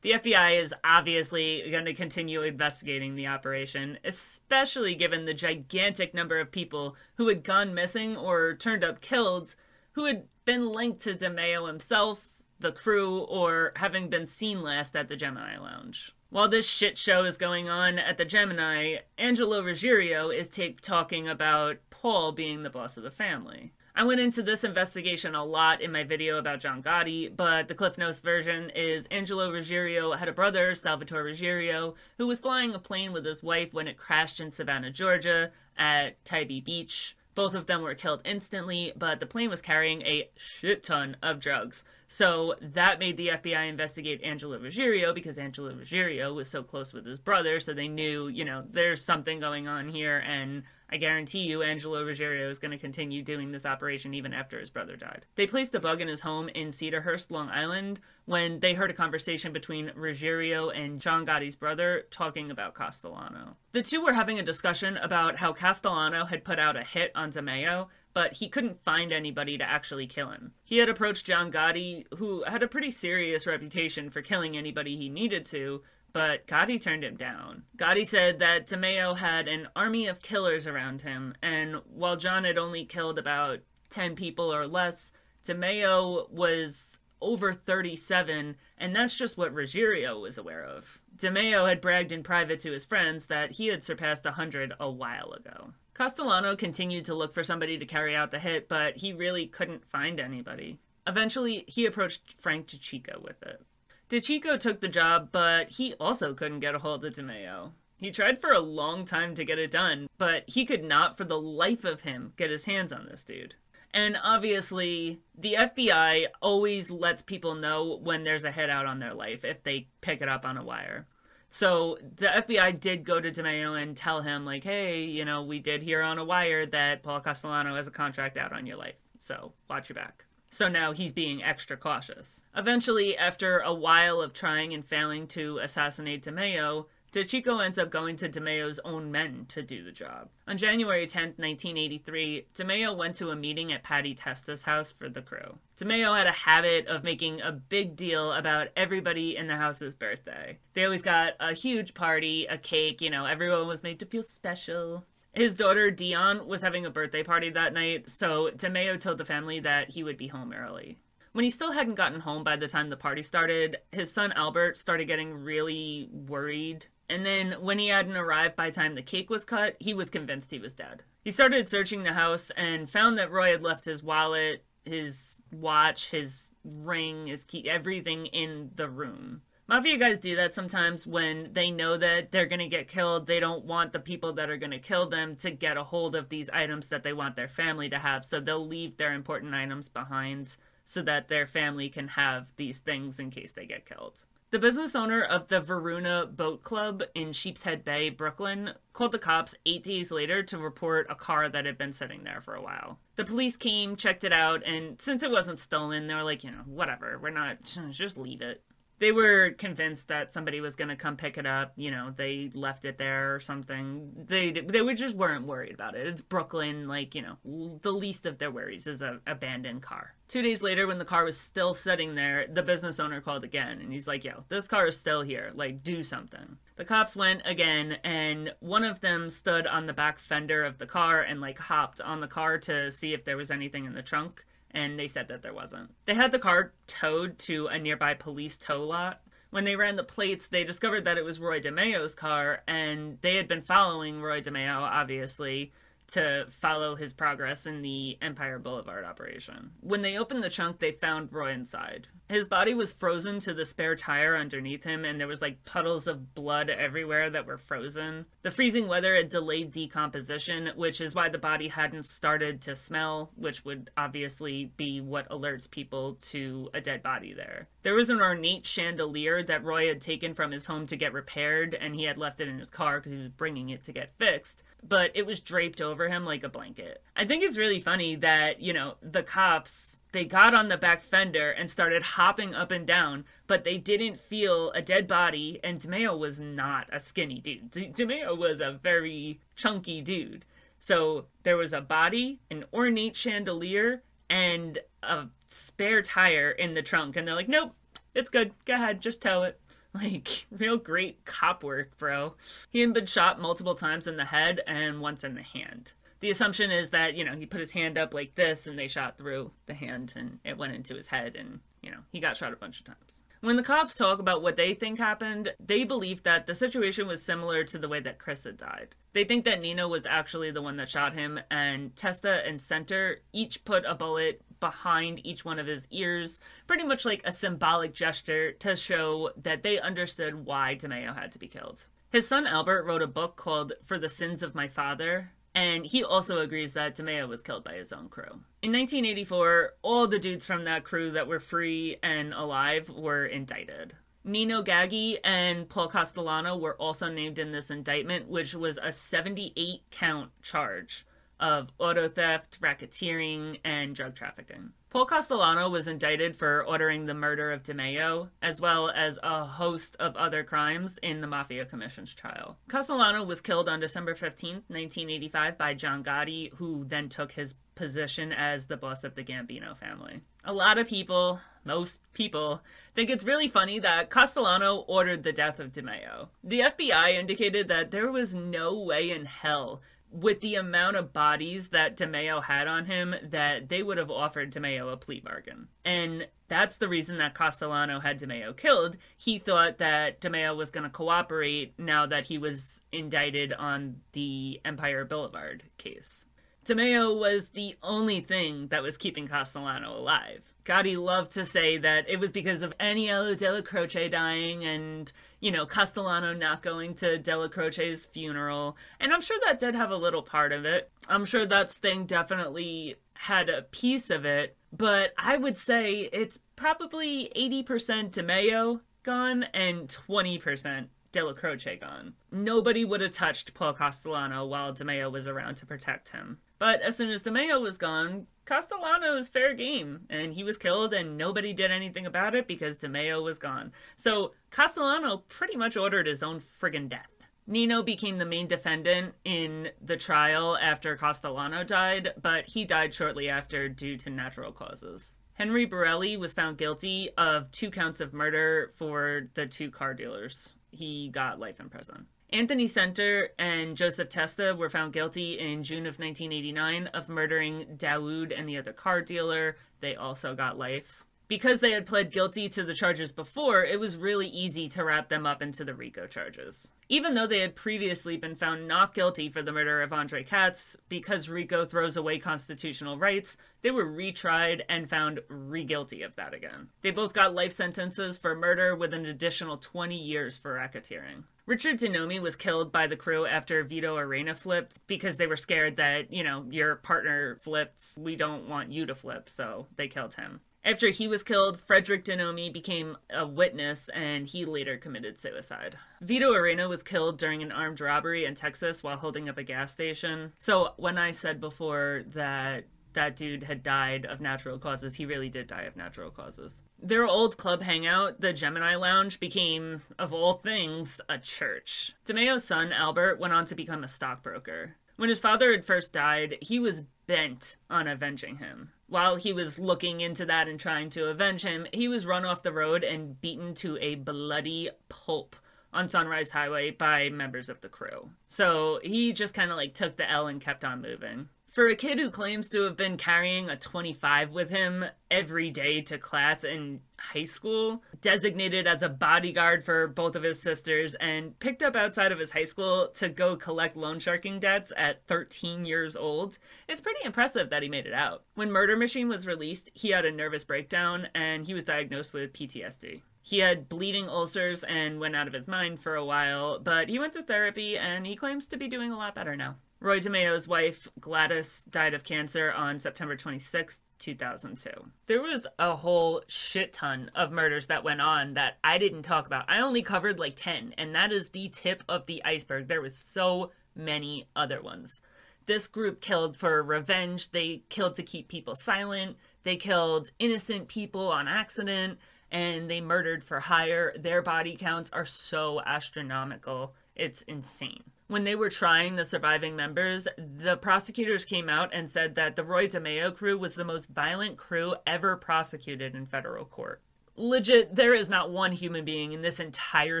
The FBI is obviously going to continue investigating the operation, especially given the gigantic number of people who had gone missing or turned up killed who had been linked to DeMeo himself the crew or having been seen last at the Gemini Lounge. While this shit show is going on at the Gemini, Angelo Ruggiero is t- talking about Paul being the boss of the family. I went into this investigation a lot in my video about John Gotti, but the Cliff Notes version is Angelo Ruggiero had a brother, Salvatore Ruggiero, who was flying a plane with his wife when it crashed in Savannah, Georgia at Tybee Beach. Both of them were killed instantly, but the plane was carrying a shit ton of drugs. So that made the FBI investigate Angelo Ruggiero because Angelo Ruggiero was so close with his brother, so they knew, you know, there's something going on here, and I guarantee you Angelo Ruggiero is going to continue doing this operation even after his brother died. They placed the bug in his home in Cedarhurst, Long Island, when they heard a conversation between Ruggiero and John Gotti's brother talking about Castellano. The two were having a discussion about how Castellano had put out a hit on DeMeo, but he couldn't find anybody to actually kill him. He had approached John Gotti, who had a pretty serious reputation for killing anybody he needed to, but Gotti turned him down. Gotti said that DeMeo had an army of killers around him, and while John had only killed about 10 people or less, DeMeo was over 37, and that's just what Ruggiero was aware of. DeMeo had bragged in private to his friends that he had surpassed 100 a while ago. Castellano continued to look for somebody to carry out the hit, but he really couldn't find anybody. Eventually, he approached Frank DeCicco with it. DeCicco took the job, but he also couldn't get a hold of DeMeo. He tried for a long time to get it done, but he could not for the life of him get his hands on this dude. And obviously, the FBI always lets people know when there's a hit out on their life if they pick it up on a wire. So the FBI did go to DeMeo and tell him, like, hey, you know, we did hear on a wire that Paul Castellano has a contract out on your life. So watch your back. So now he's being extra cautious. Eventually, after a while of trying and failing to assassinate DeMeo, DeCicco ends up going to DeMeo's own men to do the job. On January 10, 1983, DeMeo went to a meeting at Patty Testa's house for the crew. DeMeo had a habit of making a big deal about everybody in the house's birthday. They always got a huge party, a cake, you know, everyone was made to feel special. His daughter Dion was having a birthday party that night, so DeMeo told the family that he would be home early. When he still hadn't gotten home by the time the party started, his son Albert started getting really worried. And then when he hadn't arrived by the time the cake was cut, he was convinced he was dead. He started searching the house and found that Roy had left his wallet, his watch, his ring, his key, everything in the room. Mafia guys do that sometimes when they know that they're going to get killed. They don't want the people that are going to kill them to get a hold of these items that they want their family to have. So they'll leave their important items behind so that their family can have these things in case they get killed. The business owner of the Varuna Boat Club in Sheepshead Bay, Brooklyn, called the cops eight days later to report a car that had been sitting there for a while. The police came, checked it out, and since it wasn't stolen, they were like, you know, whatever, we're not, just leave it they were convinced that somebody was going to come pick it up. You know, they left it there or something. They they just weren't worried about it. It's Brooklyn, like you know, the least of their worries is a abandoned car. Two days later, when the car was still sitting there, the business owner called again, and he's like, "Yo, this car is still here. Like, do something." The cops went again, and one of them stood on the back fender of the car and like hopped on the car to see if there was anything in the trunk and they said that there wasn't. They had the car towed to a nearby police tow lot. When they ran the plates, they discovered that it was Roy DeMeo's car, and they had been following Roy DeMeo, obviously, to follow his progress in the Empire Boulevard operation. When they opened the trunk, they found Roy inside. His body was frozen to the spare tire underneath him, and there was like puddles of blood everywhere that were frozen. The freezing weather had delayed decomposition, which is why the body hadn't started to smell, which would obviously be what alerts people to a dead body there. There was an ornate chandelier that Roy had taken from his home to get repaired, and he had left it in his car because he was bringing it to get fixed, but it was draped over him like a blanket. I think it's really funny that, you know, the cops they got on the back fender and started hopping up and down, but they didn't feel a dead body. And DeMeo was not a skinny dude. DeMeo was a very chunky dude. So there was a body, an ornate chandelier, and a spare tire in the trunk. And they're like, nope, it's good. Go ahead, just tow it. Like, real great cop work, bro. He had been shot multiple times in the head and once in the hand the assumption is that you know he put his hand up like this and they shot through the hand and it went into his head and you know he got shot a bunch of times when the cops talk about what they think happened, they believe that the situation was similar to the way that Chris had died. They think that Nino was actually the one that shot him, and Testa and Senter each put a bullet behind each one of his ears, pretty much like a symbolic gesture to show that they understood why DeMeo had to be killed. His son Albert wrote a book called For the Sins of My Father, And he also agrees that DeMeo was killed by his own crew. In 1984, all the dudes from that crew that were free and alive were indicted. Nino Gaggi and Paul Castellano were also named in this indictment, which was a 78 count charge of auto theft, racketeering, and drug trafficking. Paul Castellano was indicted for ordering the murder of DeMeo, as well as a host of other crimes in the Mafia Commission's trial. Castellano was killed on December 15, 1985, by John Gotti, who then took his position as the boss of the Gambino family. A lot of people, most people, think it's really funny that Castellano ordered the death of DeMeo. The FBI indicated that there was no way in hell with the amount of bodies that DeMeo had on him, that they would have offered DeMeo a plea bargain. And that's the reason that Castellano had DeMeo killed. He thought that DeMeo was going to cooperate now that he was indicted on the Empire Boulevard case. DeMeo was the only thing that was keeping Castellano alive. Gotti loved to say that it was because of Aniello Della Croce dying and, you know, Castellano not going to Della Croce's funeral. And I'm sure that did have a little part of it. I'm sure that Sting definitely had a piece of it. But I would say it's probably 80% DeMeo gone and 20% Della Croce gone. Nobody would have touched Paul Castellano while DeMeo was around to protect him. But as soon as DeMeo was gone, Castellano was fair game, and he was killed, and nobody did anything about it because DeMeo was gone. So Castellano pretty much ordered his own friggin' death. Nino became the main defendant in the trial after Castellano died, but he died shortly after due to natural causes. Henry Borelli was found guilty of two counts of murder for the two car dealers. He got life in prison. Anthony Senter and Joseph Testa were found guilty in June of 1989 of murdering Daoud and the other car dealer. They also got life. Because they had pled guilty to the charges before, it was really easy to wrap them up into the RICO charges. Even though they had previously been found not guilty for the murder of Andre Katz, because RICO throws away constitutional rights, they were retried and found re guilty of that again. They both got life sentences for murder with an additional 20 years for racketeering. Richard DiNome was killed by the crew after Vito Arena flipped because they were scared that, you know, your partner flipped, we don't want you to flip, so they killed him. After he was killed, Frederick DiNome became a witness and he later committed suicide. Vito Arena was killed during an armed robbery in Texas while holding up a gas station. So when I said before that that dude had died of natural causes. He really did die of natural causes. Their old club hangout, the Gemini Lounge, became, of all things, a church. DeMeo's son, Albert, went on to become a stockbroker. When his father had first died, he was bent on avenging him. While he was looking into that and trying to avenge him, he was run off the road and beaten to a bloody pulp on Sunrise Highway by members of the crew. So he just kind of like took the L and kept on moving. For a kid who claims to have been carrying a 25 with him every day to class in high school, designated as a bodyguard for both of his sisters, and picked up outside of his high school to go collect loan sharking debts at 13 years old, it's pretty impressive that he made it out. When Murder Machine was released, he had a nervous breakdown and he was diagnosed with PTSD. He had bleeding ulcers and went out of his mind for a while, but he went to therapy and he claims to be doing a lot better now. Roy DeMeo's wife, Gladys, died of cancer on September 26, 2002. There was a whole shit ton of murders that went on that I didn't talk about. I only covered like 10, and that is the tip of the iceberg. There was so many other ones. This group killed for revenge. They killed to keep people silent. They killed innocent people on accident and they murdered for hire. Their body counts are so astronomical. It's insane. When they were trying the surviving members, the prosecutors came out and said that the Roy DeMeo crew was the most violent crew ever prosecuted in federal court. Legit, there is not one human being in this entire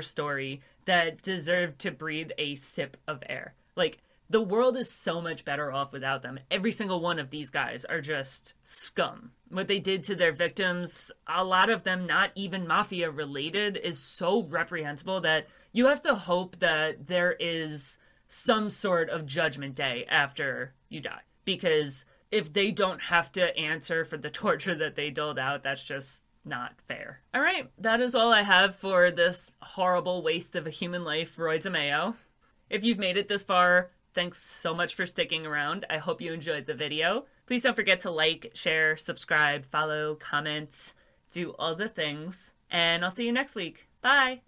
story that deserved to breathe a sip of air. Like, the world is so much better off without them. Every single one of these guys are just scum. What they did to their victims, a lot of them not even mafia related, is so reprehensible that you have to hope that there is some sort of judgment day after you die. Because if they don't have to answer for the torture that they doled out, that's just not fair. All right, that is all I have for this horrible waste of a human life, Roy DeMeo. If you've made it this far, Thanks so much for sticking around. I hope you enjoyed the video. Please don't forget to like, share, subscribe, follow, comment, do all the things. And I'll see you next week. Bye.